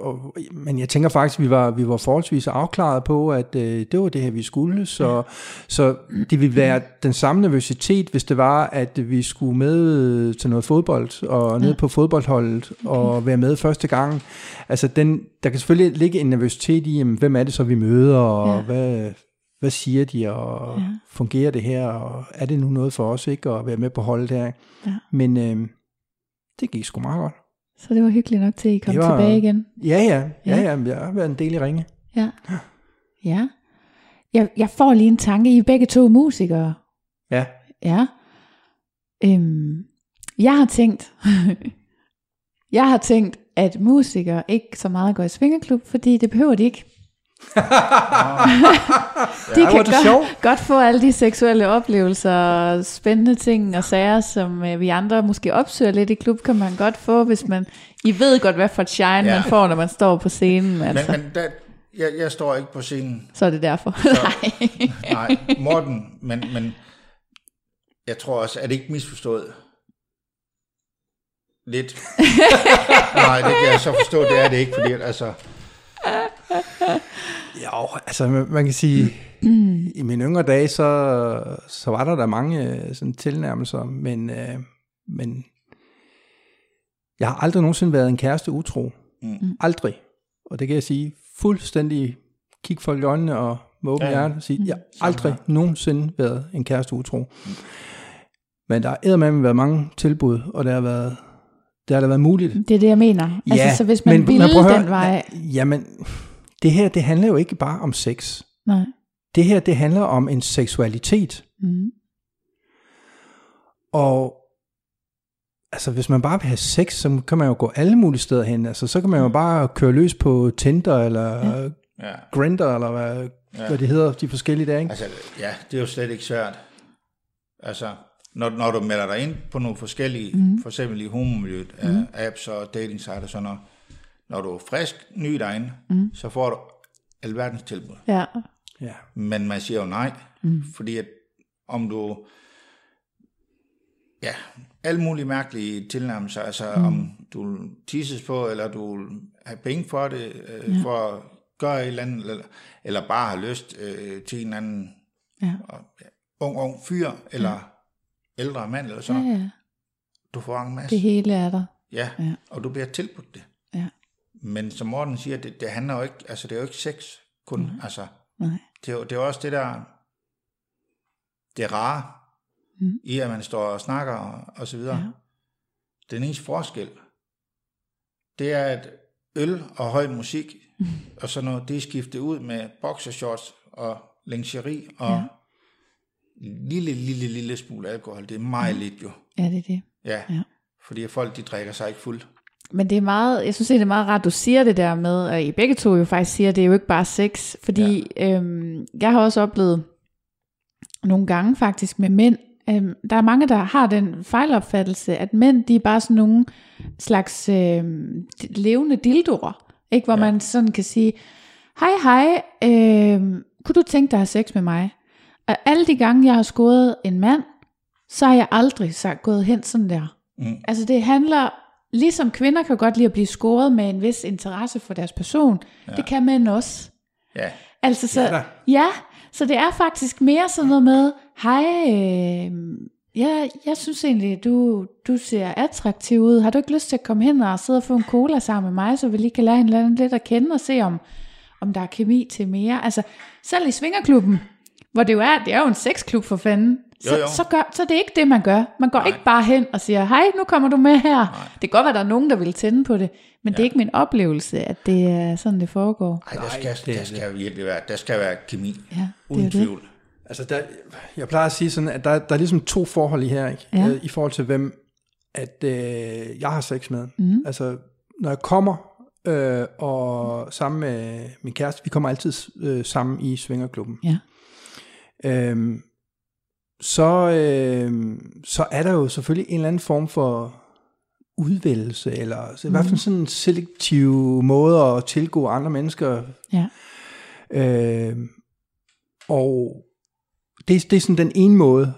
og, men jeg tænker faktisk, at vi var, vi var forholdsvis afklaret på, at øh, det var det her, vi skulle. Så, ja. så det ville være den samme nervøsitet, hvis det var, at vi skulle med til noget fodbold, og ned Ja. på fodboldholdet, og være med første gang. Altså, den, der kan selvfølgelig ligge en nervøsitet i, jamen, hvem er det så, vi møder, og Ja. hvad, hvad siger de, og Ja. fungerer det her, og er det nu noget for os, ikke, at være med på holdet her. Ja. Men øh, det gik sgu meget godt. Så det var hyggeligt nok til, at I kom var- tilbage igen. Ja, ja, ja, Ja. ja, jeg har været en del i ringe. Ja. Ja. Jeg, jeg får lige en tanke. I er begge to musikere. Ja. Ja. Øhm, jeg har tænkt, [LAUGHS] jeg har tænkt, at musikere ikke så meget går i svingerklub, fordi det behøver de ikke. [LAUGHS] De Ja, det godt, sjovt. godt få alle de seksuelle oplevelser, spændende ting og sager, som øh, vi andre måske opsøger lidt i klub, kan man godt få, hvis man... I ved godt, hvad for et shine ja. Man får, når man står på scenen. Altså. Men, men der, jeg, jeg står ikke på scenen. Så er det derfor. [LAUGHS] Nej, Morten, men, men jeg tror også, er det ikke misforstået? Lidt. [LAUGHS] Nej, det kan jeg så forstå, det er det ikke, fordi altså, Jo, altså man man kan sige, i mine yngre dage, så, så var der da mange øh, sådan tilnærmelser, men, øh, men jeg har aldrig nogensinde været en kæreste utro. Mm. Aldrig. Og det kan jeg sige fuldstændig, kig folk i øjnene og med åbne Ja, ja, ja. hjerte og sige, jeg har aldrig nogensinde været en kæreste utro. Men der har eddermame været mange tilbud, og der har været, der har der været muligt. Det er det, jeg mener. Altså, så hvis man men- ville at høre, den vej... Jamen, det her, det handler jo ikke bare om sex. Nej. Det her, det handler om en seksualitet. Mm. Og altså, hvis man bare vil have sex, så kan man jo gå alle mulige steder hen. Altså, så kan man jo bare køre løs på Tinder, eller ja. ja. Grindr, eller hvad, ja. Ja. hvad det hedder, de forskellige der, ikke? Altså, ja, det er jo slet ikke svært. Altså, når, når du melder dig ind på nogle forskellige, mm. for eksempel i homomiljøet, mm. apps og dating sites og sådan noget, når du er frisk, ny derinde, mm. så får du alverdens tilbud. Ja. Ja. Men man siger jo nej, mm. fordi at om du, ja, alle mulige mærkelige tilnærmelser, altså mm. om du tisses på, eller du have penge for det, øh, ja. for at gøre et eller andet, eller, eller bare har lyst øh, til en eller anden Ja. og, ja, ung, ung fyr, eller ja. ældre mand, eller sådan Ja, ja. Du får en masse. Det hele er der. Ja, Ja. ja, og du bliver tilbudt det. Ja. Men som Morten siger, det, det handler jo ikke, altså det er jo ikke sex kun, mm. altså Nej. det er, jo, det er jo også det der, det rare, Mm. mm. i at man står og snakker og, og så videre. Ja. Den eneste forskel, det er, at øl og høj musik Mm. [LAUGHS] og sådan noget, det er skiftet ud med boxershorts og lingerie og Ja. lille, lille, lille smule alkohol. Det er meget lidt jo. Ja, det er det. Ja, Ja. ja. fordi folk de drikker sig ikke fuld. Men det er meget, jeg synes det er meget rart, du siger det der med, og I begge to jo faktisk siger, at det er jo ikke bare sex, fordi ja. øhm, jeg har også oplevet nogle gange faktisk med mænd, øhm, der er mange, der har den fejlopfattelse, at mænd, de er bare sådan nogle slags øhm, levende dildoer, ikke? hvor ja. Ja. man sådan kan sige, hej hej, øhm, kunne du tænke dig at have sex med mig? Og alle de gange, jeg har scoret en mand, så har jeg aldrig sagt, gået hen sådan der. Mm. Altså det handler, ligesom kvinder kan godt lide at blive scoret med en vis interesse for deres person, ja. det kan mænd også. Ja, Altså så, Ja ja, så det er faktisk mere sådan noget med, hej, øh, ja, jeg synes egentlig, du, du ser attraktiv ud. Har du ikke lyst til at komme hen og sidde og få en cola sammen med mig, så vi lige kan lære hinanden lidt at kende og se, om, om der er kemi til mere. Altså, selv i Svingerklubben, hvor det jo er, det er jo en sexklub for fanden, så, Jo, jo. så, gør, så det er ikke det, man gør. Man går Nej. ikke bare hen og siger, hej, nu kommer du med her. Nej. Det kan godt være, der er nogen, der vil tænde på det, men ja. det er ikke min oplevelse, at det er sådan, det foregår. Ej, der skal, Nej, det er der skal virkelig være, der skal være kemi. Ja, det Uden det. tvivl. Altså, der, jeg plejer at sige sådan, at der, der er ligesom to forhold i her, ikke? Ja. Øh, i forhold til hvem at øh, jeg har sex med. Mhm. Altså, når jeg kommer øh, og sammen med min kæreste, vi kommer altid øh, sammen i Svingerklubben. Ja. Øhm, så, øh, så er der jo selvfølgelig en eller anden form for udvælgelse, eller så i hvert fald sådan en selektiv måde at tilgå andre mennesker Ja. Øh, og det, det er sådan den ene måde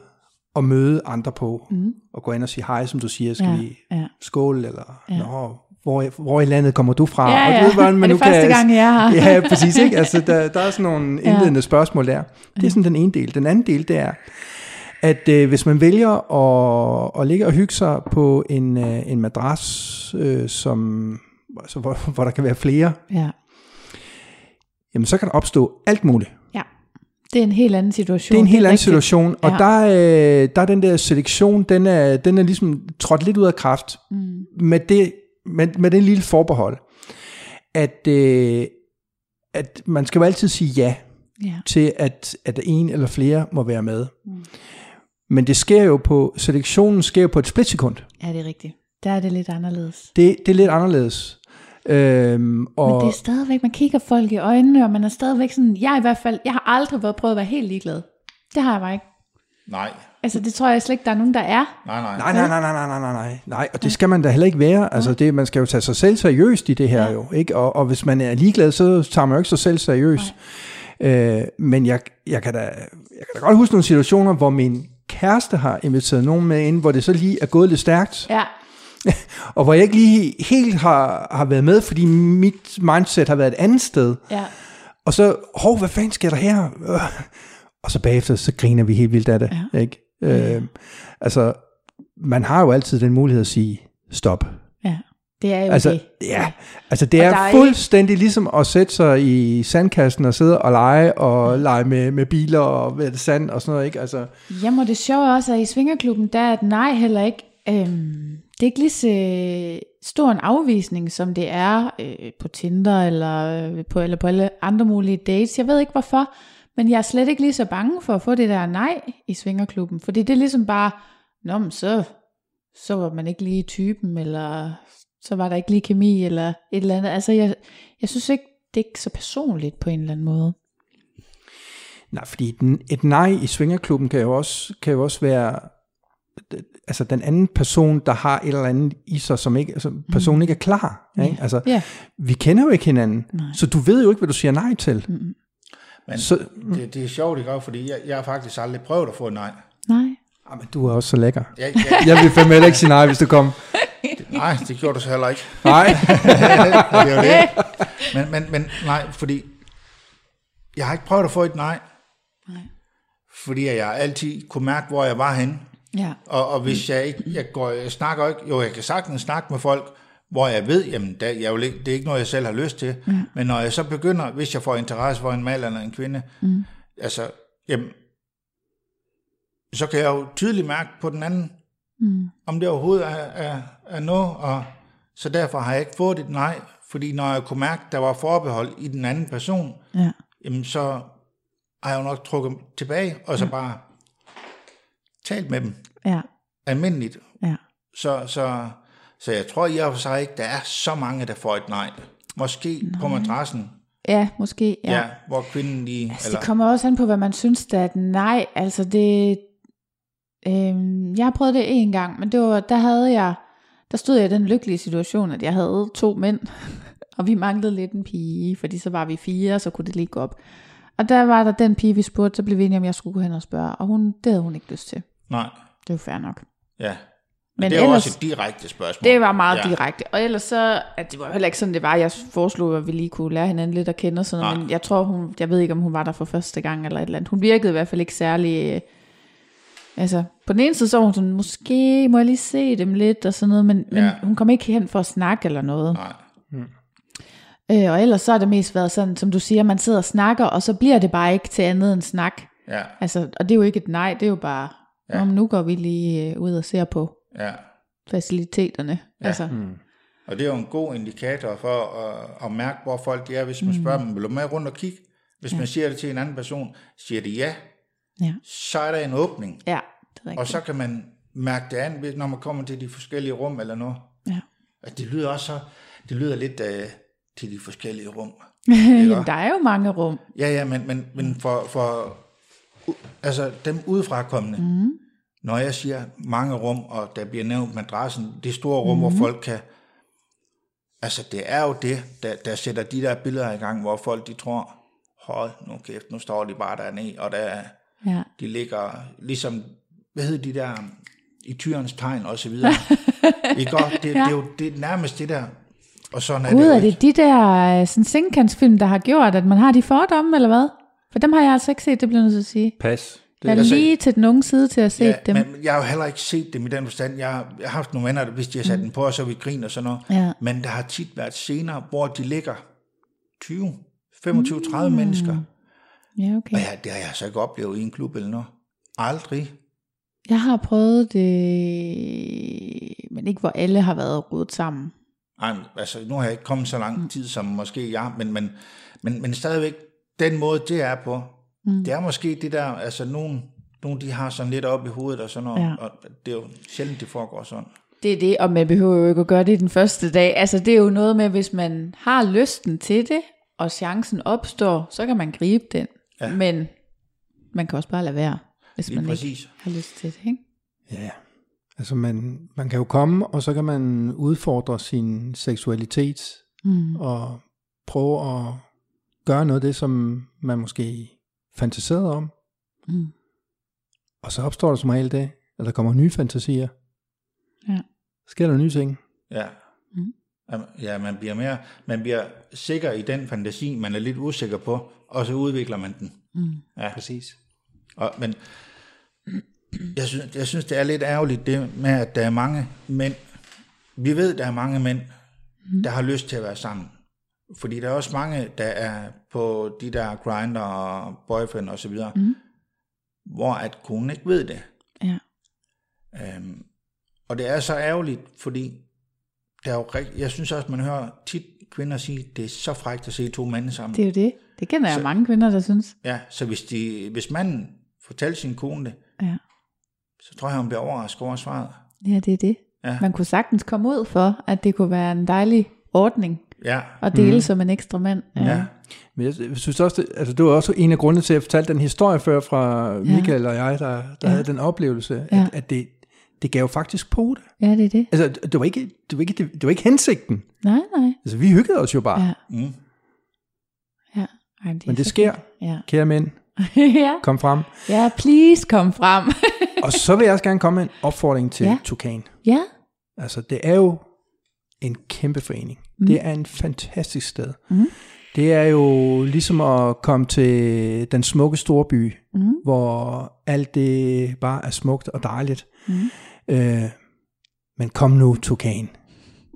at møde andre på. Mm. Og gå ind og sige hej, som du siger, skal Ja, vi ja. skåle, eller Ja. Nå, hvor, hvor i landet kommer du fra? Ja, og ja. du ved, hvordan [LAUGHS] man er nu det første kan, gang, jeg er her? Ja, præcis. Ikke? Altså, der, der er sådan nogle [LAUGHS] Ja. indledende spørgsmål der. Det er sådan den ene del. Den anden del, det er, at øh, hvis man vælger at, at ligge og hygge sig på en, øh, en madras, øh, som, altså, hvor, [LAUGHS] hvor der kan være flere, ja. jamen så kan der opstå alt muligt. ja. Det er en helt anden situation. Det er en helt anden rigtigt. situation, og Ja. der, øh, der er den der selektion, den er, den er ligesom trådt lidt ud af kraft Mm. med det, med, med den lille forbehold, at, øh, at man skal jo altid sige ja Ja. til, at, at en eller flere må være med. Mm. Men det sker jo på, selektionen sker på et splitsekund. Ja, det er rigtigt. Der er det lidt anderledes. Det, det er lidt anderledes. Øhm, og Men det er stadigvæk, man kigger folk i øjnene, og man er stadigvæk sådan, jeg i hvert fald, jeg har aldrig været prøvet at være helt ligeglad. Det har jeg bare ikke. Nej. Altså det tror jeg slet ikke, der er nogen, der er. Nej, nej. Nej, nej, nej, nej, nej, nej, nej. Og det skal man da heller ikke være. Altså det, man skal jo tage sig selv seriøst i det her ja. jo. Ikke? Og, og hvis man er ligeglad, så tager man jo ikke sig selv seriøst. Nej. Øh, men jeg, jeg, kan da, jeg kan da godt huske nogle situationer, hvor min kæreste har inviteret nogen med ind, hvor det så lige er gået lidt stærkt, Ja, [LAUGHS] og hvor jeg ikke lige helt har, har været med, fordi mit mindset har været et andet sted. ja. Og så, hov, hvad fanden sker der her? Øh. Og så bagefter, så griner vi helt vildt af det. Ja. Ikke? Øh, altså, man har jo altid den mulighed at sige, stop. Ja. Det er jo Altså, det. ja, altså det Og er, fuldstændig ligesom at sætte sig i sandkassen og sidde og lege, og lege med, med biler og det, sand og sådan noget, ikke? Altså, Jamen, og det sjove også, at i Svingerklubben, der er et nej heller ikke, øhm, det er ikke lige så stor en afvisning, som det er øh, på Tinder, eller øh, på, eller på alle andre mulige dates. Jeg ved ikke hvorfor, men jeg er slet ikke lige så bange for at få det der nej i Svingerklubben, fordi det er ligesom bare, Nå, men så, så var man ikke lige typen, eller så var der ikke lige kemi, eller et eller andet. Altså, jeg, jeg synes ikke, det er ikke så personligt på en eller anden måde. nej, fordi den, et nej i svingerklubben kan jo også, kan jo også være altså den anden person, der har et eller andet i sig, som ikke, altså personen ikke er klar. Ikke? Altså, Ja. vi kender jo ikke hinanden, Nej. så du ved jo ikke, hvad du siger nej til. Mm. Men Så- det, det er sjovt, ikke? Fordi jeg, jeg har faktisk aldrig prøvet at få et nej. Nej. Ah, men du er også så lækker. Jeg, jeg, Jeg vil fandme heller ikke sige nej, hvis du kom. Nej, det gjorde du så heller ikke. Nej. [LAUGHS] det er jo det. Men, men, men nej, fordi jeg har ikke prøvet at få et nej. Nej. Fordi jeg altid kunne mærke, hvor jeg var henne. Ja. Og, og hvis jeg ikke, jeg, går, jeg snakker ikke, jo, jeg kan sagtens snakke med folk, hvor jeg ved, jamen, der, jeg vil ikke, det er ikke noget, jeg selv har lyst til. Mm. Men når jeg så begynder, hvis jeg får interesse for en mand eller en kvinde, mm. altså, jamen, så kan jeg jo tydeligt mærke på den anden, mm. om det overhovedet er, er, er noget, og så derfor har jeg ikke fået et nej, fordi når jeg kunne mærke, der var forbehold i den anden person, Ja. jamen så har jeg jo nok trukket tilbage, og så bare talt med dem Ja. almindeligt. Ja. Så, så, så jeg tror i og for sig ikke, der er så mange, der får et nej. Måske nej. på madrassen, Ja, måske. Ja. ja. ja, hvor kvinden lige... Altså, det kommer også an på, hvad man synes, der er et nej. Altså, det... Øhm, jeg har prøvet det en gang, men det var, der havde jeg... Der stod jeg i den lykkelige situation, at jeg havde to mænd, [LAUGHS] og vi manglede lidt en pige, fordi så var vi fire, så kunne det lige gå op. Og der var der den pige, vi spurgte, så blev vi enige om, jeg skulle gå hen og spørge, og hun, det havde hun ikke lyst til. Nej, Det var fair nok. ja. Men Men det jo ellers- også et direkte spørgsmål. Det var meget Ja. ja. direkte. Og ellers så, at det var heller ikke sådan, det var. Jeg foreslog, at vi lige kunne lære hinanden lidt at kende og sådan noget. Nej. Men jeg tror, hun, jeg ved ikke, om hun var der for første gang eller et eller andet. Hun virkede i hvert fald ikke særlig... Altså, på den ene side så var hun sådan, måske må jeg lige se dem lidt og sådan noget. Men, ja. men Ja. hun kom ikke hen for at snakke eller noget. Nej, Øh, og ellers så har det mest været sådan, som du siger, man sidder og snakker, og så bliver det bare ikke til andet end snak. ja, Altså, og det er jo ikke et nej, det er jo bare, Ja. ja. om nu går vi lige øh, ud og ser på ja. faciliteterne. Ja. Altså, Og det er jo en god indikator for at, at mærke, hvor folk de er. Hvis man spørger dem, vil du med rundt og kigge? Hvis man siger det til en anden person, siger de ja, ja. så er der en åbning. ja, det er rigtigt. Og så kan man mærke det an, når man kommer til de forskellige rum eller noget. Ja. Og det lyder også så, det lyder lidt uh, til de forskellige rum. [LAUGHS] Jamen, der er jo mange rum. Ja, ja, men, men, men for, for altså dem udefrakommende, mm. når jeg siger mange rum, og der bliver nævnt madrassen, det store rum, mm. hvor folk kan, altså det er jo det, der, der sætter de der billeder i gang, hvor folk de tror, hold nu kæft, nu står de bare dernede, og der, Ja. de ligger ligesom, hvad hedder de der, i tyrens tegn og så videre. [LAUGHS] Ikke godt? Det, ja. det, er jo det er nærmest det der, og sådan er Gud, det er det de der øh, sådan sengkantsfilm, der har gjort, at man har de fordomme, eller hvad? For dem har jeg altså ikke set, det bliver nødt til at sige. Pas. Det, Jeg er altså- lige til den unge side til at se Ja, dem. men jeg har jo heller ikke set dem i den forstand. Jeg har, jeg har haft nogle venner, der, hvis de har sat mm. den på, og så vi griner og sådan noget. Ja. Men der har tit været scener, hvor de ligger 20, 25, 30 mm. mennesker. Ja, okay. Og ja, det har jeg så ikke oplevet i en klub eller noget. Aldrig. Jeg har prøvet det, men ikke hvor alle har været rodet sammen. Ej, altså, nu har jeg ikke kommet så lang tid som måske jeg, men, men, men, men stadigvæk, den måde det er på, mm. det er måske det der, altså nogen, nogen de har sådan lidt op i hovedet og sådan noget, Ja. og det er jo sjældent, det foregår sådan. Det er det, og man behøver jo ikke at gøre det den første dag. Altså det er jo noget med, hvis man har lysten til det, og chancen opstår, så kan man gribe den. Ja. Men man kan også bare lade være, hvis Lige man præcis. ikke har lyst til det. Ikke? Ja, altså man, man kan jo komme, og så kan man udfordre sin seksualitet, mm. og prøve at gøre noget af det, som man måske fantaserede om. Mm. Og så opstår der som regel det, at der kommer nye fantasier. Ja. Mm. Sker der nye ting? Ja. Jamen, Ja, man bliver mere, man bliver sikker i den fantasi, man er lidt usikker på, og så udvikler man den. Mm. Ja. Præcis. Og, men [CLEARS THROAT] jeg synes, jeg synes, det er lidt ærgerligt det med, at der er mange mænd, vi ved, der er mange mænd, mm. der har lyst til at være sammen. Fordi der er også mange, der er på de der grinder og boyfriend og så videre, mm. hvor at konen ikke ved det. Ja. Øhm, og det er så ærgerligt, fordi der er jo rigt, jeg synes også, man hører tit kvinder sige, det er så frækt at se to mænd sammen. Det er jo det. Det kender jeg Så- mange kvinder, der synes. Ja, så hvis, de, hvis manden fortæller sin kone det, Ja. så tror jeg, hun bliver overrasket over svaret. ja, det er det. Ja. Man kunne sagtens komme ud for, at det kunne være en dejlig ordning Ja, at dele mm. som en ekstra mand. ja, Men jeg synes også, det, altså det var også en af grundene til, at jeg fortalte den historie før fra Michael og jeg, der, der Ja. havde den oplevelse, Ja. at, at det, det gav faktisk på det. Ja, det er det. Altså, det var ikke, det var ikke, det, det var ikke hensigten. Nej, nej. Altså, vi hyggede os jo bare. Ja. Mm. Ej, det Men det sker. fint. Ja. Kære mænd, [LAUGHS] ja. kom frem. ja, please kom frem. [LAUGHS] Og så vil jeg også gerne komme med en opfordring til ja. Tukan. ja. Altså, det er jo en kæmpe forening. Mm. Det er en fantastisk sted. Mm. Det er jo ligesom at komme til den smukke store by, mm. hvor alt det bare er smukt og dejligt. Mm. Øh, men kom nu, Tukan.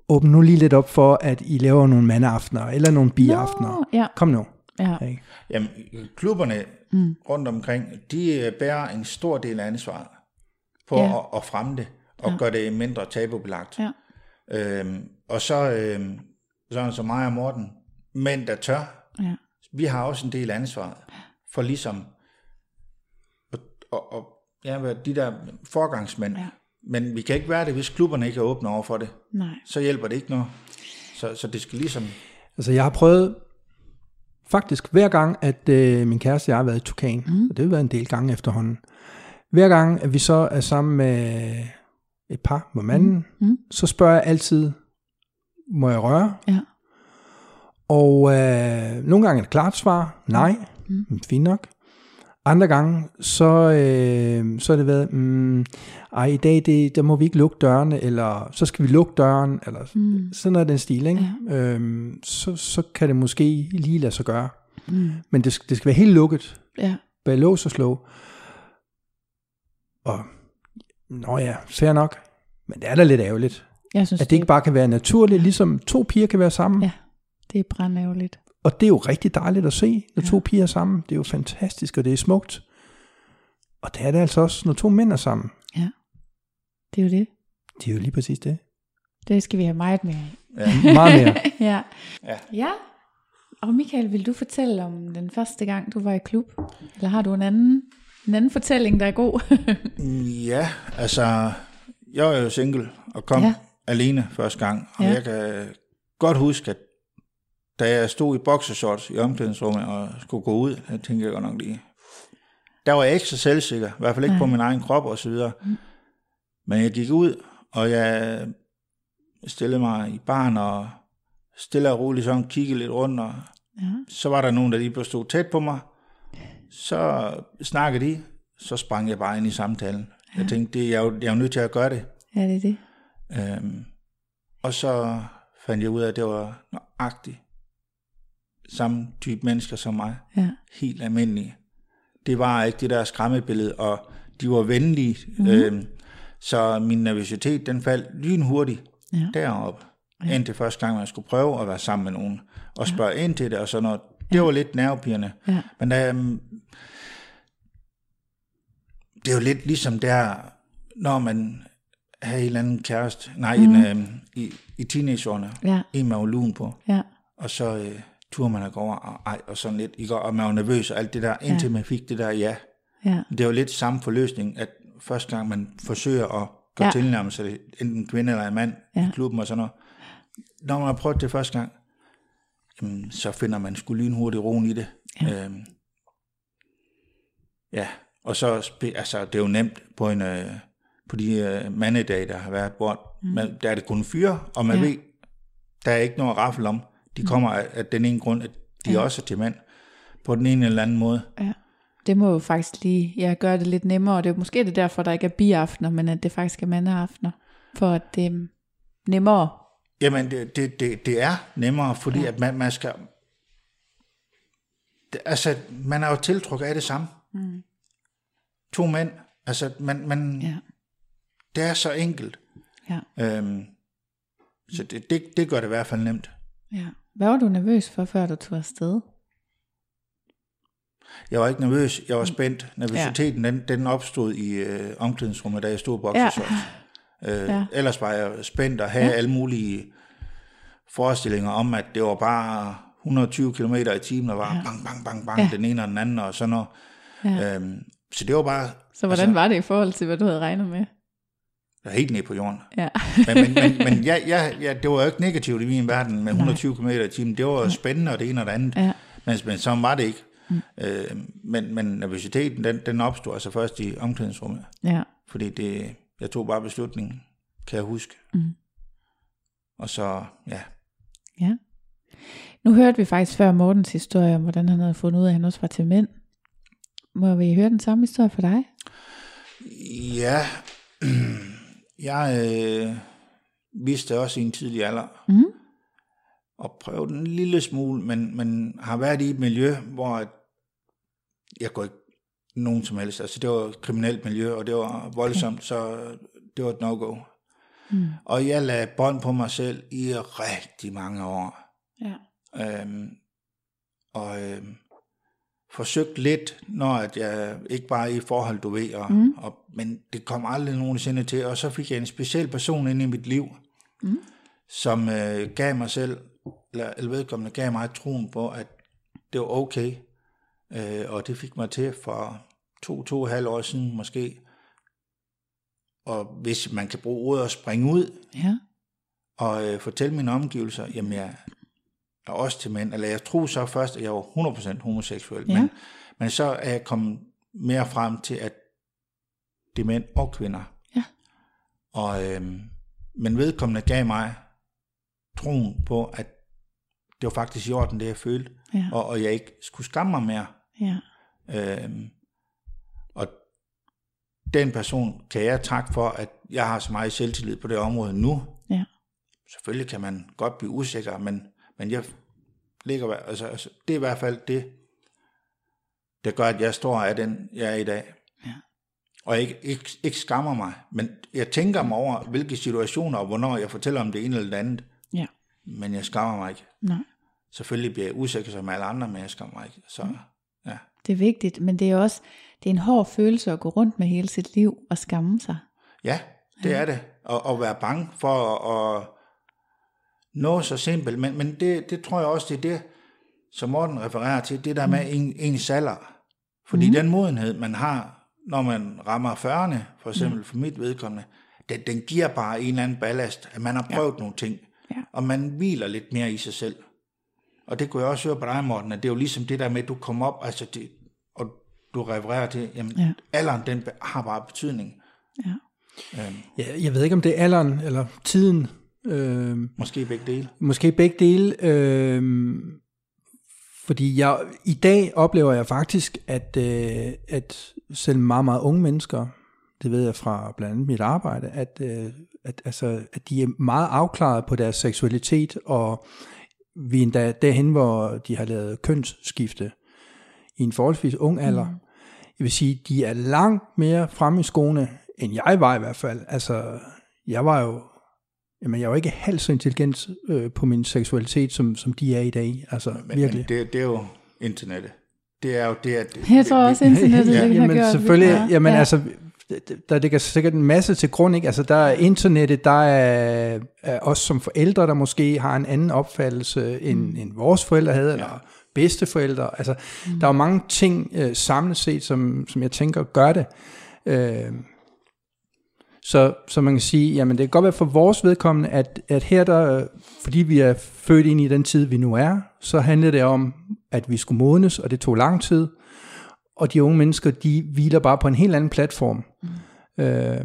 Åbn nu lige lidt op for, at I laver nogle mandeaftener, eller nogle biaftener. No, ja. Kom nu. Ja. Okay. Jamen, klubberne mm. rundt omkring, de øh, bærer en stor del af ansvaret for ja. at, at fremme det, og ja. gøre det mindre tabubelagt. Ja. Øhm, og så, øhm, sådan som mig og Morten, mænd der tør, ja. vi har også en del ansvar for ligesom og, og, og ja, de der forgangsmænd. Ja. Men vi kan ikke være det, hvis klubberne ikke er åbne over for det. Nej. Så hjælper det ikke noget. Så, så det skal ligesom... Altså jeg har prøvet faktisk hver gang, at øh, min kæreste og jeg har været i Tukan, mm. og det har været en del gange efterhånden, hver gang, at vi så er sammen med et par med manden, mm. Mm. så spørger jeg altid, må jeg røre? Ja. Og øh, nogle gange er det klart svar, nej, mm. mm. fint nok. Andre gange, så, øh, så er det været, mm, ej, i dag, det, der må vi ikke lukke dørene, eller så skal vi lukke døren, eller mm. sådan noget den stil, ikke? Ja. Øhm, så, så kan det måske lige lade sig gøre. Mm. Men det, det skal være helt lukket, ja. bag lås og slå. Og, nå ja, fair nok, men det er da lidt ærgerligt. Jeg synes, at det ikke bare kan være naturligt, ligesom to piger kan være sammen. Ja, det er brændærgerligt. Og det er jo rigtig dejligt at se, når ja. to piger er sammen. Det er jo fantastisk, og det er smukt. Og det er det altså også, når to mænd er sammen. Ja, det er jo det. Det er jo lige præcis det. Det skal vi have meget mere Ja. [LAUGHS] meget mere. [LAUGHS] ja. ja. Ja. Og Michael, vil du fortælle om den første gang, du var i klub? Eller har du en anden, en anden fortælling, der er god? [LAUGHS] ja, altså, jeg var jo single og kom ja. alene første gang. Og ja. jeg kan godt huske, at da jeg stod i boxershorts i omklædningsrummet og skulle gå ud, jeg tænkte jeg godt nok lige, der var jeg ikke så selvsikker, i hvert fald ikke Nej. på min egen krop og så videre. Mm. Men jeg gik ud, og jeg stillede mig i barn og stille og roligt sådan kiggede lidt rundt, og ja. så var der nogen, der lige stod tæt på mig. Så snakkede de, så sprang jeg bare ind i samtalen. Ja. Jeg tænkte, det, jeg, er jo, jeg er jo nødt til at gøre det. Ja, det er det. Øhm, og så fandt jeg ud af, at det var nøjagtigt samme type mennesker som mig. Ja. Helt almindelige. Det var ikke det der skræmmebillede, og de var venlige. Mm-hmm. Øhm, så min nervøsitet, den faldt lynhurtigt ja. deroppe. Ja. Indtil første gang, man skulle prøve at være sammen med nogen, og spørge ja. ind til det, og sådan noget. Det ja. var lidt nervepirrende. Ja. Men øhm, det er jo lidt ligesom der, når man har en eller anden kæreste, nej, mm. en, øhm, i, i teenageårene, ja. en med lun på, ja. og så øh, turde man at gå over, og, ej, og sådan lidt, ikke? og man var nervøs og alt det der, indtil ja. man fik det der ja. ja. Det er jo lidt samme forløsning, at første gang man forsøger at gå ja. tilnærmelse, enten kvinde eller en mand ja. i klubben og sådan noget, når man har prøvet det første gang, jamen, så finder man sgu lynhurtigt roen i det. Ja. Øhm, ja, og så, altså, det er jo nemt på en, øh, på de øh, mandedage, der har været, hvor mm. man, der er det kun fyre, og man ja. ved, der er ikke noget raffel om. De kommer af, af den ene grund, at de ja. også er til mand, på den ene eller anden måde. Ja. Det må jo faktisk lige ja, gøre det lidt nemmere, og det er måske det derfor, der ikke er biaftener, men at det faktisk er mandeaftener, for at det er nemmere. Jamen, det, det, det, det er nemmere, fordi ja. at man, man skal... Altså, man er jo tiltrukket af det samme. Mm. To mænd, altså, man, man, ja. det er så enkelt. Ja. Øhm, så det, det, det gør det i hvert fald nemt. Ja. Hvad var du nervøs for, før du tog afsted? Jeg var ikke nervøs, jeg var spændt. Nervøsiteten, ja. den, den opstod i øh, omklædningsrummet, da jeg stod i ja. [LAUGHS] Øh, ja. Ellers var jeg spændt og havde ja. alle mulige forestillinger om, at det var bare 120 km i timen, og var ja. bang, bang, bang, bang, ja. den ene og den anden, og sådan noget. Ja. Øhm, så det var bare... Så hvordan altså, var det i forhold til, hvad du havde regnet med? Jeg er helt nede på jorden. Ja. men men, men, men [LAUGHS] ja, ja, ja, det var jo ikke negativt i min verden med 120 km i timen. Det var spændende, og det ene og det andet. Ja. Men, men så var det ikke. Mm. Øh, men, men nervøsiteten, den, den opstod altså først i omklædningsrummet. Ja. Fordi det, jeg tog bare beslutningen, kan jeg huske. Mm. Og så, ja. Ja. Nu hørte vi faktisk før Mortens historie om, hvordan han havde fundet ud af, at han også var til mænd. Må vi høre den samme historie for dig? Ja, [CLEARS THROAT] jeg, øh, vidste også i en tidlig alder. Mm. Og prøvet en lille smule, men, men har været i et miljø, hvor jeg går ikke nogen som helst. Altså det var et kriminelt miljø, og det var voldsomt, okay. så det var et no-go. Mm. Og jeg lagde bånd på mig selv i rigtig mange år. Ja. Øhm, og øhm, forsøgt lidt, når at jeg ikke bare i forhold, du ved, og, mm. og, men det kom aldrig nogensinde til, og så fik jeg en speciel person ind i mit liv, mm. som øh, gav mig selv, eller, eller vedkommende gav mig troen på, at det var okay, øh, og det fik mig til for to, to og et halvt år siden måske, og hvis man kan bruge ordet at springe ud, Ja. og øh, fortælle mine omgivelser, jamen jeg er også til mænd, eller jeg tror så først, at jeg var 100% homoseksuel, Ja. men, men så er jeg kommet mere frem til, at det er mænd og kvinder. Ja. Og, øh, men vedkommende gav mig troen på, at det var faktisk i orden, det jeg følte, Ja. og, og jeg ikke skulle skamme mig mere. Ja. Øhm, og den person kan jeg takke for, at jeg har så meget selvtillid på det område nu. Ja. Selvfølgelig kan man godt blive usikker, men, men jeg ligger, altså, altså, det er i hvert fald det, der gør, at jeg står af den, jeg er i dag. Ja. Og jeg ikke, ikke, ikke skammer mig, men jeg tænker mig over, hvilke situationer, og hvornår jeg fortæller om det ene eller det andet, Ja. men jeg skammer mig ikke. Nej. Selvfølgelig bliver jeg usikker som alle andre, men jeg skammer mig ikke. Så, ja. Det er vigtigt, men det er også det er en hård følelse at gå rundt med hele sit liv og skamme sig. Ja, det er det. Og, og være bange for at, at nå så simpelt. Men, men det, det tror jeg også, det er det, som Morten refererer til, det der med en, ens alder. Fordi mm. den modenhed, man har, når man rammer 40'erne, for eksempel for mit vedkommende, den, den giver bare en eller anden ballast, at man har prøvet ja. nogle ting, Ja. og man hviler lidt mere i sig selv. Og det kunne jeg også høre på dig, Morten, at det er jo ligesom det der med, at du kommer op, altså det, og du refererer til, jamen Ja. ja. alderen, den har bare betydning. Ja. Øhm, Ja, jeg ved ikke, om det er alderen eller tiden. Øh, måske begge dele. Måske begge dele. Øh, fordi jeg, i dag oplever jeg faktisk, at, øh, at selv meget, meget unge mennesker, det ved jeg fra blandt andet mit arbejde, at, øh, at, altså, at de er meget afklaret på deres seksualitet, og vi er endda derhen, hvor de har lavet kønsskifte i en forholdsvis ung alder. Mm. Jeg vil sige, de er langt mere fremme i skoene, end jeg var i hvert fald. Altså, jeg var jo Jamen, jeg er jo ikke halvt så intelligent øh, på min seksualitet, som, som de er i dag. Altså, Men, virkelig. men det, det er jo internettet. Det er jo det, at... Jeg tror også, [LAUGHS] internettet ja, det har gjort selvfølgelig, lidt, jamen ja. altså, der ligger sikkert en masse til grund, ikke? Altså, der er internettet, der er, er os som forældre, der måske har en anden opfattelse, end, mm. end vores forældre havde, eller bedsteforældre. Altså, mm. der er jo mange ting øh, samlet set, som, som jeg tænker gør det. Øh, så, så man kan sige, jamen det kan godt være for vores vedkommende, at, at her der, fordi vi er født ind i den tid, vi nu er, så handler det om, at vi skulle modnes, og det tog lang tid. Og de unge mennesker, de hviler bare på en helt anden platform. Mm. Øh,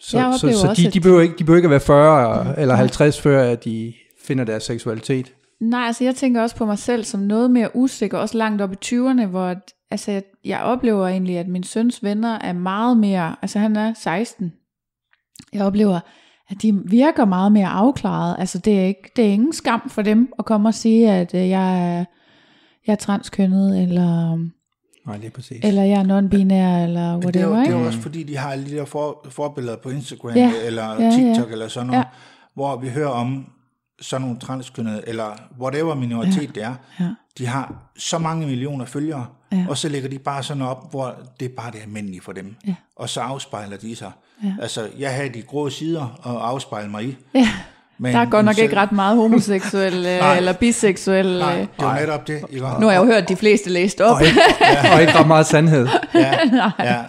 så så, så de, de, behøver ikke, de behøver ikke at være 40 mm. eller 50, før at de finder deres seksualitet. Nej, altså jeg tænker også på mig selv som noget mere usikker, også langt op i 20'erne, hvor altså, jeg, jeg oplever egentlig, at min søns venner er meget mere, altså han er 16. Jeg oplever, at de virker meget mere afklaret. Altså det er, ikke, det er ingen skam for dem at komme og sige, at øh, jeg er, jeg er transkønnet, eller, Nej, det er præcis. eller jeg er non-binær, eller Men det er, jo, whatever. det er jo også fordi, de har alle de der for, forbilleder på Instagram Ja. eller Ja, ja. TikTok eller sådan noget, Ja. hvor vi hører om sådan nogle transkønnede, eller whatever minoritet ja. det er. Ja. De har så mange millioner følgere, Ja. og så lægger de bare sådan op, hvor det er bare det almindelige for dem. Ja. Og så afspejler de sig. Ja. Altså, jeg har de grå sider og afspejle mig i. Ja, Men, der er godt nok selv- ikke ret meget homoseksuel [LAUGHS] øh, Nej. eller biseksuel. Nej, øh. det er jo netop det. Ikke? Nu har jeg jo hørt de fleste læst op. Og ikke, [LAUGHS] og ikke ret meget sandhed. Ja, [LAUGHS] ja.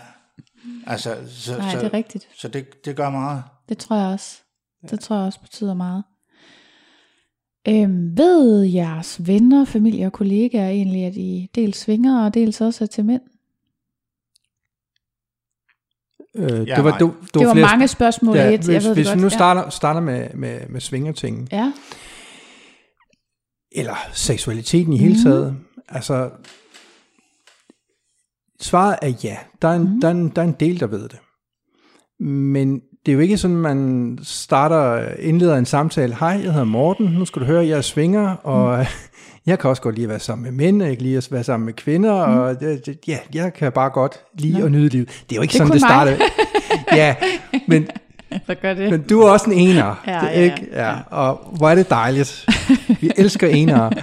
Altså, så, Nej, så, det er rigtigt. Så det, det gør meget. Det tror jeg også. Det tror jeg også betyder meget. Øhm, ved jeres venner, familie og kollegaer egentlig, at I dels svinger og dels også er til mænd? Øh, Ja, det var, nej. du, du Det var flere mange spørgsmål i Ja, et. Jeg hvis, ved det hvis vi godt. nu Ja. starter, starter med, med, med svingertingen, Ja. eller seksualiteten i hele Mhm. taget, altså, svaret er ja. Der er, en, Mhm. der, er en, der er en del, der ved det. Men det er jo ikke sådan, man starter, indleder en samtale. Hej, jeg hedder Morten, nu skal du høre, jeg er svinger, og mm. [LAUGHS] jeg kan også godt lide at være sammen med mænd, jeg kan lide at være sammen med kvinder, mm. og det, det, ja, jeg kan bare godt lide ja. at nyde livet. Det er jo ikke Det sådan, det starter. [LAUGHS] ja, men, Hvad gør det? men du er også en ener, Ja, det, ja, ikke? Ja, og hvor er det dejligt. Vi elsker enere. [LAUGHS]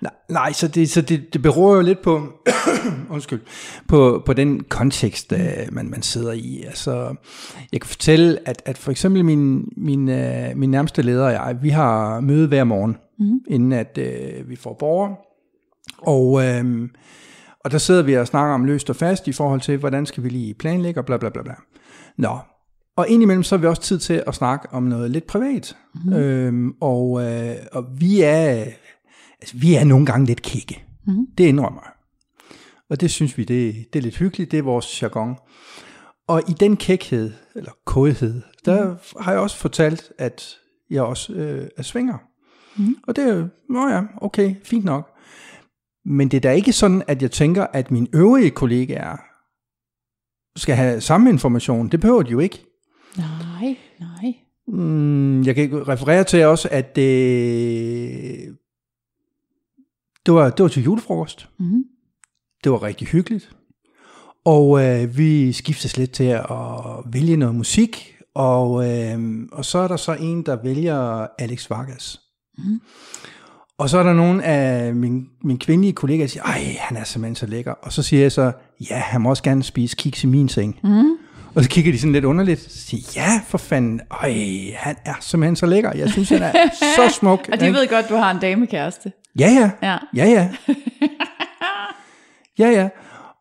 Nej, nej, så, det, så det, det beror jo lidt på, [COUGHS] undskyld, på, på den kontekst, øh, man, man sidder i. Altså, jeg kan fortælle, at, at for eksempel min, min, øh, min nærmeste leder og jeg, vi har møde hver morgen, mm. inden at øh, vi får borgere. Og, øh, og der sidder vi og snakker om løst og fast i forhold til, hvordan skal vi lige planlægge og bla bla bla bla. Nå, og indimellem så har vi også tid til at snakke om noget lidt privat. Mm. Øhm, og, øh, og vi er altså, vi er nogle gange lidt kikke. Mm. Det indrømmer jeg. Og det synes vi, det, det er lidt hyggeligt. Det er vores jargon. Og i den kækhed, eller kodhed, der mm. har jeg også fortalt, at jeg også øh, er svinger. Mm. Og det er jo, nå ja, okay, fint nok. Men det er da ikke sådan, at jeg tænker, at mine øvrige kollegaer skal have samme information. Det behøver de jo ikke. Nej, nej. Mm, jeg kan referere til også, at det, det, var, det var til julefrokost. Mm. Det var rigtig hyggeligt. Og øh, vi skiftes lidt til at vælge noget musik. Og, øh, og så er der så en, der vælger Alex Vargas. Mm. Og så er der nogle af mine, mine kvindelige kollegaer, der siger, ej, han er simpelthen så lækker. Og så siger jeg så, ja, han må også gerne spise kiks i min seng. Mm. Og så kigger de sådan lidt underligt, og siger, ja, for fanden, øj, han er simpelthen så lækker. Jeg synes, han er så [LAUGHS] smuk. Og de ved godt, du har en damekæreste. Ja, ja. Ja. Ja, ja. [LAUGHS] ja, ja.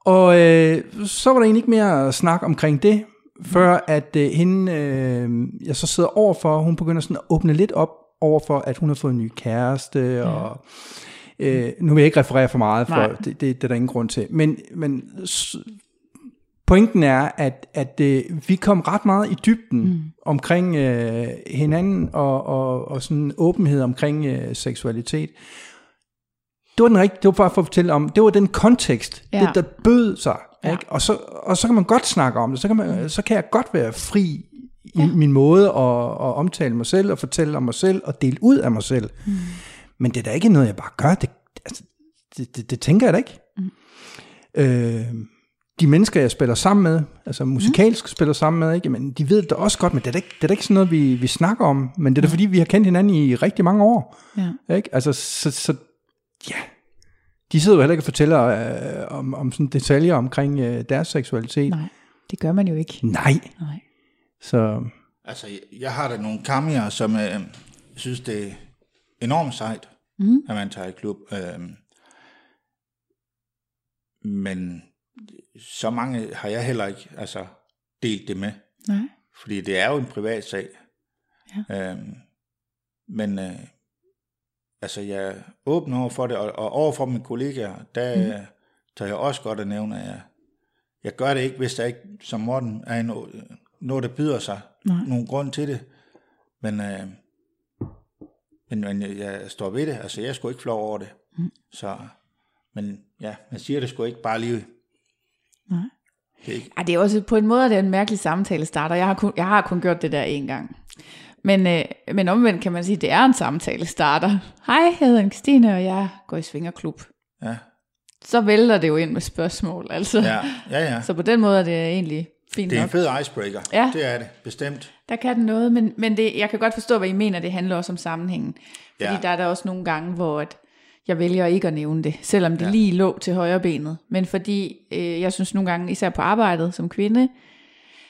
Og øh, så var der egentlig ikke mere at snakke omkring det, før at øh, hende, øh, jeg så sidder overfor, hun begynder sådan at åbne lidt op overfor, at hun har fået en ny kæreste, ja. og øh, nu vil jeg ikke referere for meget, for det, det, det er der ingen grund til. Men, men pointen er, at, at øh, vi kom ret meget i dybden mm. omkring øh, hinanden, og, og, og sådan åbenhed omkring øh, seksualitet. Det var den rigtige, det var bare for at fortælle om, det var den kontekst, Ja. ja. det der bød sig, Ja. ikke? Og, så, og så kan man godt snakke om det, så kan, man, så kan jeg godt være fri Ja. min måde at, at omtale mig selv, og fortælle om mig selv, og dele ud af mig selv. Mm. Men det er da ikke noget, jeg bare gør, det, altså, det, det, det tænker jeg da ikke. Mm. Øh, de mennesker, jeg spiller sammen med, altså musikalsk mm. spiller sammen med, ikke? Men de ved det da også godt, men det er da ikke, det er da ikke sådan noget, vi, vi snakker om. Men det er da fordi, vi har kendt hinanden i rigtig mange år. Ja. Ikke? Altså, så, så ja, de sidder jo heller ikke og fortæller øh, om, om sådan detaljer omkring øh, deres seksualitet. Nej. Nej, det gør man jo ikke. Nej. Nej. Så Altså, jeg- har da nogle kamier, som øh, jeg synes, det er enormt sejt, Mm. at man tager i klub. Øh, men så mange har jeg heller ikke altså, delt det med, Nej. fordi det er jo en privat sag. Ja. Øh, men øh, altså, jeg er åben over for det, og, og over for mine kollegaer, der mm. tager jeg også godt at nævne, at jeg, jeg gør det ikke, hvis der ikke, som Morten, er noget, noget der byder sig. Nej. Nogen grund til det. Men, øh, men, men jeg, står ved det. Altså, jeg sgu ikke flov over det. Mm. Så, men ja, man siger det sgu ikke bare lige. Nej. Det er ikke, Ej, det er også på en måde, det er en mærkelig samtale starter. Jeg har kun, jeg har kun gjort det der en gang. Men, øh, men omvendt kan man sige, at det er en samtale starter. Hej, jeg hedder Christine, og jeg går i svingerklub. ja, Så vælter det jo ind med spørgsmål. Altså. ja, ja, ja. Så på den måde er det egentlig fint Det er en nok. fed icebreaker. Ja. Det er det, bestemt. Der kan den noget, men, men det, jeg kan godt forstå, hvad I mener. Det handler også om sammenhængen. Fordi Ja. der er der også nogle gange, hvor at jeg vælger ikke at nævne det, selvom det ja. lige lå til højre benet. Men fordi øh, jeg synes nogle gange, især på arbejdet som kvinde,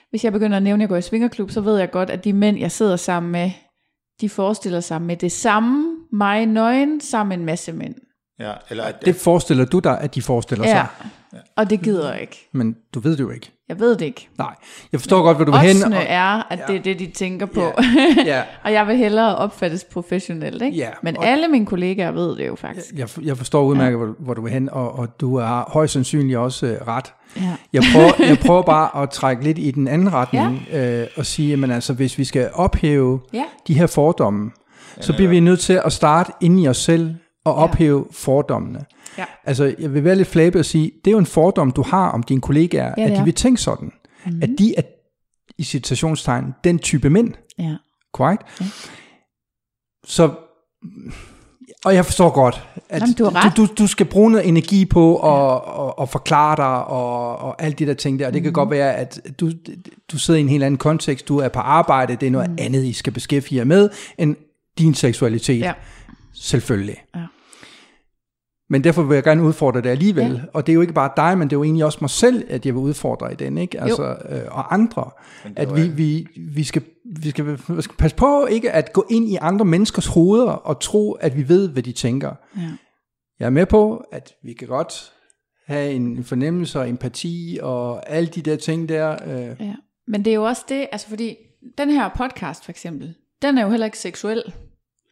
hvis jeg begynder at nævne, at jeg går i svingerklub, så ved jeg godt, at de mænd, jeg sidder sammen med, de forestiller sig med det samme, mig nøgen, sammen med en masse mænd. Ja, eller at, det forestiller du dig, at de forestiller Ja, sig. og det gider jeg ikke. Men du ved det jo ikke. Jeg ved det ikke. Nej, jeg forstår godt, hvad du vil hen. Og, er, at det er det, de tænker på. [LAUGHS] ja, og jeg vil hellere opfattes professionelt, ikke? Ja, Men og- alle mine kollegaer ved det jo faktisk. jeg, jeg forstår udmærket, hvor, hvor du vil hen, og, og du har højst sandsynligt også øh, ret. Ja. Jeg prøver, [LAUGHS] jeg prøver bare at trække lidt i den anden retning, ja. øh, og sige, at altså, hvis vi skal ophæve Ja. de her fordomme, så bliver vi nødt til at starte inde i os selv og ophæve fordommene. Ja. Altså, jeg vil være lidt flabet og sige, det er jo en fordom, du har om dine kollegaer, Ja, at det de vil tænke sådan. Mm. At de er i citationstegn, den type mænd. Ja. Korrekt? Ja. Så, og jeg forstår godt, at Jamen, du du, du, du skal bruge noget energi på at, ja. at, at forklare dig og, og alt de der ting der. Og det kan Mhm. godt være, at du, du sidder i en helt anden kontekst, du er på arbejde, det er noget mm. andet, I skal beskæftige jer med, end din seksualitet. Ja. Selvfølgelig. Ja. Men derfor vil jeg gerne udfordre det alligevel. Ja. Og det er jo ikke bare dig, men det er jo egentlig også mig selv, at jeg vil udfordre i den, ikke? Altså, øh, og andre. At vi, vi, vi, skal, vi, skal, vi skal passe på ikke at gå ind i andre menneskers hoveder og tro, at vi ved, hvad de tænker. Ja. Jeg er med på, at vi kan godt have en fornemmelse og empati og alle de der ting der. Øh, Ja. Men det er jo også det, altså fordi den her podcast for eksempel, den er jo heller ikke seksuel.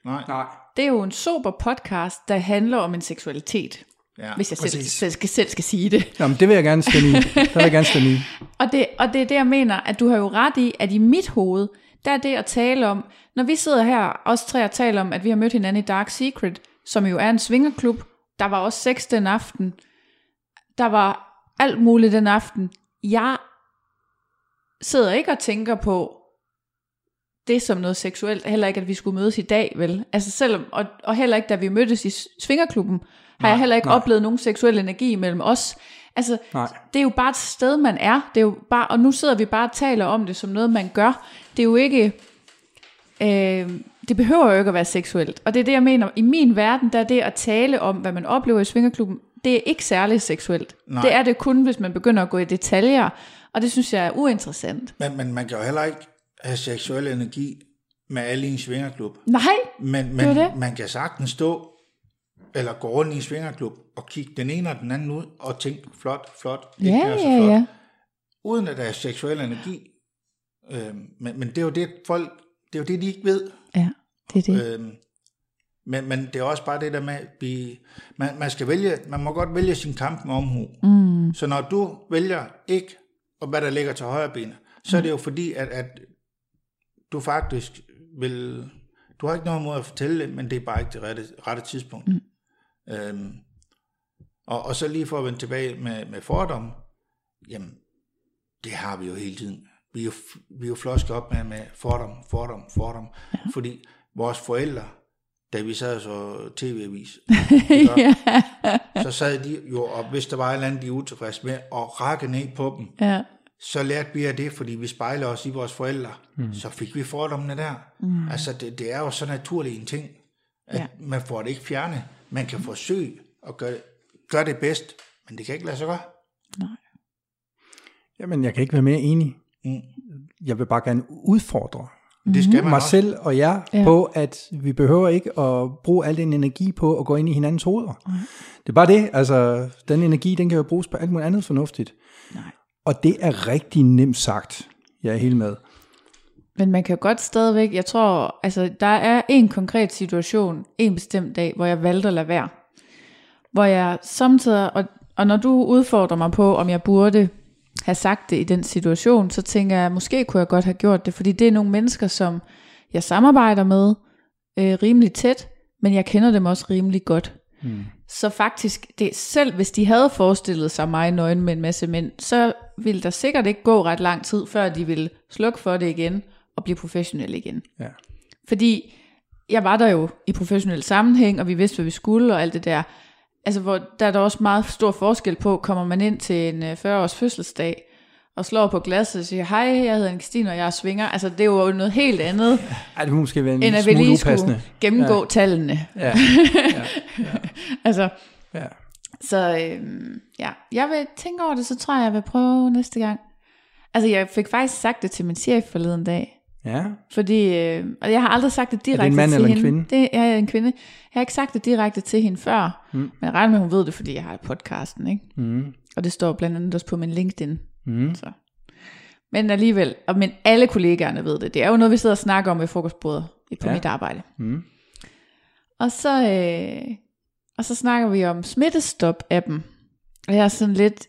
Nej. nej. Det er jo en sober podcast, der handler om en seksualitet. Ja. Hvis jeg selv, selv, skal, selv skal sige det. Jamen, det vil jeg gerne stemme i. Det vil jeg gerne stemme i. [LAUGHS] Og det, og det er det, jeg mener, at du har jo ret i, at i mit hoved, der er det at tale om, når vi sidder her, os tre og taler om, at vi har mødt hinanden i Dark Secret, som jo er en svingerklub, der var også sex den aften, der var alt muligt den aften. Jeg sidder ikke og tænker på det som noget seksuelt, heller ikke, at vi skulle mødes i dag, vel? Altså selvom, og, og heller ikke, da vi mødtes i svingerklubben, har jeg heller ikke nej. oplevet nogen seksuel energi mellem os. Altså, Nej. det er jo bare et sted, man er. Det er jo bare, og nu sidder vi bare og taler om det som noget, man gør. Det er jo ikke... Øh, det behøver jo ikke at være seksuelt. Og det er det, jeg mener. I min verden, der er det at tale om, hvad man oplever i svingerklubben, det er ikke særlig seksuelt. Nej. Det er det kun, hvis man begynder at gå i detaljer. Og det synes jeg er uinteressant. Men, men man kan jo heller ikke have seksuel energi med alle i en svingerklub. Nej, Men, Det men det. man kan sagtens stå eller gå rundt i en svingerklub og kigge den ene og den anden ud og tænke, flot, flot, ikke ja, er så ja, flot, ja. uden at der er seksuel energi. Øhm, men, men det er jo det, folk, det er jo det, de ikke ved. Ja, det er det. Øhm, men, men det er også bare det der med, at vi, man, man, skal vælge, man må godt vælge sin kamp med omhu. Mm. Så når du vælger ikke, og hvad der ligger til højre ben, så er det jo fordi, at, at du faktisk vil, du har ikke noget mod at fortælle det, men det er bare ikke det rette, rette tidspunkt. Mm. Øhm, og, og så lige for at vende tilbage med, med fordom, jamen, det har vi jo hele tiden. Vi er jo, vi er jo flosket op med, med fordom, fordom, fordom. Ja. Fordi vores forældre, da vi sad så tv-avis, [LAUGHS] ja. så sad de jo, og hvis der var et eller andet, de er utilfredse med, og rakke ned på dem, ja. Så lærte vi af det, fordi vi spejler os i vores forældre. Mm. Så fik vi fordommene der. Mm. Altså, det, det er jo så naturlig en ting, at Ja. man får det ikke fjernet. Man kan forsøge at gøre, gøre det bedst, men det kan ikke lade sig gøre. Jamen, jeg kan ikke være mere enig. Mm. Jeg vil bare gerne udfordre Det skal man mig også. selv og jer Ja. på, at vi behøver ikke at bruge al den energi på at gå ind i hinandens hoveder. Det er bare det. Altså, den energi, den kan jo bruges på alt muligt andet fornuftigt. Nej. Og det er rigtig nemt sagt. Jeg er helt med. Men man kan godt stadigvæk, jeg tror, altså der er en konkret situation, en bestemt dag, hvor jeg valgte at lade være. Hvor jeg samtidig, og, og når du udfordrer mig på, om jeg burde have sagt det i den situation, så tænker jeg, måske kunne jeg godt have gjort det, fordi det er nogle mennesker, som jeg samarbejder med øh, rimelig tæt, men jeg kender dem også rimelig godt. Mm. Så faktisk, det, selv hvis de havde forestillet sig mig nøgen med en masse mænd, så ville der sikkert ikke gå ret lang tid, før de ville slukke for det igen og blive professionelle igen. Ja. Fordi jeg var der jo i professionel sammenhæng, og vi vidste, hvad vi skulle og alt det der. Altså, hvor der er der også meget stor forskel på, kommer man ind til en øh, 40-års fødselsdag, og slår på glasset og siger, hej, jeg hedder Anne-Christine, og jeg er svinger. Altså, det er jo noget helt andet, [LAUGHS] Ej, det må måske være en end at vi lige skulle gennemgå ja. tallene. [LAUGHS] Ja, Altså, ja. så øhm, ja, jeg vil tænke over det, så tror jeg, jeg vil prøve næste gang. Altså, jeg fik faktisk sagt det til min chef forleden dag, ja. Fordi, øh, og jeg har aldrig sagt det direkte en mand til eller en hende. kvinde? Det er en kvinde. Jeg har ikke sagt det direkte til hende før, mm. men jeg regner med, at hun ved det, fordi jeg har podcasten, ikke? Mm. Og det står blandt andet også på min LinkedIn. Mm. Så. Men alligevel, og men alle kollegaerne ved det. Det er jo noget, vi sidder og snakker om ved frokostbordet på Ja. mit arbejde. Mm. Og så, øh, og så snakker vi om Smittestop-appen. Og jeg er sådan lidt,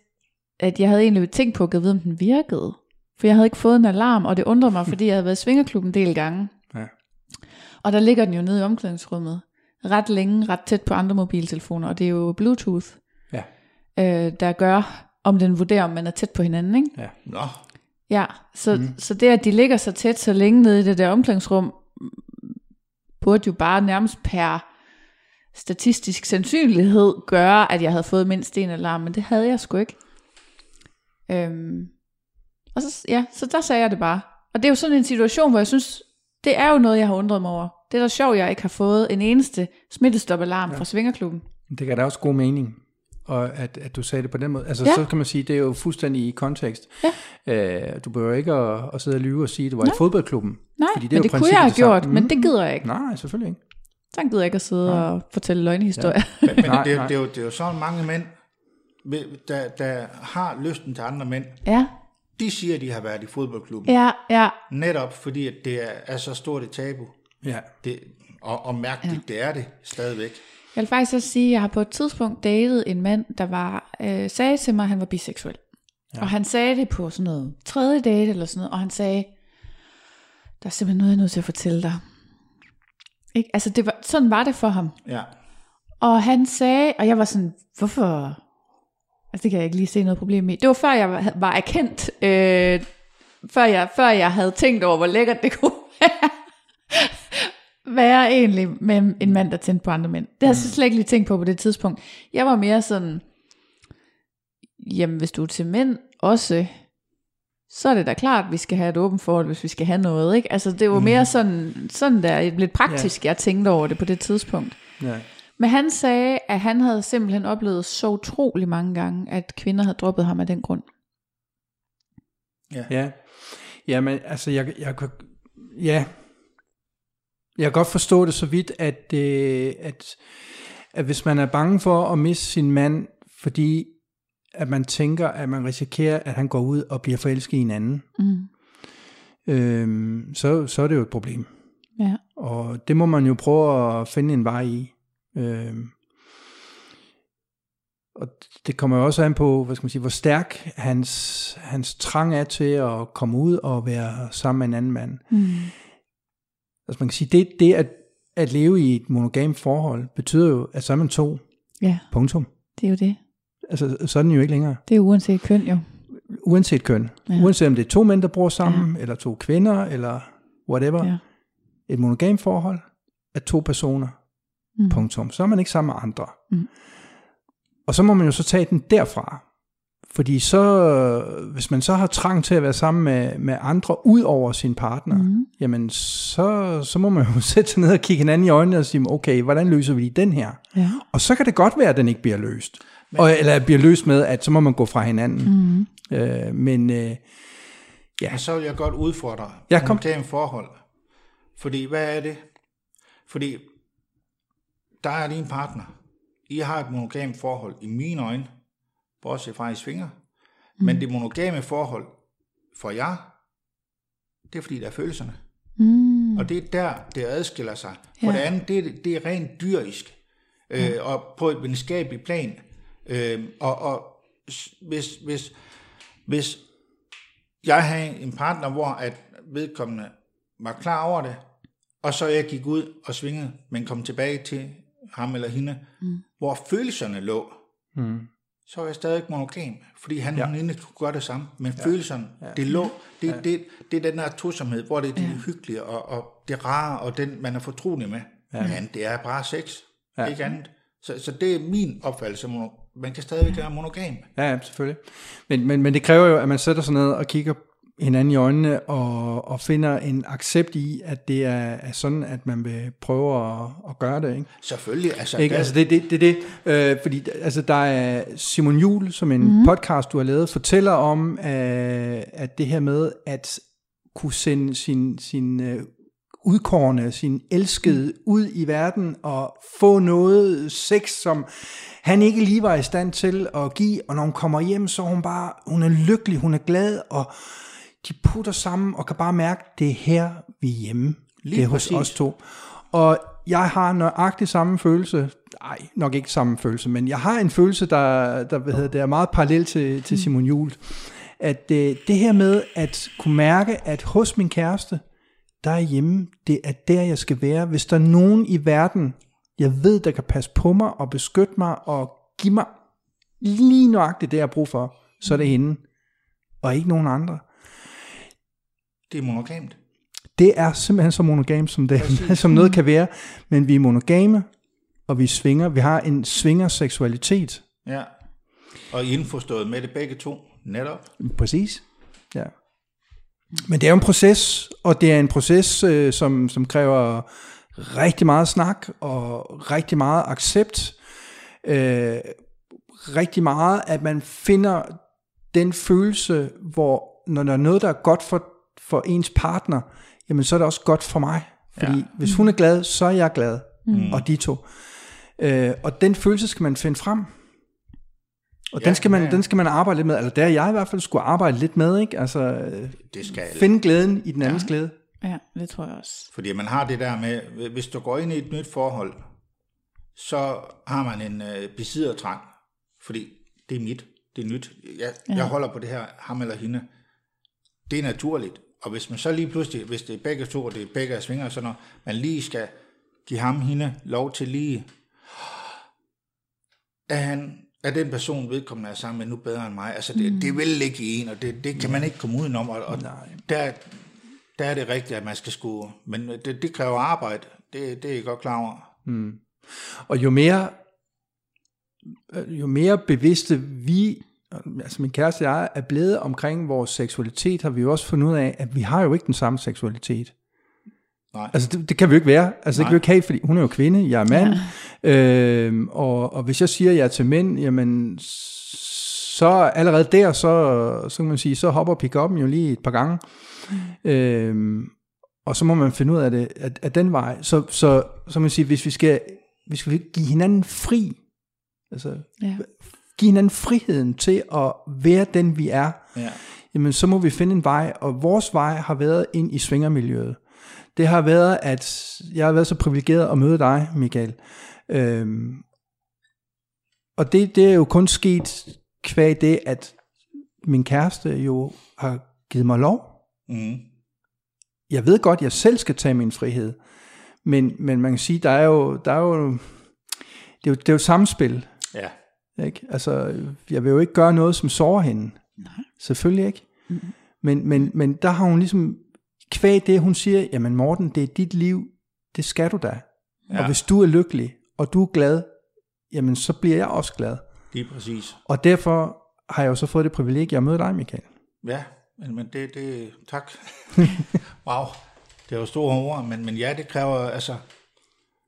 at jeg havde egentlig tænkt på at vide, om den virkede. For jeg havde ikke fået en alarm, og det undrede mig, [LAUGHS] fordi jeg havde været i svingerklubben en del gange. Ja. Og der ligger den jo nede i omklædningsrummet. Ret længe, ret tæt på andre mobiltelefoner. Og det er jo Bluetooth, Ja. øh, der gør, om den vurderer, om man er tæt på hinanden. Ikke? Ja. Nå, Ja, så, mm. så det, at de ligger så tæt så længe nede i det der omklædningsrum, burde jo bare nærmest per statistisk sandsynlighed gøre, at jeg havde fået mindst en alarm, men det havde jeg sgu ikke. Øhm, og så, ja, så der sagde jeg det bare. Og det er jo sådan en situation, hvor jeg synes, det er jo noget, jeg har undret mig over. Det er da sjovt, at jeg ikke har fået en eneste smittestopalarm ja. fra Svingerklubben. Det kan da også god mening, og at, at du sagde det på den måde. Altså, Ja. så kan man sige, det er jo fuldstændig i kontekst. Ja. Øh, du behøver ikke at, at sidde og lyve og sige, at du var Nej. i fodboldklubben. Nej, Fordi det det er men jo det kunne jeg have gjort, men det Mm. gider jeg ikke. Nej, selvfølgelig ikke. Så gider jeg ikke at sidde Nej. og fortælle løgnehistorier. Men, men Nej, det, nej. det, er jo, det er jo sådan mange mænd, der, der har lysten til andre mænd, Ja, de siger, at de har været i fodboldklubben. ja, ja. Netop fordi, at det er, er så stort et tabu. Ja. Det, og, og mærkeligt, ja. det er det stadigvæk. Jeg vil faktisk også sige, at jeg har på et tidspunkt datet en mand, der var, øh, sagde til mig, at han var biseksuel. Ja. Og han sagde det på sådan noget tredje date eller sådan noget, og han sagde, der er simpelthen noget, jeg er nødt til at fortælle dig. Ikke? Altså, det var, sådan var det for ham. Ja. Og han sagde, og jeg var sådan, hvorfor? Altså, det kan jeg ikke lige se noget problem i. Det var før jeg var, var erkendt, øh, før, jeg, før jeg havde tænkt over, hvor lækkert det kunne være, være egentlig med en mand, der tændte på andre mænd. Det havde jeg slet ikke lige tænkt på på det tidspunkt. Jeg var mere sådan, jamen hvis du er til mænd også, så er det da klart, at vi skal have et åbent forhold, hvis vi skal have noget. Ikke? Altså det var mere sådan, sådan der lidt praktisk, jeg tænkte over det på det tidspunkt. Ja. Men han sagde, at han havde simpelthen oplevet så utrolig mange gange, at kvinder havde droppet ham af den grund. Ja. Ja, men altså, jeg, jeg kan, ja, jeg kan godt forstå det så vidt, at, øh, at, at hvis man er bange for at miste sin mand, fordi at man tænker, at man risikerer, at han går ud og bliver forelsket i en anden, Mm. øhm, så, så er det jo et problem. Ja. Og det må man jo prøve at finde en vej i. Øhm, og det kommer jo også an på, hvad skal man sige, hvor stærk hans, hans trang er til at komme ud og være sammen med en anden mand. Mm. Altså man kan sige, det, det at, at leve i et monogamt forhold, betyder jo, at så er man to. Ja, Punktum. det er jo det. Altså, så er den jo ikke længere. Det er uanset køn jo. Uanset køn. Ja. Uanset om det er to mænd, der bor sammen, ja. eller to kvinder, eller whatever. Ja. Et monogamt forhold er to personer. Mm. Punktum. Så er man ikke sammen med andre. Mm. Og så må man jo så tage den derfra. Fordi så, hvis man så har trang til at være sammen med, med andre ud over sin partner, Mm. jamen så, så må man jo [LAUGHS] sætte sig ned og kigge hinanden i øjnene og sige, okay, hvordan løser vi lige den her? Ja. Og så kan det godt være, at den ikke bliver løst. Og, eller bliver løst med, at så må man gå fra hinanden. Mm. Øh, men øh, ja, Og så vil jeg godt udfordre Ja, kom. monogame forhold. Fordi, hvad er det? Fordi, der er din partner. I har et monogamt forhold, i mine øjne, bortset fra i svinger. Mm. Men det monogame forhold for jer, det er fordi, der er følelserne. Mm. Og det er der, det adskiller sig. For Ja. det andet, det, er- det er rent dyrisk. Øh, og på et videnskabeligt plan. Øh, og og hvis, hvis, hvis jeg havde en partner, hvor at vedkommende var klar over det, og så jeg gik ud og svingede, men kom tilbage til ham eller hende, mm. hvor følelserne lå, mm, så var jeg stadig monogam, fordi han Ja. hende kunne gøre det samme, men ja. følelserne, ja. det lå, det, ja. det, det er den der tosomhed, hvor det er det ja. hyggelige, og, og det rare, og den, man er fortrolig med, ja. men det er bare sex, Ja. ikke andet. Så, så det er min opfattelse, man kan stadigvæk være monogam. ja, ja, selvfølgelig. Men, men, men det kræver jo, at man sætter sig ned og kigger hinanden i øjnene og, og finder en accept i, at det er, er sådan, at man vil prøve at, at gøre det. Ikke? Selvfølgelig, altså, Ikke? Altså det, det, det, det øh, fordi altså der er Simon Jul, som en mm. podcast, du har lavet, fortæller om, øh, at det her med at kunne sende sin, sin øh, udkårne, sin elskede ud i verden og få noget sex, som han ikke lige var i stand til at give, og når hun kommer hjem, så er hun bare, hun er lykkelig, hun er glad, og de putter sammen og kan bare mærke, det er her, vi er hjemme. Lige det er hos præcis. os to. Og jeg har nøjagtig samme følelse, nej, nok ikke samme følelse, men jeg har en følelse, der, der, hvad hedder, det er meget parallel til, til Simon Jul. At øh, det her med at kunne mærke, at hos min kæreste, der er hjemme, det er der, jeg skal være. Hvis der er nogen i verden, jeg ved, der kan passe på mig og beskytte mig og give mig lige nøjagtigt det, jeg har brug for, så er det hende, og ikke nogen andre. Det er monogamt. Det er simpelthen så monogam, som, det, [LAUGHS] som noget kan være. Men vi er monogame, og vi svinger. Vi har en svingerseksualitet. Ja. Og indforstået med det begge to, netop. Præcis. Ja. Men det er jo en proces, og det er en proces, øh, som, som kræver rigtig meget snak og rigtig meget accept. Øh, rigtig meget, at man finder den følelse, hvor når der er noget, der er godt for, for ens partner, jamen så er det også godt for mig. Fordi ja. hvis hun er glad, så er jeg glad. Mm. Og de to. Øh, og den følelse skal man finde frem. Og ja, den, skal man, ja, ja. den skal man arbejde lidt med, eller der jeg i hvert fald skulle arbejde lidt med, ikke? Altså, det skal finde glæden i den andens ja. glæde. Ja, det tror jeg også. Fordi man har det der med, hvis du går ind i et nyt forhold, så har man en øh, besiddertrang, fordi det er mit, det er nyt. Jeg, ja. jeg holder på det her, ham eller hende. Det er naturligt. Og hvis man så lige pludselig, hvis det er begge to, og det er begge svinger, så når man lige skal give ham, hende lov til lige, at han er den person, vedkommende er sammen med, nu bedre end mig. Altså, det, mm. det vil ligge i en, og det, det kan man ikke komme udenom. Og, og der, der er det rigtigt, at man skal skue. Men det, det kræver arbejde. Det, det er jeg godt klar over. Mm. Og jo mere, jo mere bevidste vi, altså min kæreste og jeg, er blevet omkring vores seksualitet, har vi jo også fundet ud af, at vi har jo ikke den samme seksualitet. Nej. Altså det, det kan vi jo ikke være. Altså Nej. det kan vi ikke have, fordi hun er jo kvinde, jeg er mand. Ja. [LAUGHS] Øhm, og, og hvis jeg siger, at jeg er til mænd, jamen så allerede der, så, så kan man sige, så hopper pick jo lige et par gange. Mm. Øhm, og så må man finde ud af det, at, at den vej. Så, så, så man sige, hvis vi skal, vi skal give hinanden fri, altså ja. Give hinanden friheden til at være den, vi er, ja. jamen så må vi finde en vej, og vores vej har været ind i svingermiljøet det har været, at jeg har været så privilegeret at møde dig, Michael. Øhm, og det, det er jo kun sket kvæg det, at min kæreste jo har givet mig lov. Mm. Jeg ved godt, jeg selv skal tage min frihed. Men, men man kan sige, der er jo, der er jo, det er jo, det er jo et samspil. Ja. Ikke? Altså, jeg vil jo ikke gøre noget, som sårer hende. Nej. Selvfølgelig ikke. Mm. Men, men, men der har hun ligesom kvæg det, hun siger, jamen Morten, det er dit liv, det skal du da. Ja. Og hvis du er lykkelig, og du er glad, jamen så bliver jeg også glad. Det er præcis. Og derfor har jeg jo så fået det privilegie at møde dig, Michael. Ja, men, men det, det, tak. [LAUGHS] wow, det er jo store ord, men, men ja, det kræver, altså,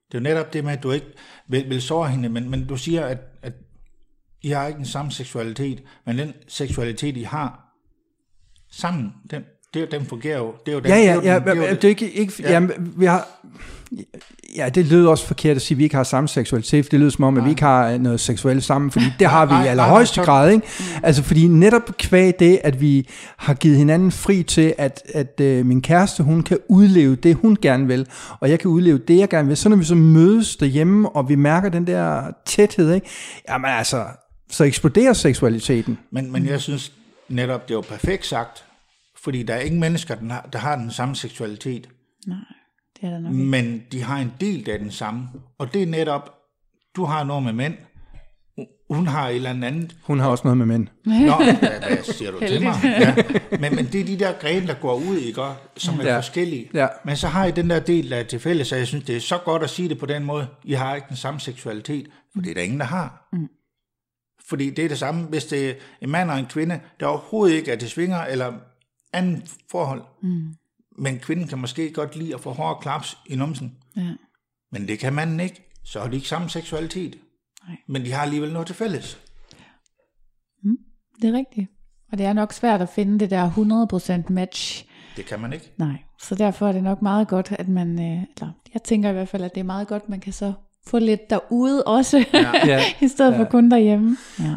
det er jo netop det med, at du ikke vil, vil såre hende, men, men du siger, at, at I har ikke den samme seksualitet, men den seksualitet, I har sammen, den, det, den fungerer jo. Det er jo den, ja, ja, det er ja, den, det er, det er ikke, ikke ja. Jamen, vi har, ja, det lyder også forkert at sige, at vi ikke har samme seksualitet. Det lyder som om, Nej. at vi ikke har noget seksuelt sammen, fordi det har vi nej, i allerhøjeste grad. Ikke? Mm. Altså, fordi netop kvæg det, at vi har givet hinanden fri til, at, at uh, min kæreste, hun kan udleve det, hun gerne vil, og jeg kan udleve det, jeg gerne vil. Så når vi så mødes derhjemme, og vi mærker den der tæthed, ikke? jamen altså, så eksploderer seksualiteten. Men, men jeg synes netop, det er jo perfekt sagt, fordi der er ingen mennesker, der har, der har den samme seksualitet. Nej, det er der nok ikke. Men de har en del af den samme. Og det er netop, du har noget med mænd, hun har et eller andet. Hun har også noget med mænd. Nå, [LAUGHS] hvad, hvad siger du til mig? Ja. Men, men det er de der grene, der går ud, ikke? som er ja. forskellige. Ja. Men så har I den der del, der er til fælles, og jeg synes, det er så godt at sige det på den måde. I har ikke den samme seksualitet, for det er der ingen, der har. Mm. Fordi det er det samme, hvis det er en mand og en kvinde, der overhovedet ikke er til svinger, eller anden forhold. Mm. Men kvinden kan måske godt lide at få hårde klaps i numsen. Ja. Men det kan manden ikke. Så har de ikke samme seksualitet. Nej. Men de har alligevel noget til fælles. Mm, det er rigtigt. Og det er nok svært at finde det der 100% match. Det kan man ikke. Nej, så derfor er det nok meget godt, at man, øh, eller jeg tænker i hvert fald, at det er meget godt, man kan så få lidt derude også, ja. [LAUGHS] i stedet ja. for kun derhjemme. Ja.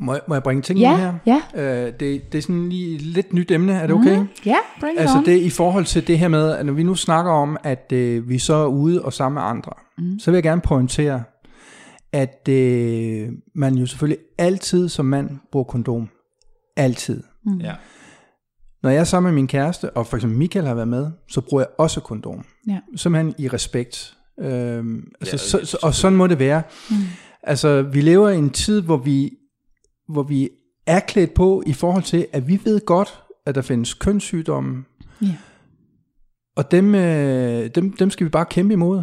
Må jeg, må jeg bringe ting ja, her? Ja, øh, det, det er sådan lige lidt nyt emne, er det okay? Mm, ja, yeah, bring it Altså on. det i forhold til det her med, at når vi nu snakker om, at øh, vi så er ude og sammen med andre, mm. så vil jeg gerne pointere, at øh, man jo selvfølgelig altid som mand bruger kondom. Altid. Mm. Ja. Når jeg er sammen med min kæreste, og for eksempel Michael har været med, så bruger jeg også kondom. Ja. Simpelthen i respekt. Øhm, altså, ja, så, så, og sådan må det være. Mm. Altså, vi lever i en tid, hvor vi hvor vi er klædt på i forhold til, at vi ved godt, at der findes kønssygdomme, Ja. Og dem, øh, dem, dem skal vi bare kæmpe imod.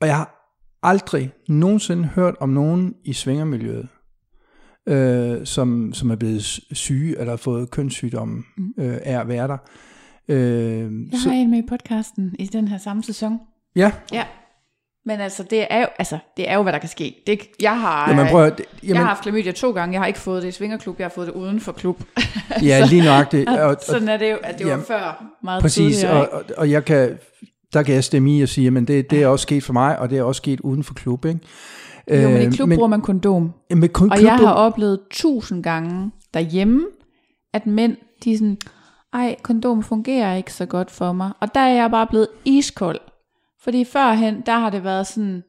Og jeg har aldrig nogensinde hørt om nogen i svingermiljøet, øh, som, som er blevet syge eller har fået kønssygdomme mm. øh, af at være der. Øh, Jeg har en med i podcasten i den her samme sæson. Ja, Ja. Men altså, det er jo, altså, det er jo hvad der kan ske. Det, jeg har, jamen prøv jeg jamen, har haft klamydia to gange. Jeg har ikke fået det i svingerklub, jeg har fået det uden for klub. ja, [LAUGHS] lige nøjagtigt. Og, og, Sådan er det jo, at det var Jamen, før meget Præcis, tidligere. og, og, og jeg kan, der kan jeg stemme i og sige, at det, det er også sket for mig, og det er også sket uden for klub. Ikke? jo, men i Øh, klub bruger man kondom. med kun Og klub, jeg har oplevet tusind gange derhjemme, at mænd, de er sådan, ej, kondom fungerer ikke så godt for mig. Og der er jeg bare blevet iskold. Fordi førhen, der har det været sådan,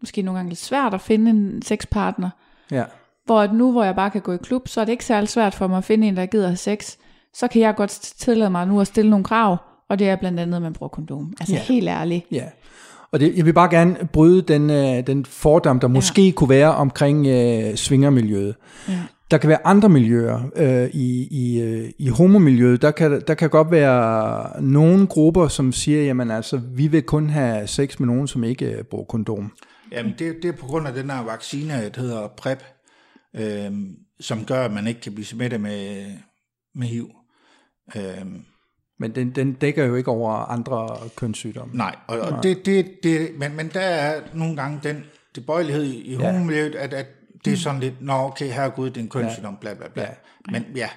måske nogle gange lidt svært at finde en sexpartner. ja, Hvor at nu, hvor jeg bare kan gå i klub, så er det ikke særlig svært for mig at finde en, der gider have sex. Så kan jeg godt tillade mig nu at stille nogle krav, og det er blandt andet, at man bruger kondom. Altså Ja. helt ærligt. ja. Og det, jeg vil bare gerne bryde den, øh, den fordom, der måske kunne være omkring øh, svingermiljøet. Ja. Der kan være andre miljøer. Øh, I i, øh, i homomiljøet, der kan, der kan godt være nogle grupper, som siger, jamen altså, vi vil kun have sex med nogen, som ikke øh, bruger kondom. Jamen, det, det er på grund af den her vaccine, der hedder PrEP, øh, som gør, at man ikke kan blive smittet med, med HIV. Øh, Men den, den dækker jo ikke over andre kønssygdomme. nej, og, og det, det, det, men, men der er nogle gange den tilbøjelighed i, i Ja. homomiljøet, at, at det er sådan lidt, nå okay, herregud, det er en kønssygdom, bla bla bla. Ja. Men ja,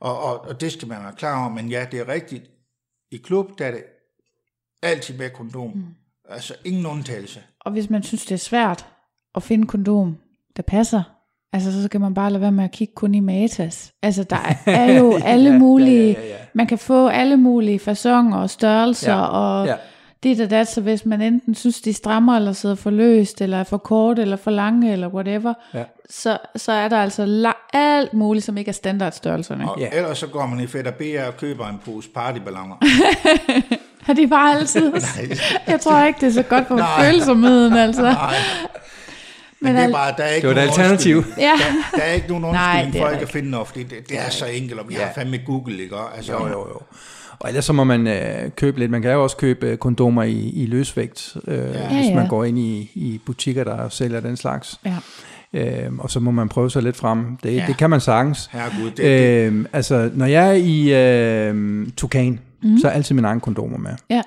og, og, og det skal man være klar over, men ja, det er rigtigt. I klub, der er det altid med kondom. Mm. Altså ingen undtagelse. Og hvis man synes, det er svært at finde kondom, der passer, altså så skal man bare lade være med at kigge kun i Matas. Altså der er [LAUGHS] jo alle Ja, mulige, ja, ja, ja. man kan få alle mulige fasonger og størrelser, Ja, og ja. Det og dat, så hvis man enten synes, de strammer, eller sidder for løst, eller er for kort, eller for lange, eller whatever, Ja. så, så er der altså la- alt muligt, som ikke er standardstørrelserne. Og Ja. ellers så går man i Fætter BR og køber en pose partyballoner. [LAUGHS] Har de bare altid? [LAUGHS] Jeg tror ikke, det er så godt for følsomheden, altså. Nej. Men, Men det er bare, der er ikke Det var et nogen alternativ. Ja. Der, der er ikke nogen undskyldning det er for ikke at finde noget, fordi det, det er så enkelt, og vi Ja. har fandme Google, ikke? Altså, Jo, jo, jo. Og ellers så må man øh, købe lidt. Man kan jo også købe øh, kondomer i, i løsvægt, øh, ja. Hvis ja. man går ind i, i butikker, der sælger den slags. Ja. Øh, og så må man prøve sig lidt frem. Det, ja. Ja. det kan man sagtens. Herregud, det, det, Øh, altså, når jeg er i øh, Tukan, mm. så er altid mine egne kondomer med. Ja.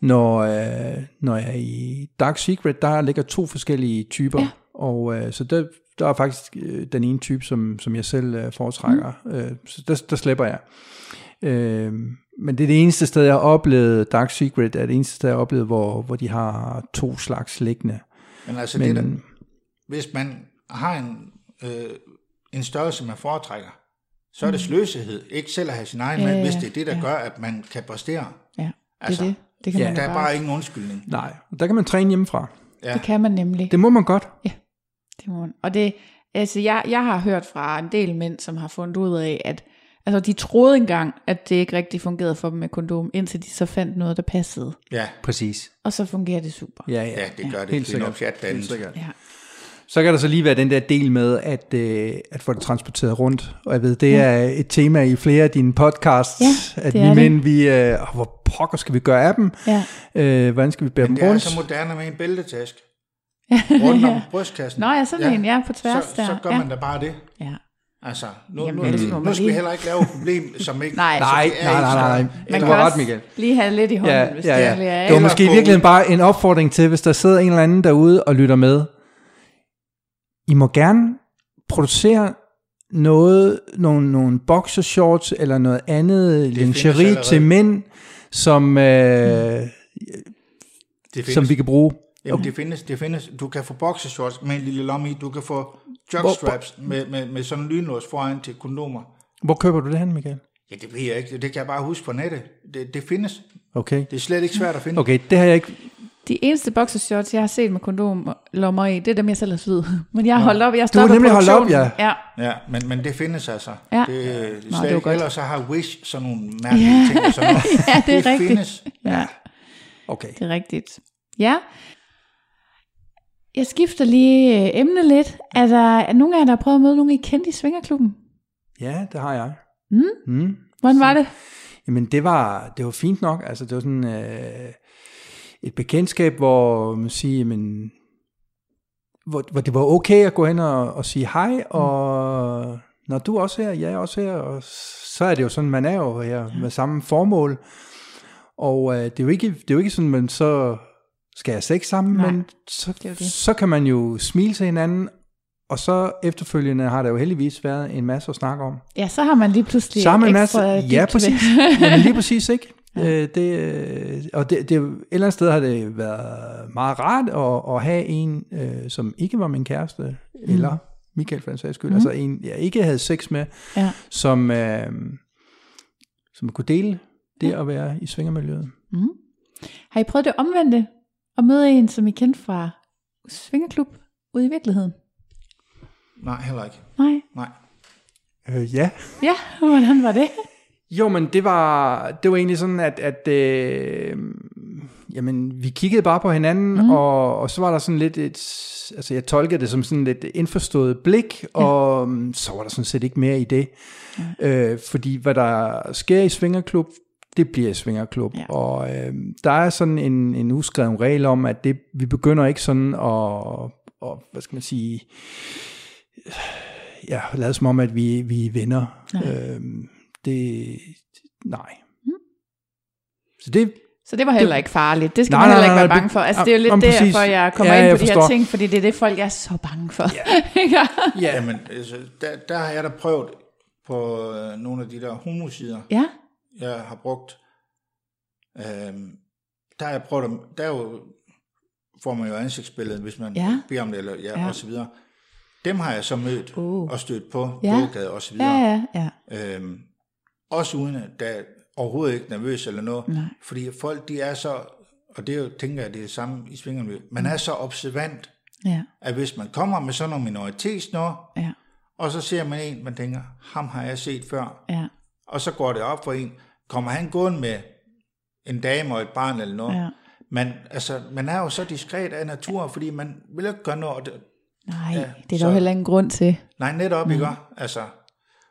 Når, øh, når jeg er i Dark Secret, der ligger to forskellige typer. Ja. Og øh, så der, der er faktisk øh, den ene type, som, som jeg selv øh, foretrækker. Mm. Øh, så der, der slipper jeg. Øh, men det er det eneste sted, jeg har oplevet, Dark Secret er det eneste sted, jeg har oplevet, hvor, hvor de har to slags liggende. men altså, Men, det der, hvis man har en, øh, en størrelse, man foretrækker, så er det sløsighed. Ikke selv at have sin egen Ja, med, ja, hvis det er det, der ja. gør, at man kan præstere. ja, det er Altså, det. Det kan ja, man Der er bare. bare ingen undskyldning. nej, der kan man træne hjemmefra. Ja. Det kan man nemlig. Det må man godt. Det må man. Og det, altså jeg, jeg har hørt fra en del mænd, som har fundet ud af, at altså de troede engang, at det ikke rigtig fungerede for dem med kondom, indtil de så fandt noget, der passede. Ja, Præcis. Og så fungerer det super. Ja, ja. ja, det gør det. Helt det er sikkert. pjat, det Helt sikkert. Ja. Så kan der så lige være den der del med, at, øh, at få det transporteret rundt. Og jeg ved, det ja. er et tema i flere af dine podcasts, Ja, at det vi er mænd, vi, øh, hvor pokker skal vi gøre af dem? Ja. Øh, hvordan skal vi bære Men dem det er rundt? så moderne med en bæltetask. [LAUGHS] Rundt om brystkassen. Nå ja, sådan en, ja, på tværs så, der. Så gør ja. man da bare det. Ja. Altså, nu, Jamen, nu, ellers må nu, nu skal vi heller ikke lave et problem, som ikke... [LAUGHS] Nej. altså, Nej, det er nej, nej, ikke nej. større. Man Du kan ret, Michael. lige have lidt i hånden, Ja, hvis ja, det ja. endelig er. Det var måske få- virkelig bare en opfordring til, hvis der sidder en eller anden derude og lytter med. I må gerne producere noget, nogle, nogle boxershorts eller noget andet findes lingerie til mænd, som, øh, Det som vi kan bruge. Jamen, det findes, det findes. Du kan få boxershorts med en lille lomme i. Du kan få jockstraps med, med, med sådan en lynlås foran til kondomer. Hvor køber du det hen, Michael? Ja, det ved jeg ikke. Det kan jeg bare huske på nettet. Det, det findes. Okay. Det er slet ikke svært at finde. Okay, det har jeg ikke... De eneste boxershorts, jeg har set med kondomlommer i, det er dem, jeg selv har syet. [LAUGHS] Men jeg har holdt op, jeg Du har nemlig holdt op, produktionen. ja. Ja, men, men det findes altså. Ja. Det, det Nå, det var. Ellers så har Wish sådan nogle mærkelige ting. Og sådan noget. [LAUGHS] Ja, det er rigtigt. findes. Ja, Okay. det er rigtigt. Ja. Jeg skifter lige øh, emne lidt. Er der er nogen af jer, der har prøvet at møde nogen, I kendte i Svingerklubben? Ja, det har jeg. Mm? Mm. Hvordan var det? Jamen, det var, det var fint nok. Altså, det var sådan øh, et bekendtskab, hvor man siger, men, hvor, hvor det var okay at gå hen og, og sige hej, og når du er også her, jeg er også her, og så er det jo sådan, man er jo her med samme formål. Og øh, det, er jo ikke, det er jo ikke sådan, man så skal have sex sammen, Nej, men så, det det. så kan man jo smile til hinanden, og så efterfølgende har der jo heldigvis været en masse at snakke om. Ja, så har man lige pludselig Samme en masse, ja præcis. [LAUGHS] Jamen, lige præcis, ikke? Ja. Øh, det, øh, og det, det, et eller andet sted har det været meget rart at, at have en, øh, som ikke var min kæreste, mm. eller Michael for en sags skyld, mm. altså en, jeg ikke havde sex med, Ja. som, øh, som kunne dele det at være i svingermiljøet. Mm. Har I prøvet det omvendte? At møde en, som I kendte fra Svingerklub ude i virkeligheden? Nej, heller ikke. Nej. Nej. Øh, ja. Ja, hvordan var det? Jo, men det var, det var egentlig sådan, at, at øh, jamen, vi kiggede bare på hinanden, mm. og, og så var der sådan lidt et, altså jeg tolkede det som sådan lidt indforstået blik, ja. og um, så var der sådan set ikke mere i det. Ja. Øh, fordi hvad der sker i Svingerklub, det bliver Svingerklub, Ja. ja. og øh, der er sådan en, en uskreven regel om, at det, vi begynder ikke sådan at, og, hvad skal man sige, ja, lade som om, at vi, vi er venner. Nej. Øhm, det, nej. Så det, Så det var heller ikke farligt. Det skal Nej, man heller ikke nej, være nej, bange for. Altså, det er jo lidt jamen, præcis. derfor, jeg kommer Ja, ind jeg på de her ting, fordi det er det, folk er så bange for. Ja. [LAUGHS] ja, Jamen, altså, der, der har jeg da prøvet på øh, nogle af de der homosider, ja. Jeg har brugt. Øhm, der har jeg prøvet dem, der er jo, får man jo ansigtsbillede, hvis man Ja. beder om det, eller ja, Ja. og så videre. Dem har jeg så mødt Uh. og stødt på, Ja. gågade og så videre. Ja, ja, ja. Øhm, også uden at der er overhovedet ikke nervøs eller noget. Nej. Fordi folk, de er så, og det er jo, tænker jeg, det er det samme i svingermiljøet, man er så observant, Ja, at hvis man kommer med sådan nogle minoritetsnår, ja, og så ser man en, man tænker, ham har jeg set før, ja, og så går det op for en, kommer han gående med en dame og et barn eller noget, ja. men altså, man er jo så diskret af natur, fordi man vil ikke gøre noget, og Nej, Ja, det er der så- jo heller ingen grund til. nej, netop, mm. ikke altså,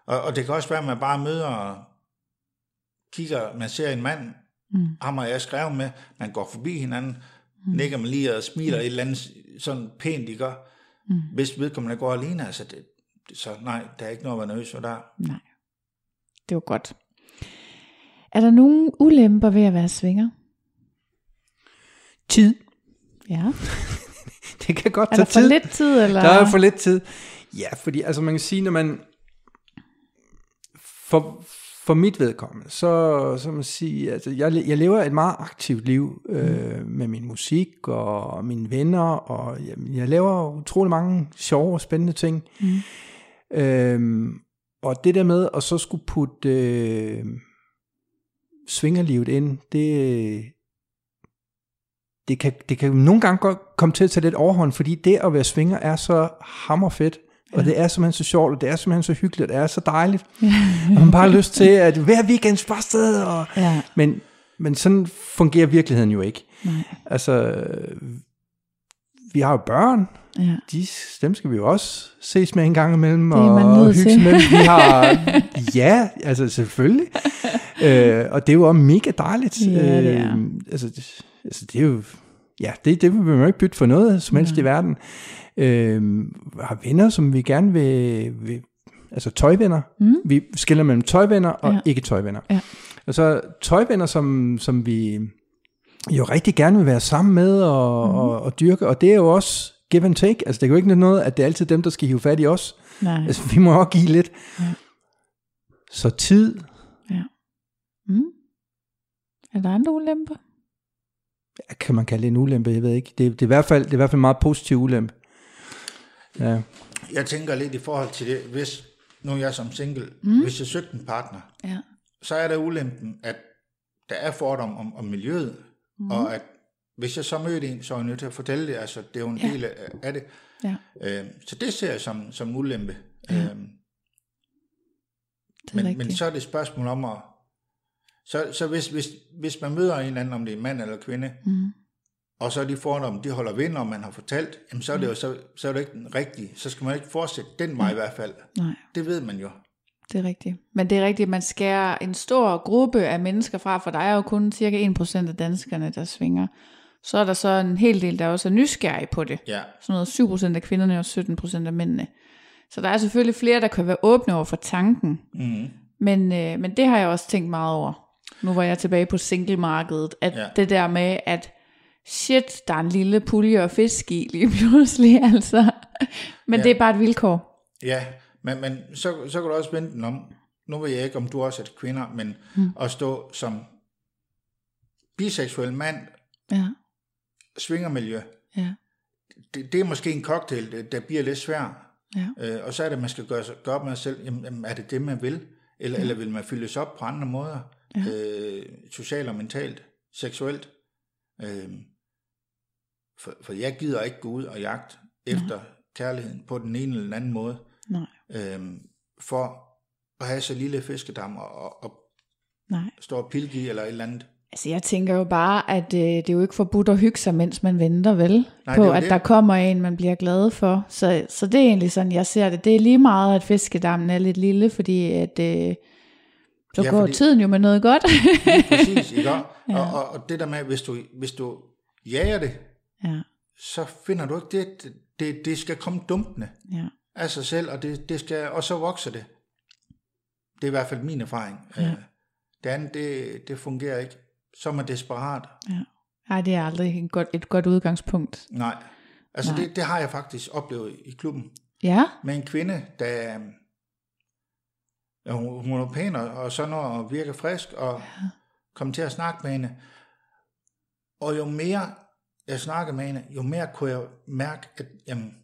og, og det kan også være, at man bare møder og kigger, man ser en mand, Mm. ham har jeg skrevet med, man går forbi hinanden, mm. nikker man lige og smiler et eller andet sådan pænt, ikke? Mm. Hvis vedkommende går alene, altså det, det- så nej, der er ikke noget at være nervøs for der. Nej, det var godt. Er der nogen ulemper ved at være svinger? tid. Ja. [LAUGHS] Det kan godt Er tage der for tid. lidt tid? Eller? Der er for lidt tid. Ja, fordi altså man kan sige, når man... For, for mit vedkommende, så, så man sige, altså jeg, jeg lever et meget aktivt liv øh, med min musik og mine venner, og jeg, jeg laver utrolig mange sjove og spændende ting. Mm. Øhm, og det der med at så skulle putte øh, svingerlivet ind, det, det kan, det kan nogle gange godt komme til at tage lidt overhånd, fordi det at være svinger er så hammerfedt, og det er simpelthen så sjovt, og det er simpelthen så hyggeligt, og det er så dejligt. [LAUGHS] og man bare har lyst til, at hver weekend bare sted, og, Ja. men, men sådan fungerer virkeligheden jo ikke. Nej. Altså, vi har jo børn, Ja. de, dem skal vi jo også ses med en gang imellem, Det er man og hygge med. Vi har, [LAUGHS] ja, altså selvfølgelig. øh, og det er jo også mega dejligt. Ja, det er. Øh, altså, det, altså, det er jo, ja, det, det vil man jo ikke bytte for noget som helst i verden. Øh, har venner, som vi gerne vil, vil altså tøjvenner. Mm. Vi skiller mellem tøjvenner og Ja. ja. ikke tøjvenner. Ja. Og så tøjvenner, som, som vi jo rigtig gerne vil være sammen med og, mm. og, og dyrke, og det er jo også give and take. Altså det er jo ikke noget, at det er altid dem, der skal hive fat i os. Nej. Altså vi må også give lidt. Ja. Så tid, Mm. Er der andre ulemper? kan man kalde det en ulempe, jeg ved ikke. Det, det, er, i hvert fald, det er i hvert fald en meget positiv ulempe. Ja. Jeg tænker lidt i forhold til det, hvis nu er jeg som single, mm. hvis jeg søgte en partner, Ja. så er der ulempen, at der er fordom om, om miljøet, mm. og at hvis jeg så mødte en, så er jeg nødt til at fortælle det, altså det er jo en Ja. del af, af det. Ja. Øh, så det ser jeg som, som en ulempe. Ja. Øh, men, rigtigt. men så er det et spørgsmål om at, så, så hvis, hvis, hvis man møder en eller anden, om det er en mand eller kvinde, Mm. og så er de fordomme, de holder vind, og man har fortalt, jamen så er det jo så, så er det ikke den rigtige, så skal man ikke fortsætte den vej i hvert fald. Nej. Det ved man jo. Det er rigtigt. Men det er rigtigt, man skærer en stor gruppe af mennesker fra, for der er jo kun cirka 1% af danskerne, der svinger. Så er der så en hel del, der også er nysgerrige på det. Ja, Sådan noget 7% af kvinderne og 17% af mændene. Så der er selvfølgelig flere, der kan være åbne over for tanken. mm, Men, øh, men det har jeg også tænkt meget over. Nu var jeg tilbage på singlemarkedet. At Ja. det der med, at shit, der er en lille pulje og fisk i lige [LAUGHS] pludselig. Altså. Men ja. det er bare et vilkår. ja. Men, men så, så kan du også vente den om, nu ved jeg ikke, om du også er kvinder, men mm. at stå som biseksuel mand, Ja, svingermiljø, ja, det, det er måske en cocktail, der, der bliver lidt svær. ja. Øh, og så er det, at man skal gøre, gøre op med sig selv, jamen, jamen, er det det, man vil? Eller, ja. eller vil man fyldes op på andre måder? Ja. Øh, socialt og mentalt, seksuelt. Øh, for, for jeg gider ikke gå ud og jagte efter ja. kærligheden på den ene eller den anden måde, Nej, øh, for at have så lille fiskedam og, og, og nej. stå og pilke i eller et eller andet. Altså jeg tænker jo bare, at øh, det er jo ikke forbudt at hygge sig, mens man venter, vel? Nej, på, at det. der kommer en, man bliver glad for. Så, så det er egentlig sådan, jeg ser det. Det er lige meget, at fiskedammen er lidt lille, fordi at, øh, så Ja, går fordi- tiden jo med noget godt. Lige præcis, ikke? [LAUGHS] Og, ja. og, og, og det der med, hvis du, hvis du jager det, ja, så finder du ikke det, det, det skal komme dumpende. ja, af sig selv, og, det, det skal, og så vokser det. Det er i hvert fald min erfaring. Ja. Det andet, det, det fungerer ikke. Så er man desperat. ja. Ej, det er aldrig et godt, et godt udgangspunkt. Nej. Altså, Nej. Det, det har jeg faktisk oplevet i klubben. Ja, Med en kvinde, der... Ja, hun, hun er pæn og, og sådan noget, og virker frisk, og ja. kom til at snakke med hende. Og jo mere jeg snakkede med hende, jo mere kunne jeg mærke, at jamen,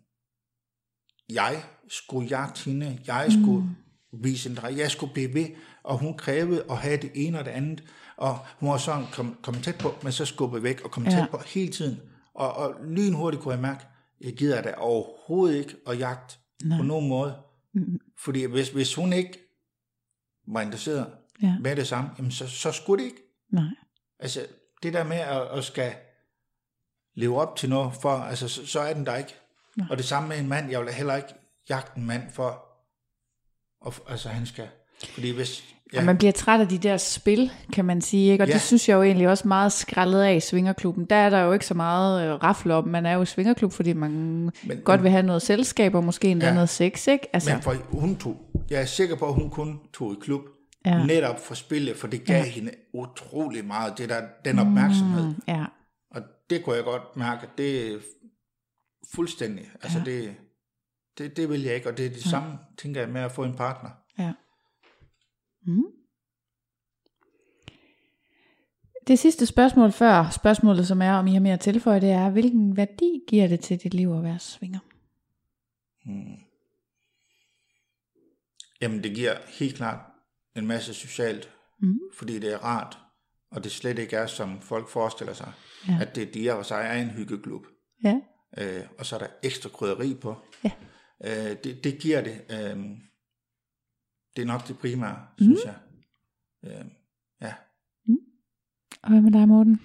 jeg skulle jagte hende, jeg skulle mm. vise en drej, jeg skulle blive ved, og hun krævede at have det ene og det andet, og hun var sådan kom, kom tæt på, men så skubbet væk, og kom. Ja. tæt på hele tiden. Og, og lynhurtigt kunne jeg mærke, jeg gider da overhovedet ikke at jagte Nej. på nogen måde. Mm. Fordi hvis, hvis hun ikke var interesseret Ja. med det samme, jamen så, så skulle det ikke. nej. Altså, det der med at, at skal leve op til noget, for, altså, så, så er den der ikke. Og det samme med en mand, jeg vil heller ikke jagte en mand for, og, altså han skal, fordi hvis, Ja. Og man bliver træt af de der spil, kan man sige. Ikke? Og Ja. det synes jeg jo egentlig også meget skrællet af i Svingerklubben. Der er der jo ikke så meget øh, rafle om. Man er jo i Svingerklub, fordi man Men- godt vil have noget selskab, og måske endda Ja. noget sex, ikke? Altså, men for hun tog, jeg er sikker på, at hun kun tog i klub, Ja. netop for spillet, for det gav ja. hende utrolig meget, det der, den opmærksomhed. Mm. ja. Og det kunne jeg godt mærke, at det fuldstændig, altså ja. det, det, det vil jeg ikke, og det er det ja. samme, tænker jeg, med at få en partner. ja. Mm. Det sidste spørgsmål før spørgsmålet, som er, om I har mere at tilføje, det er, hvilken værdi giver det til dit liv at være svinger? Hmm. Jamen, det giver helt klart en masse socialt, Mm. fordi det er rart, og det slet ikke er, som folk forestiller sig, Ja. at det de og sig er en hyggeklub, Ja. Øh, og så er der ekstra krydderi på. Ja. Øh, det, det giver det. Øh, det er nok det primære, mm. synes jeg. Øh, ja. Og hvad med dig, Morten?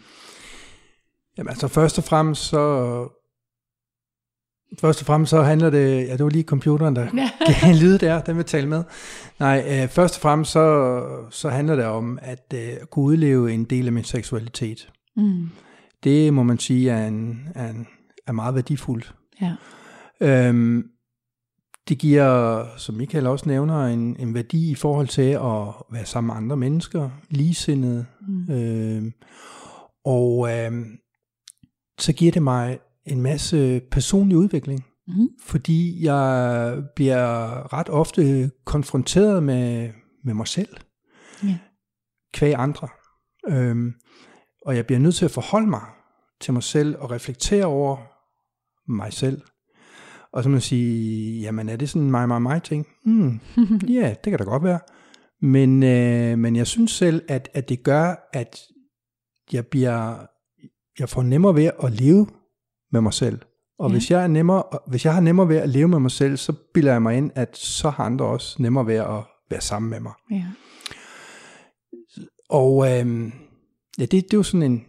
Jamen altså først og fremmest så Først og fremmest så handler det, ja det var lige computeren, der [LAUGHS] gav en lyd der, den vil tale med. Nej, øh, først og fremmest så, så handler det om at øh, kunne udleve en del af min seksualitet. Mm. Det må man sige er, en, er, en, er meget værdifuldt. Ja. Øhm, det giver, som Michael også nævner, en, en værdi i forhold til at være sammen med andre mennesker, ligesindede. Mm. Øhm, og øhm, så giver det mig en masse personlig udvikling, Mm. fordi jeg bliver ret ofte konfronteret med, med mig selv, Ja. kvæg andre. Øhm, og jeg bliver nødt til at forholde mig til mig selv og reflektere over mig selv. Og så må man sige, jamen er det sådan en mig, mig, mig ting? Hmm, [LAUGHS] ja, det kan da godt være. Men, øh, men jeg synes selv, at, at det gør, at jeg bliver, jeg får nemmere ved at leve med mig selv. Og Ja. hvis, jeg er nemmere, hvis jeg har nemmere ved at leve med mig selv, så bilder jeg mig ind, at så har andre også nemmere ved at være sammen med mig. Ja. Og øhm, ja, det, det er jo sådan en,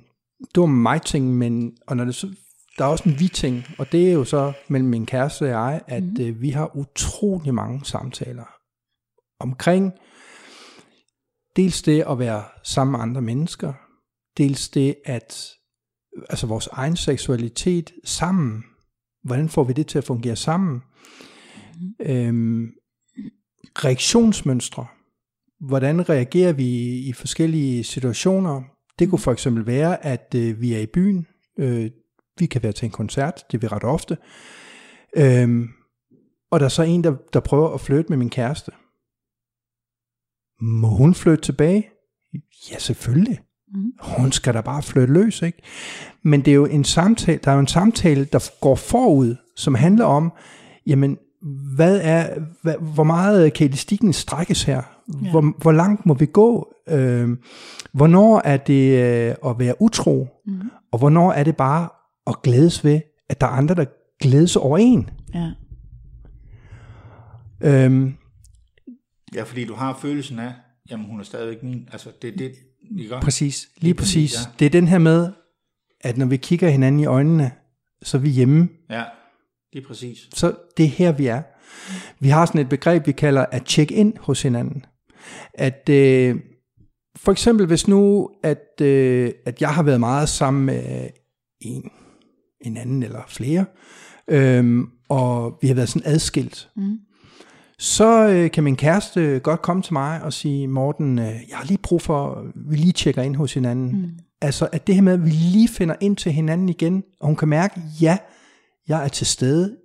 det var mig ting, men og når det så, der er også en vi ting, og det er jo så mellem min kæreste og jeg, at mm. øh, vi har utrolig mange samtaler omkring dels det at være sammen med andre mennesker, dels det at, altså vores egen seksualitet sammen, hvordan får vi det til at fungere sammen, mm. øhm, reaktionsmønstre, hvordan reagerer vi i forskellige situationer, det kunne for eksempel være, at øh, vi er i byen, øh, vi kan være til en koncert, det er vi ret ofte, øhm, og der er så en, der, der prøver at flytte med min kæreste. Må hun flytte tilbage? Ja, selvfølgelig. Mm. Hun skal da bare flytte løs, ikke? Men det er jo en samtale, der er jo en samtale, der går forud, som handler om, jamen, hvad er, hvad, hvor meget kan elastikken strækkes her? Ja. Hvor, hvor langt må vi gå? Øh, hvornår er det øh, at være utro? Mm. Og hvornår er det bare at glædes ved, at der er andre, der glædes over en? Ja. Øhm, ja, fordi du har følelsen af, jamen hun er stadigvæk min. Altså, det er det, I gør. Præcis, lige, lige præcis. Ja. Det er den her med, at når vi kigger hinanden i øjnene, så er vi hjemme. Ja, det er præcis. Så det er her, vi er. Vi har sådan et begreb, vi kalder at check ind hos hinanden. At øh, for eksempel hvis nu, at, øh, at jeg har været meget sammen med en, en anden eller flere, øh, og vi har været sådan adskilt, mm så øh, kan min kæreste godt komme til mig og sige, Morten, øh, jeg har lige brug for, vi lige tjekker ind hos hinanden. Mm. Altså, at det her med, at vi lige finder ind til hinanden igen, og hun kan mærke, ja, jeg er til stede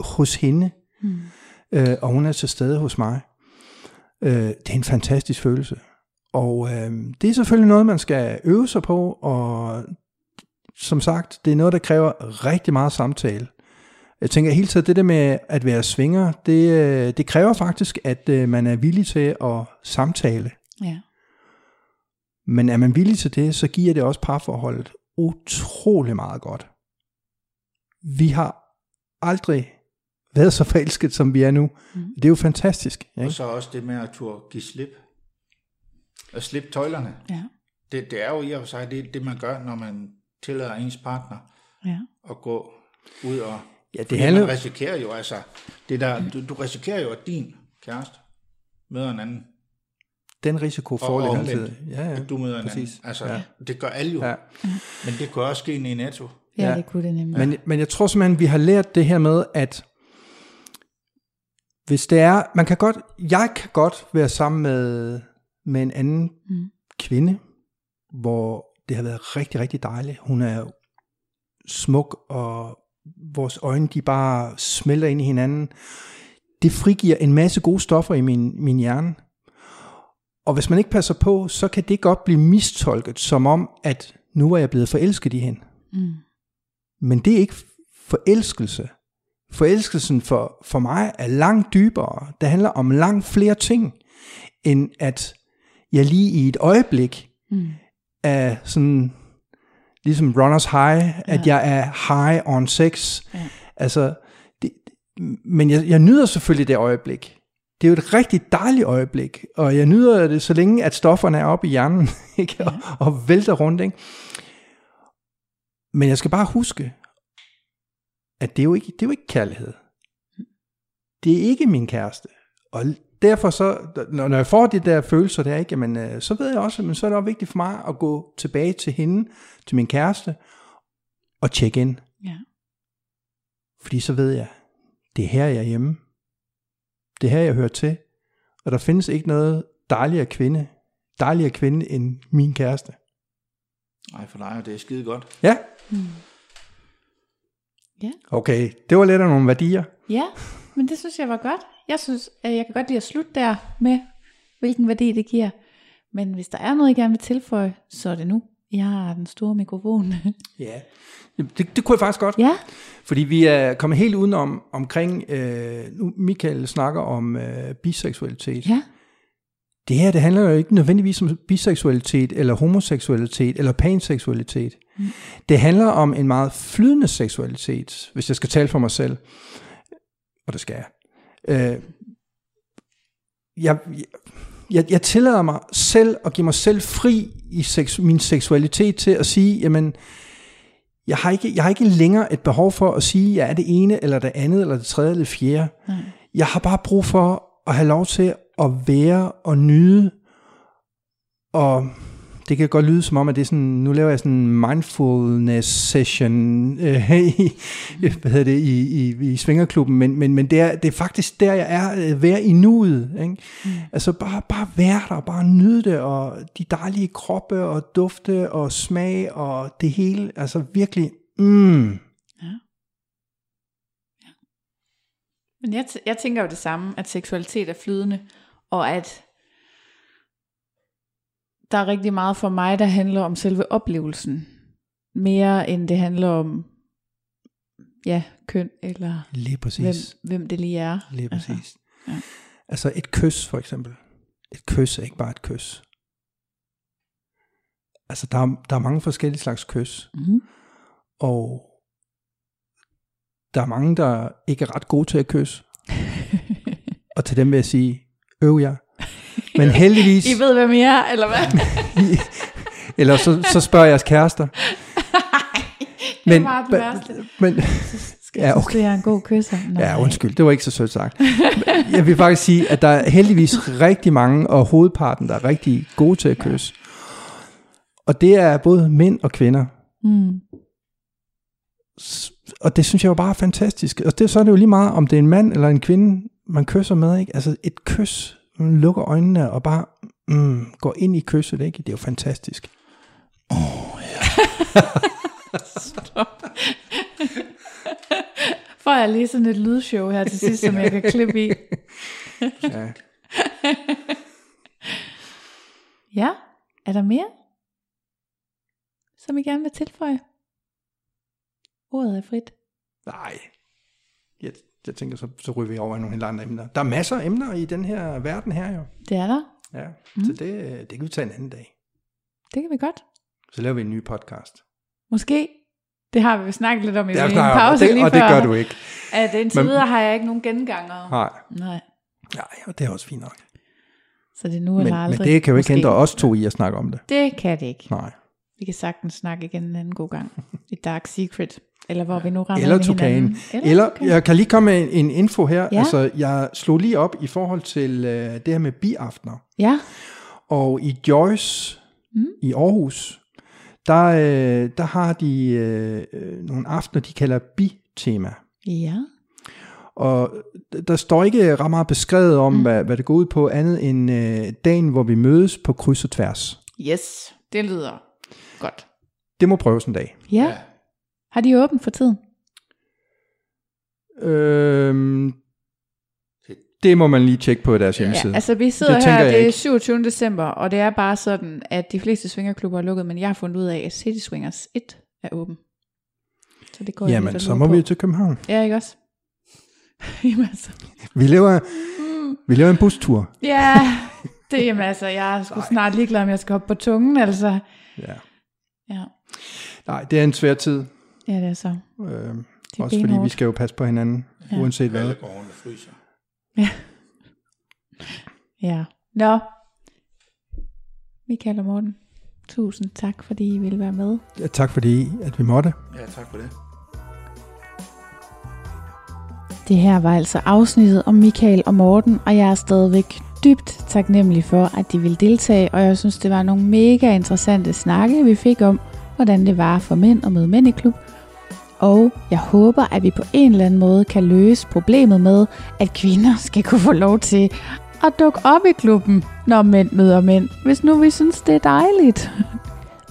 hos hende, mm. øh, og hun er til stede hos mig. Øh, det er en fantastisk følelse. Og øh, det er selvfølgelig noget, man skal øve sig på, og som sagt, det er noget, der kræver rigtig meget samtale. Jeg tænker hele tiden, det der med at være svinger, det, øh, det kræver faktisk, at øh, man er villig til at samtale. Ja. Men er man villig til det, så giver det også parforholdet utrolig meget godt. Vi har aldrig været så forelsket, som vi er nu. Mm. Det er jo fantastisk. Ikke? Og så også det med at turde give slip. At slippe tøjlerne. Ja. Det, det er jo i og for sig det, det, man gør, når man tillader ens partner ja. at gå ud og Ja, det handler... Man risikerer jo altså, det der, du, du risikerer jo, at din kæreste møder en anden. Den risiko foreligger altid. Ja, ja. At du møder en Præcis. anden. Altså, ja. det gør alle jo. Ja. Men det kan også ske i netto. Ja, ja, det kunne det nemlig. Men, men jeg tror simpelthen, vi har lært det her med, at hvis det er, man kan godt, jeg kan godt være sammen med, med en anden mm. kvinde, hvor det har været rigtig, rigtig dejligt. Hun er smuk og vores øjne de bare smelter ind i hinanden. Det frigiver en masse gode stoffer i min, min hjerne. Og hvis man ikke passer på, så kan det godt blive mistolket som om, at nu er jeg blevet forelsket i hende. Mm. Men det er ikke forelskelse. Forelskelsen for, for mig er langt dybere. Det handler om langt flere ting, end at jeg lige i et øjeblik mm. Er sådan ligesom runners high, ja. at jeg er high on sex. Ja. Altså, det, men jeg, jeg nyder selvfølgelig det øjeblik. Det er jo et rigtig dejligt øjeblik, og jeg nyder det så længe, at stofferne er oppe i hjernen, [LAUGHS] ikke? Ja. Og, og vælter rundt. Ikke? Men jeg skal bare huske, at det er jo ikke, det er jo ikke kærlighed. Det er ikke min kæreste. Og derfor så, når jeg får de der følelser der, ikke, jamen, øh, så ved jeg også, men så er det også vigtigt for mig at gå tilbage til hende, til min kæreste, og tjekke ind. Ja. Fordi så ved jeg, det er her, jeg er hjemme. Det er her, jeg hører til. Og der findes ikke noget dejligere kvinde, dejligere kvinde end min kæreste. Nej, for dig, det er skide godt. Ja. Mm. Ja. Okay, det var lidt af nogle værdier. Ja, men det synes jeg var godt. Jeg synes, at jeg kan godt lide at slutte der med, hvilken værdi det giver. Men hvis der er noget, jeg gerne vil tilføje, så er det nu. Jeg har den store mikrofon. [LAUGHS] ja, det, det kunne jeg faktisk godt. Ja. Fordi vi er kommet helt udenom omkring, øh, nu Michael snakker om øh, biseksualitet. Ja. Det her, det handler jo ikke nødvendigvis om biseksualitet, eller homoseksualitet, eller panseksualitet. Mm. Det handler om en meget flydende seksualitet, hvis jeg skal tale for mig selv. Og det skal jeg. Øh, jeg, jeg, jeg tillader mig selv at give mig selv fri i sex, min seksualitet til at sige, jamen, jeg har, ikke, jeg har ikke længere et behov for at sige, jeg er det ene, eller det andet, eller det tredje, eller det fjerde. Nej. Jeg har bare brug for at have lov til at være og nyde, og det kan godt lyde som om, at det er sådan, nu laver jeg sådan en mindfulness session øh, i, hvad hedder det, i, i, i Svingerklubben, men, men, men det, er, det er faktisk der, jeg er, øh, være i nuet. Ikke? Mm. Altså bare, bare være der, bare nyde det, og de dejlige kroppe, og dufte, og smag, og det hele, altså virkelig, mm. Ja. ja. Men jeg, t- jeg tænker jo det samme, at seksualitet er flydende, og at der er rigtig meget for mig, der handler om selve oplevelsen. Mere end det handler om ja, køn eller lige præcis. Hvem, hvem det lige er. Lige præcis. Altså, ja. altså et kys for eksempel. Et kys er ikke bare et kys. Altså der er, der er mange forskellige slags kys. Mm-hmm. Og der er mange, der ikke er ret gode til at kysse. [LAUGHS] og til dem vil jeg sige, øv jer. [LAUGHS] Men heldigvis... I ved, hvem I er, eller hvad? [LAUGHS] eller så, så spørger jeres kærester. men, det var det værste. Men, [LAUGHS] skal jeg ja, okay. synes, det er en god kysser? Nej. Ja, undskyld, det var ikke så sødt sagt. jeg vil faktisk sige, at der er heldigvis rigtig mange, og hovedparten, der er rigtig gode til at kysse. Og det er både mænd og kvinder. Mm. Og det synes jeg jo bare er fantastisk. Og det, så er det jo lige meget, om det er en mand eller en kvinde, man kysser med. Ikke? Altså et kys lukker øjnene og bare mm, går ind i kysset, ikke? Det er jo fantastisk. Åh, oh, ja. [LAUGHS] Får jeg lige sådan et lydshow her til sidst, som jeg kan klippe i. [LAUGHS] ja. [LAUGHS] ja, er der mere, som I gerne vil tilføje? Ordet er frit. Nej, jeg, jeg tænker, så, så ryger vi over i nogle helt andre emner. Der er masser af emner i den her verden her jo. Det er der. Ja, mm. så det, det kan vi tage en anden dag. Det kan vi godt. Så laver vi en ny podcast. Måske. Det har vi snakket lidt om i en pause det, lige og før. Og det gør du ikke. At indtil Men, videre har jeg ikke nogen genganger. Nej. Nej. Nej, og det er også fint nok. Så det er nu eller men, aldrig. Men det kan jo ikke hindre os to i at snakke om det. Det kan det ikke. Nej. Vi kan sagtens snakke igen en anden god gang. [LAUGHS] I Dark Secret. Eller hvor vi nu rammer Eller Tukan. Eller, eller tukan. jeg kan lige komme med en info her. Ja. Altså, jeg slog lige op i forhold til uh, det her med biaftener. Ja. Og i Joyce mm. i Aarhus, der, uh, der har de uh, nogle aftener, de kalder bi-tema. Ja. Og der står ikke ret meget beskrevet om, mm. hvad, hvad det går ud på, andet end uh, dagen, hvor vi mødes på kryds og tværs. Yes, det lyder godt. Det må prøves en dag. Ja. Har de åbent for tiden? Øhm, det må man lige tjekke på deres hjemmeside. Ja, altså vi sidder det her, det er 27. december, og det er bare sådan, at de fleste swingerklubber er lukket, men jeg har fundet ud af, at City Swingers 1 er åben. Så det går Jamen, så må på. vi til København. Ja, ikke også? [LAUGHS] jamen altså. Vi laver, vi laver en bustur. Ja, det jamen altså, jeg er sgu snart ligeglad, om jeg skal hoppe på tungen, altså. Ja. Ja. Nej, det er en svær tid. Ja, det er så. Øh, det er også fordi vi skal jo passe på hinanden, ja. uanset hvad. Alle går fryser. Ja. Ja. Nå. Michael og Morten, tusind tak, fordi I ville være med. Ja, tak fordi, at vi måtte. Ja, tak for det. Det her var altså afsnittet om Michael og Morten, og jeg er stadigvæk dybt taknemmelig for, at de ville deltage, og jeg synes, det var nogle mega interessante snakke, vi fik om, hvordan det var for mænd at møde mænd i klub, og jeg håber, at vi på en eller anden måde kan løse problemet med, at kvinder skal kunne få lov til at dukke op i klubben, når mænd møder mænd, hvis nu vi synes, det er dejligt.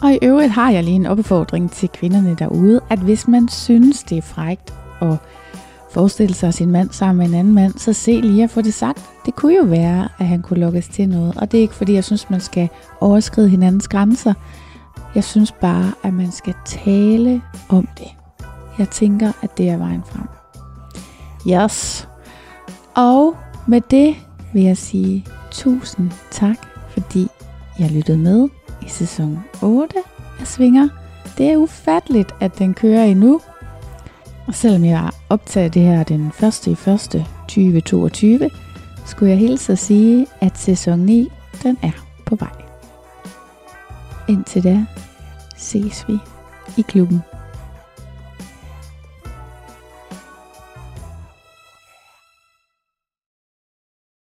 Og i øvrigt har jeg lige en opfordring til kvinderne derude, at hvis man synes, det er frægt at forestille sig sin mand sammen med en anden mand, så se lige at få det sagt. Det kunne jo være, at han kunne lukkes til noget, og det er ikke fordi, jeg synes, man skal overskride hinandens grænser. Jeg synes bare, at man skal tale om det. Jeg tænker, at det er vejen frem. Yes. Og med det vil jeg sige tusind tak, fordi jeg lyttede med i sæson 8 af Svinger. Det er ufatteligt, at den kører endnu. Og selvom jeg optager det her den 1. i 1. 2022, skulle jeg hilse at sige, at sæson 9 den er på vej. Indtil da ses vi i klubben.